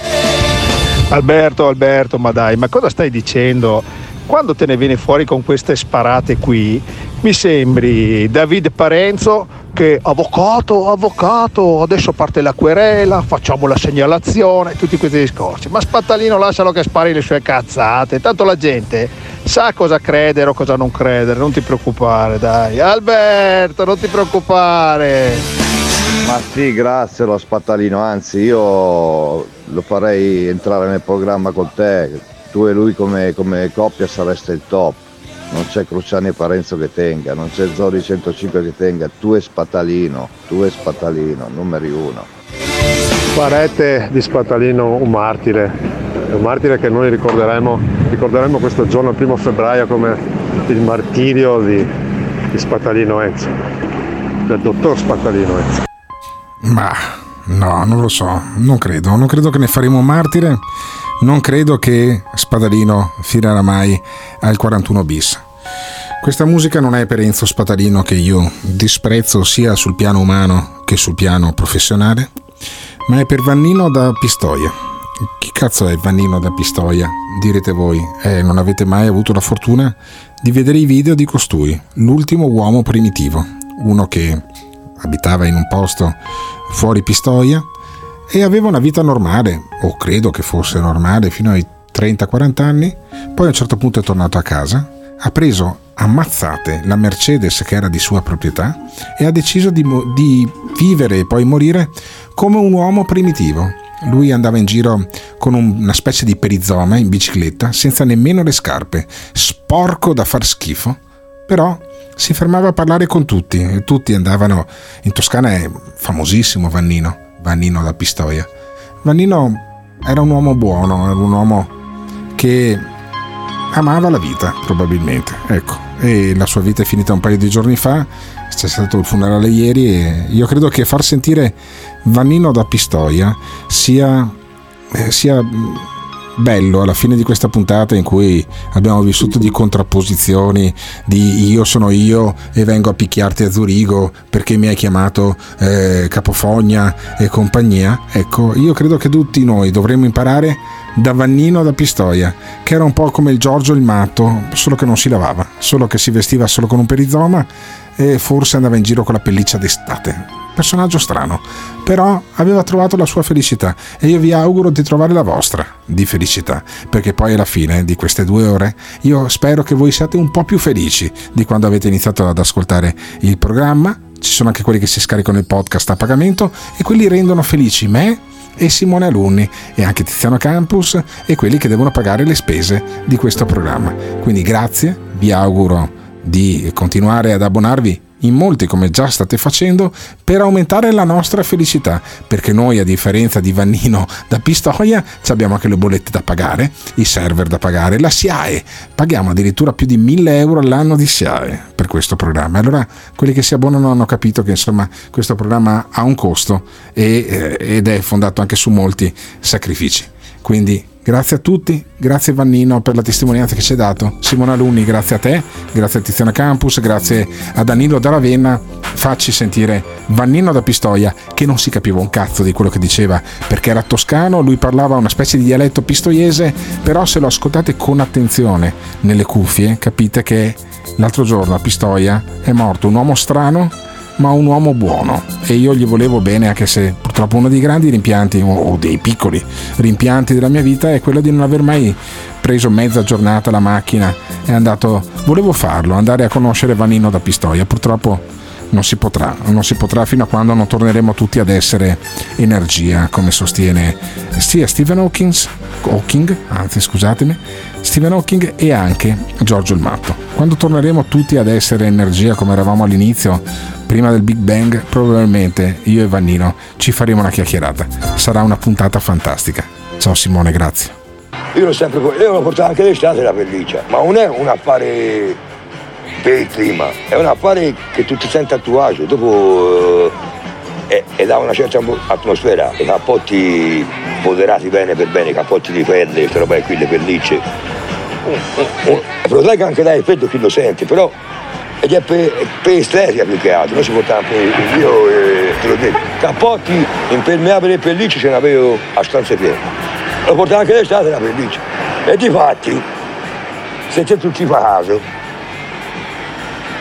Alberto, Alberto, ma dai, ma cosa stai dicendo? Quando te ne vieni fuori con queste sparate qui, mi sembri David Parenzo che avvocato, avvocato, adesso parte la querela, facciamo la segnalazione, tutti questi discorsi. Ma Spattalino lascialo che spari le sue cazzate, tanto la gente sa cosa credere o cosa non credere, non ti preoccupare, dai. Alberto, non ti preoccupare. Ma sì, grazie allo spattalino, anzi io lo farei entrare nel programma con te, tu e lui come, come coppia sareste il top, non c'è Cruciani e Parenzo che tenga, non c'è Zori 105 che tenga, tu e Spatalino, tu e Spatalino, numeri uno. Farete di Spatalino un martire, un martire che noi ricorderemo, ricorderemo questo giorno, il primo febbraio, come il martirio di, di Spatalino Enzo, del dottor Spatalino Enzo. Ma no, non lo so, non credo, non credo che ne faremo un martire, non credo che Spadalino finirà mai al 41 bis. Questa musica non è per Enzo Spadalino che io disprezzo sia sul piano umano che sul piano professionale, ma è per Vannino da Pistoia. Chi cazzo è Vannino da Pistoia? Direte voi, eh, non avete mai avuto la fortuna di vedere i video di costui, l'ultimo uomo primitivo, uno che abitava in un posto fuori Pistoia e aveva una vita normale, o credo che fosse normale, fino ai 30-40 anni, poi a un certo punto è tornato a casa, ha preso ammazzate la Mercedes che era di sua proprietà e ha deciso di, mo- di vivere e poi morire come un uomo primitivo. Lui andava in giro con un- una specie di perizoma in bicicletta, senza nemmeno le scarpe, sporco da far schifo, però si fermava a parlare con tutti e tutti andavano in Toscana è famosissimo Vannino Vannino da Pistoia. Vannino era un uomo buono era un uomo che amava la vita probabilmente ecco. E la sua vita è finita un paio di giorni fa c'è stato il funerale ieri e io credo che far sentire Vannino da Pistoia sia, eh, sia bello alla fine di questa puntata in cui abbiamo vissuto di contrapposizioni, di io sono io e vengo a picchiarti a Zurigo perché mi hai chiamato eh, capofogna e compagnia. Ecco, io credo che tutti noi dovremmo imparare da Vannino da Pistoia, che era un po' come il Giorgio il matto, solo che non si lavava, solo che si vestiva solo con un perizoma e forse andava in giro con la pelliccia d'estate. Personaggio strano, però aveva trovato la sua felicità e io vi auguro di trovare la vostra di felicità, perché poi alla fine di queste due ore io spero che voi siate un po' più felici di quando avete iniziato ad ascoltare il programma. Ci sono anche quelli che si scaricano il podcast a pagamento e quelli rendono felici me e Simone Alunni e anche Tiziano Campus e quelli che devono pagare le spese di questo programma. Quindi grazie, vi auguro di continuare ad abbonarvi in molti come già state facendo per aumentare la nostra felicità perché noi a differenza di Vannino da Pistoia abbiamo anche le bollette da pagare i server da pagare la SIAE paghiamo addirittura più di 1000 euro all'anno di SIAE per questo programma. Allora quelli che si abbonano hanno capito che insomma questo programma ha un costo e, eh, ed è fondato anche su molti sacrifici. Quindi Grazie a tutti, grazie Vannino per la testimonianza che ci hai dato. Simona Alunni, grazie a te, grazie a Tiziana Campus, grazie a Danilo da Ravenna. Facci sentire Vannino da Pistoia, che non si capiva un cazzo di quello che diceva, perché era toscano, lui parlava una specie di dialetto pistoiese, però se lo ascoltate con attenzione nelle cuffie, capite che l'altro giorno a Pistoia è morto un uomo strano ma un uomo buono. E io gli volevo bene anche se purtroppo uno dei grandi rimpianti o dei piccoli rimpianti della mia vita è quello di non aver mai preso mezza giornata la macchina. E andato volevo farlo andare a conoscere Vanino da Pistoia. Purtroppo non si potrà, non si potrà fino a quando non torneremo tutti ad essere energia, come sostiene sia Stephen Hawking, Hawking anzi scusatemi, Stephen Hawking e anche Giorgio il Matto. Quando torneremo tutti ad essere energia come eravamo all'inizio, prima del Big Bang, probabilmente io e Vannino ci faremo una chiacchierata. Sarà una puntata fantastica. Ciao Simone, grazie. Io l'ho sempre io l'ho portato anche d'estate la pelliccia, ma non è un affare per il clima, è un affare che tu ti senti a tuo agio, dopo eh, e, dà una certa atmosfera, i cappotti moderati bene per bene, i cappotti di pelle, queste robe qui, le pellicce. Però dai che anche dai freddo chi lo sente, però ed è per, per estetica più che altro, noi si portavamo per io eh, te lo dico, cappotti impermeabili e pellicce ce n'avevo a stanze piene. Lo portavo anche l'estate la pelliccia. E di fatti, se te tu ci fa caso,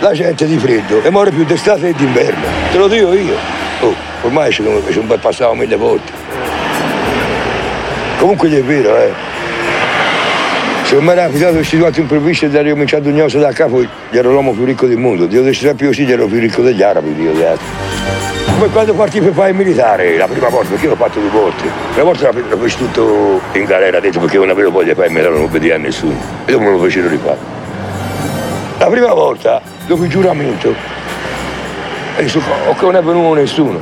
la gente di freddo e muore più d'estate che d'inverno. Te lo dico io. Oh, ormai ci sono passato mille volte. Comunque è vero, eh. Se mi era capitato questi due improvvisti ed ero cominciato ogni cosa da capo, ero l'uomo più ricco del mondo. Dio del sempre così, ero più ricco degli arabi, Dio di altri. Come quando partì per fare il militare, la prima volta, perché io l'ho fatto due volte. La volta l'ho fece tutto in galera dentro perché non avevo voglia di fare il militare, non vedeva nessuno. E dopo me lo fecero rifare. La prima volta, dopo il giuramento, non è venuto nessuno.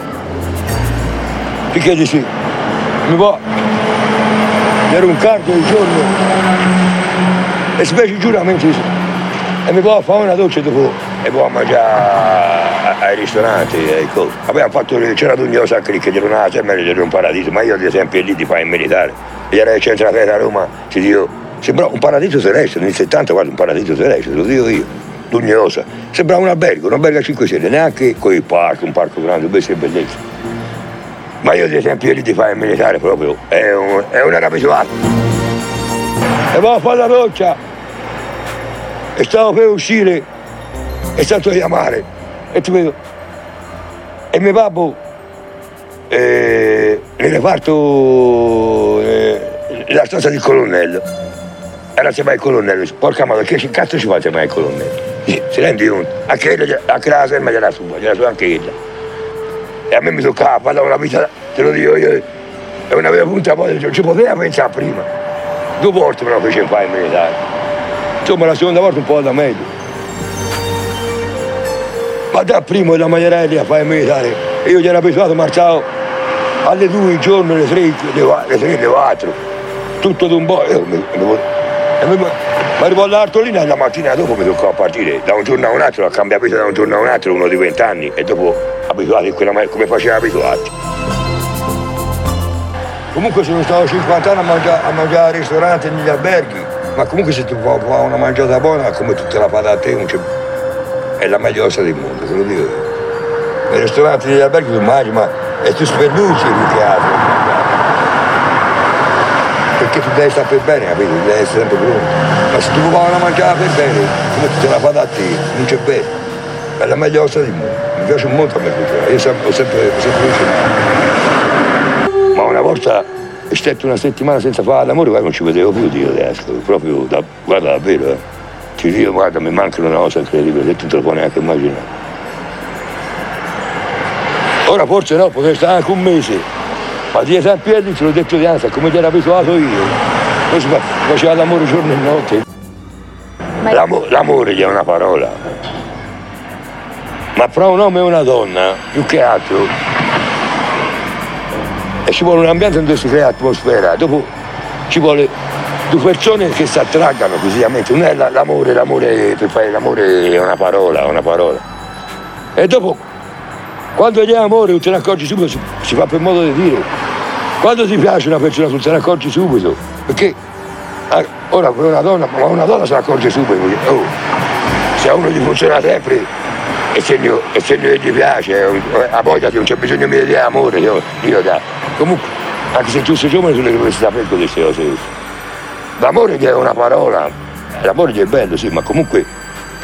Perché dici, mi va, era un cargo il giorno e specie i giuramenti e mi può fare una doccia dopo e poi mangiare ai ristoranti e cose. Abbiamo fatto, c'era Dugno Sacri che era una sembra di un paradiso, ma io ad esempio lì di fare il militare, e era il centro a Roma, ti dico, sembrava un paradiso celeste, nel 70 guarda un paradiso celeste, lo dico io, Dugnosa, sembrava un albergo, un albergo a 5 stelle, neanche con il parco, un parco grande, questo è bellezza. Ma io ad esempio lì di fare il militare proprio, è, un, è una capitolata e vado a fare la doccia. E stavo per uscire e stato a chiamare e ti vedo. E mio babbo eh, nel reparto eh, la stanza del colonnello era il colonnello porca madre che cazzo ci fate mai il colonnello si rendi conto anche, ella, anche la serma gliela sua gliela sua anche ella e a me mi toccava fare una vita te lo dico io è una vera punta poi non ci poteva pensare prima Due volte me lo fece fare in militare. Insomma la seconda volta un po' da meglio. Ma da primo la Magnarelli a fare il militare. Io gli ero abituato, marciavo alle due il giorno, alle tre, alle tre, alle quattro. Tutto d'un po'. Io mi, arrivo all'Artolina e la mattina dopo mi toccò partire da un giorno a un altro, a cambiare vita da un giorno a un altro, uno di vent'anni, e dopo abituati in quella come faceva abituati. Comunque sono stato 50 anni a mangiare, a mangiare al ristorante negli alberghi, ma comunque se tu fai una mangiata buona, come tutta la fate a te, è la meglio cosa del mondo, te lo dico. Nei ristoranti negli alberghi tu mangi, ma è tu sperduci più che altro. Perché tu devi stare per bene, capito? Devi essere sempre pronto. Ma se tu fai una mangiata per bene, come tutta la fate a te, non c'è bene. È la meglio cosa del mondo. Mi piace molto a me cucinare, io sempre, ho sempre, sempre cucinato ma una volta è una settimana senza fare l'amore, guarda, non ci vedevo più, Dio adesso, proprio, da, guarda davvero, eh. ti dico, guarda, mi manca una cosa incredibile, che tu te lo puoi neanche immaginare. Ora forse no, potrei stare anche un mese, Ma di San Pietro te l'ho detto di ansia, come ti ero abituato io. Poi si faceva l'amore giorno e notte. L'amo- l'amore è una parola. Ma fra un uomo e una donna, più che altro, e ci vuole un ambiente cui si crea atmosfera. Dopo ci vuole due persone che si attraggano fisicamente. Non è la- l'amore, l'amore per fare l'amore è una parola, è una parola. E dopo, quando gli amore, tu te ne accorgi subito, si, si fa per modo di dire. Quando ti piace una persona, tu te ne accorgi subito. Perché ah, ora una donna, ma una donna se ne accorge subito. Oh, se a uno gli funziona sempre, è segno, è segno che gli piace, un- a voglia che non c'è bisogno mio di amore, io, io da. Comunque, anche se tu sei giovane, tu le dovresti sapere queste cose. L'amore che è una parola, l'amore che è bello, sì, ma comunque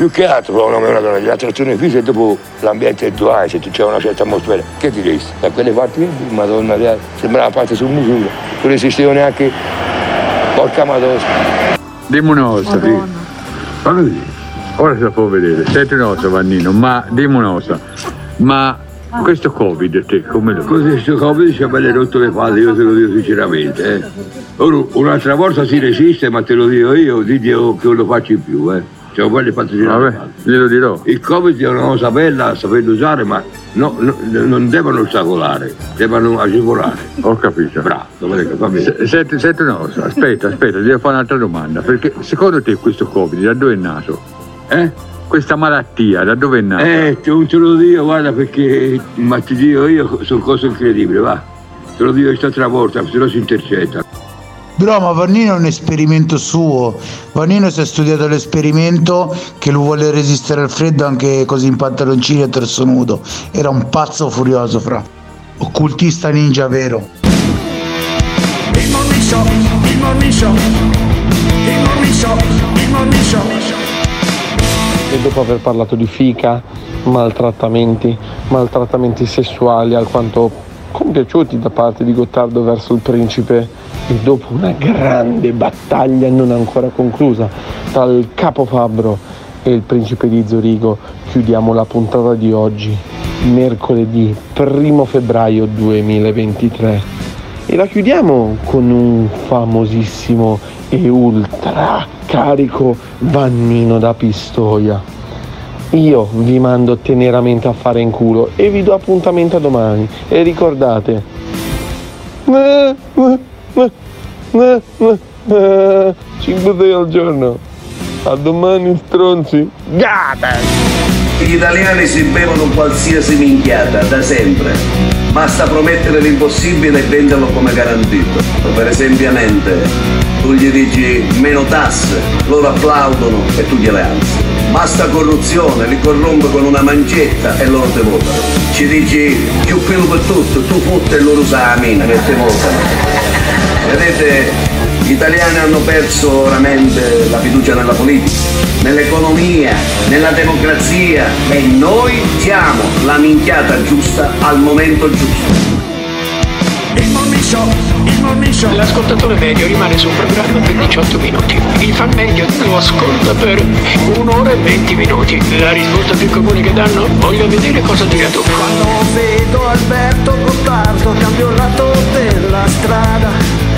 più che altro un uomo e una donna, l'attrazione fisica e dopo l'ambiente che tu hai, se tu c'è una certa atmosfera, che diresti? Da quelle parti, lì, madonna, sembrava fatta su misura, non esisteva neanche, porca madonna. Dimmi una cosa. Fammi vedere. Ora si può vedere. Senti una cosa, Vannino, ma dimmi una cosa. Ma questo Covid, te, come lo Così questo Covid ci ha belle rotto le palle, io te lo dico sinceramente. Eh. Ora, un'altra volta si resiste, ma te lo dico io, di Dio che non lo faccio in più. Eh. Ci ho belle fatte girare. Vabbè, glielo dirò. Il Covid è una cosa bella, saperlo usare, ma no- no- non devono ostacolare, devono agevolare. Ho capito. Bravo, va bene. Senti, senti cosa, aspetta, aspetta, devo fare un'altra domanda. Perché secondo te questo Covid da dove è nato? Eh? Questa malattia da dove è nata? Eh, te- non te lo dico, guarda, perché, ma ti dico io, sono cose incredibili, va. Te lo dico questa travolta, se no si intercetta. Bro, ma Vannino è un esperimento suo. Vannino si è studiato l'esperimento che lui vuole resistere al freddo anche così in pantaloncini e torso nudo. Era un pazzo furioso, fra. Occultista ninja vero. Il morning show, il morning show, il morning show, il morning show. e dopo aver parlato di fica, maltrattamenti, maltrattamenti sessuali alquanto compiaciuti da parte di Gottardo verso il principe e dopo una grande battaglia non ancora conclusa tra il capo Fabbro e il principe di Zurigo chiudiamo la puntata di oggi, mercoledì 1 febbraio 2023 e la chiudiamo con un famosissimo e ultra carico Vannino da Pistoia. Io vi mando teneramente a fare in culo e vi do appuntamento a domani. E ricordate, 5 al giorno. A domani stronzi. Gata! Gli italiani si bevono qualsiasi minchiata, da sempre. Basta promettere l'impossibile e venderlo come garantito. Per esempio, tu gli dici meno tasse, loro applaudono e tu gliele alzi. Basta corruzione, li corrompe con una mancetta e loro te votano. Ci dici più pelo per tutto, tu fotte e loro usa la mina e te votano. Vedete, gli italiani hanno perso veramente la fiducia nella politica, nell'economia, nella democrazia e noi siamo la minchiata giusta al momento giusto. Il morning show, il morning show. L'ascoltatore medio rimane sul programma per 18 minuti. Il fan medio lo ascolta per un'ora e 20 minuti. La risposta più comune che danno? Voglio vedere cosa dirà tu. Quando vedo Alberto Gottardo cambio il lato della strada.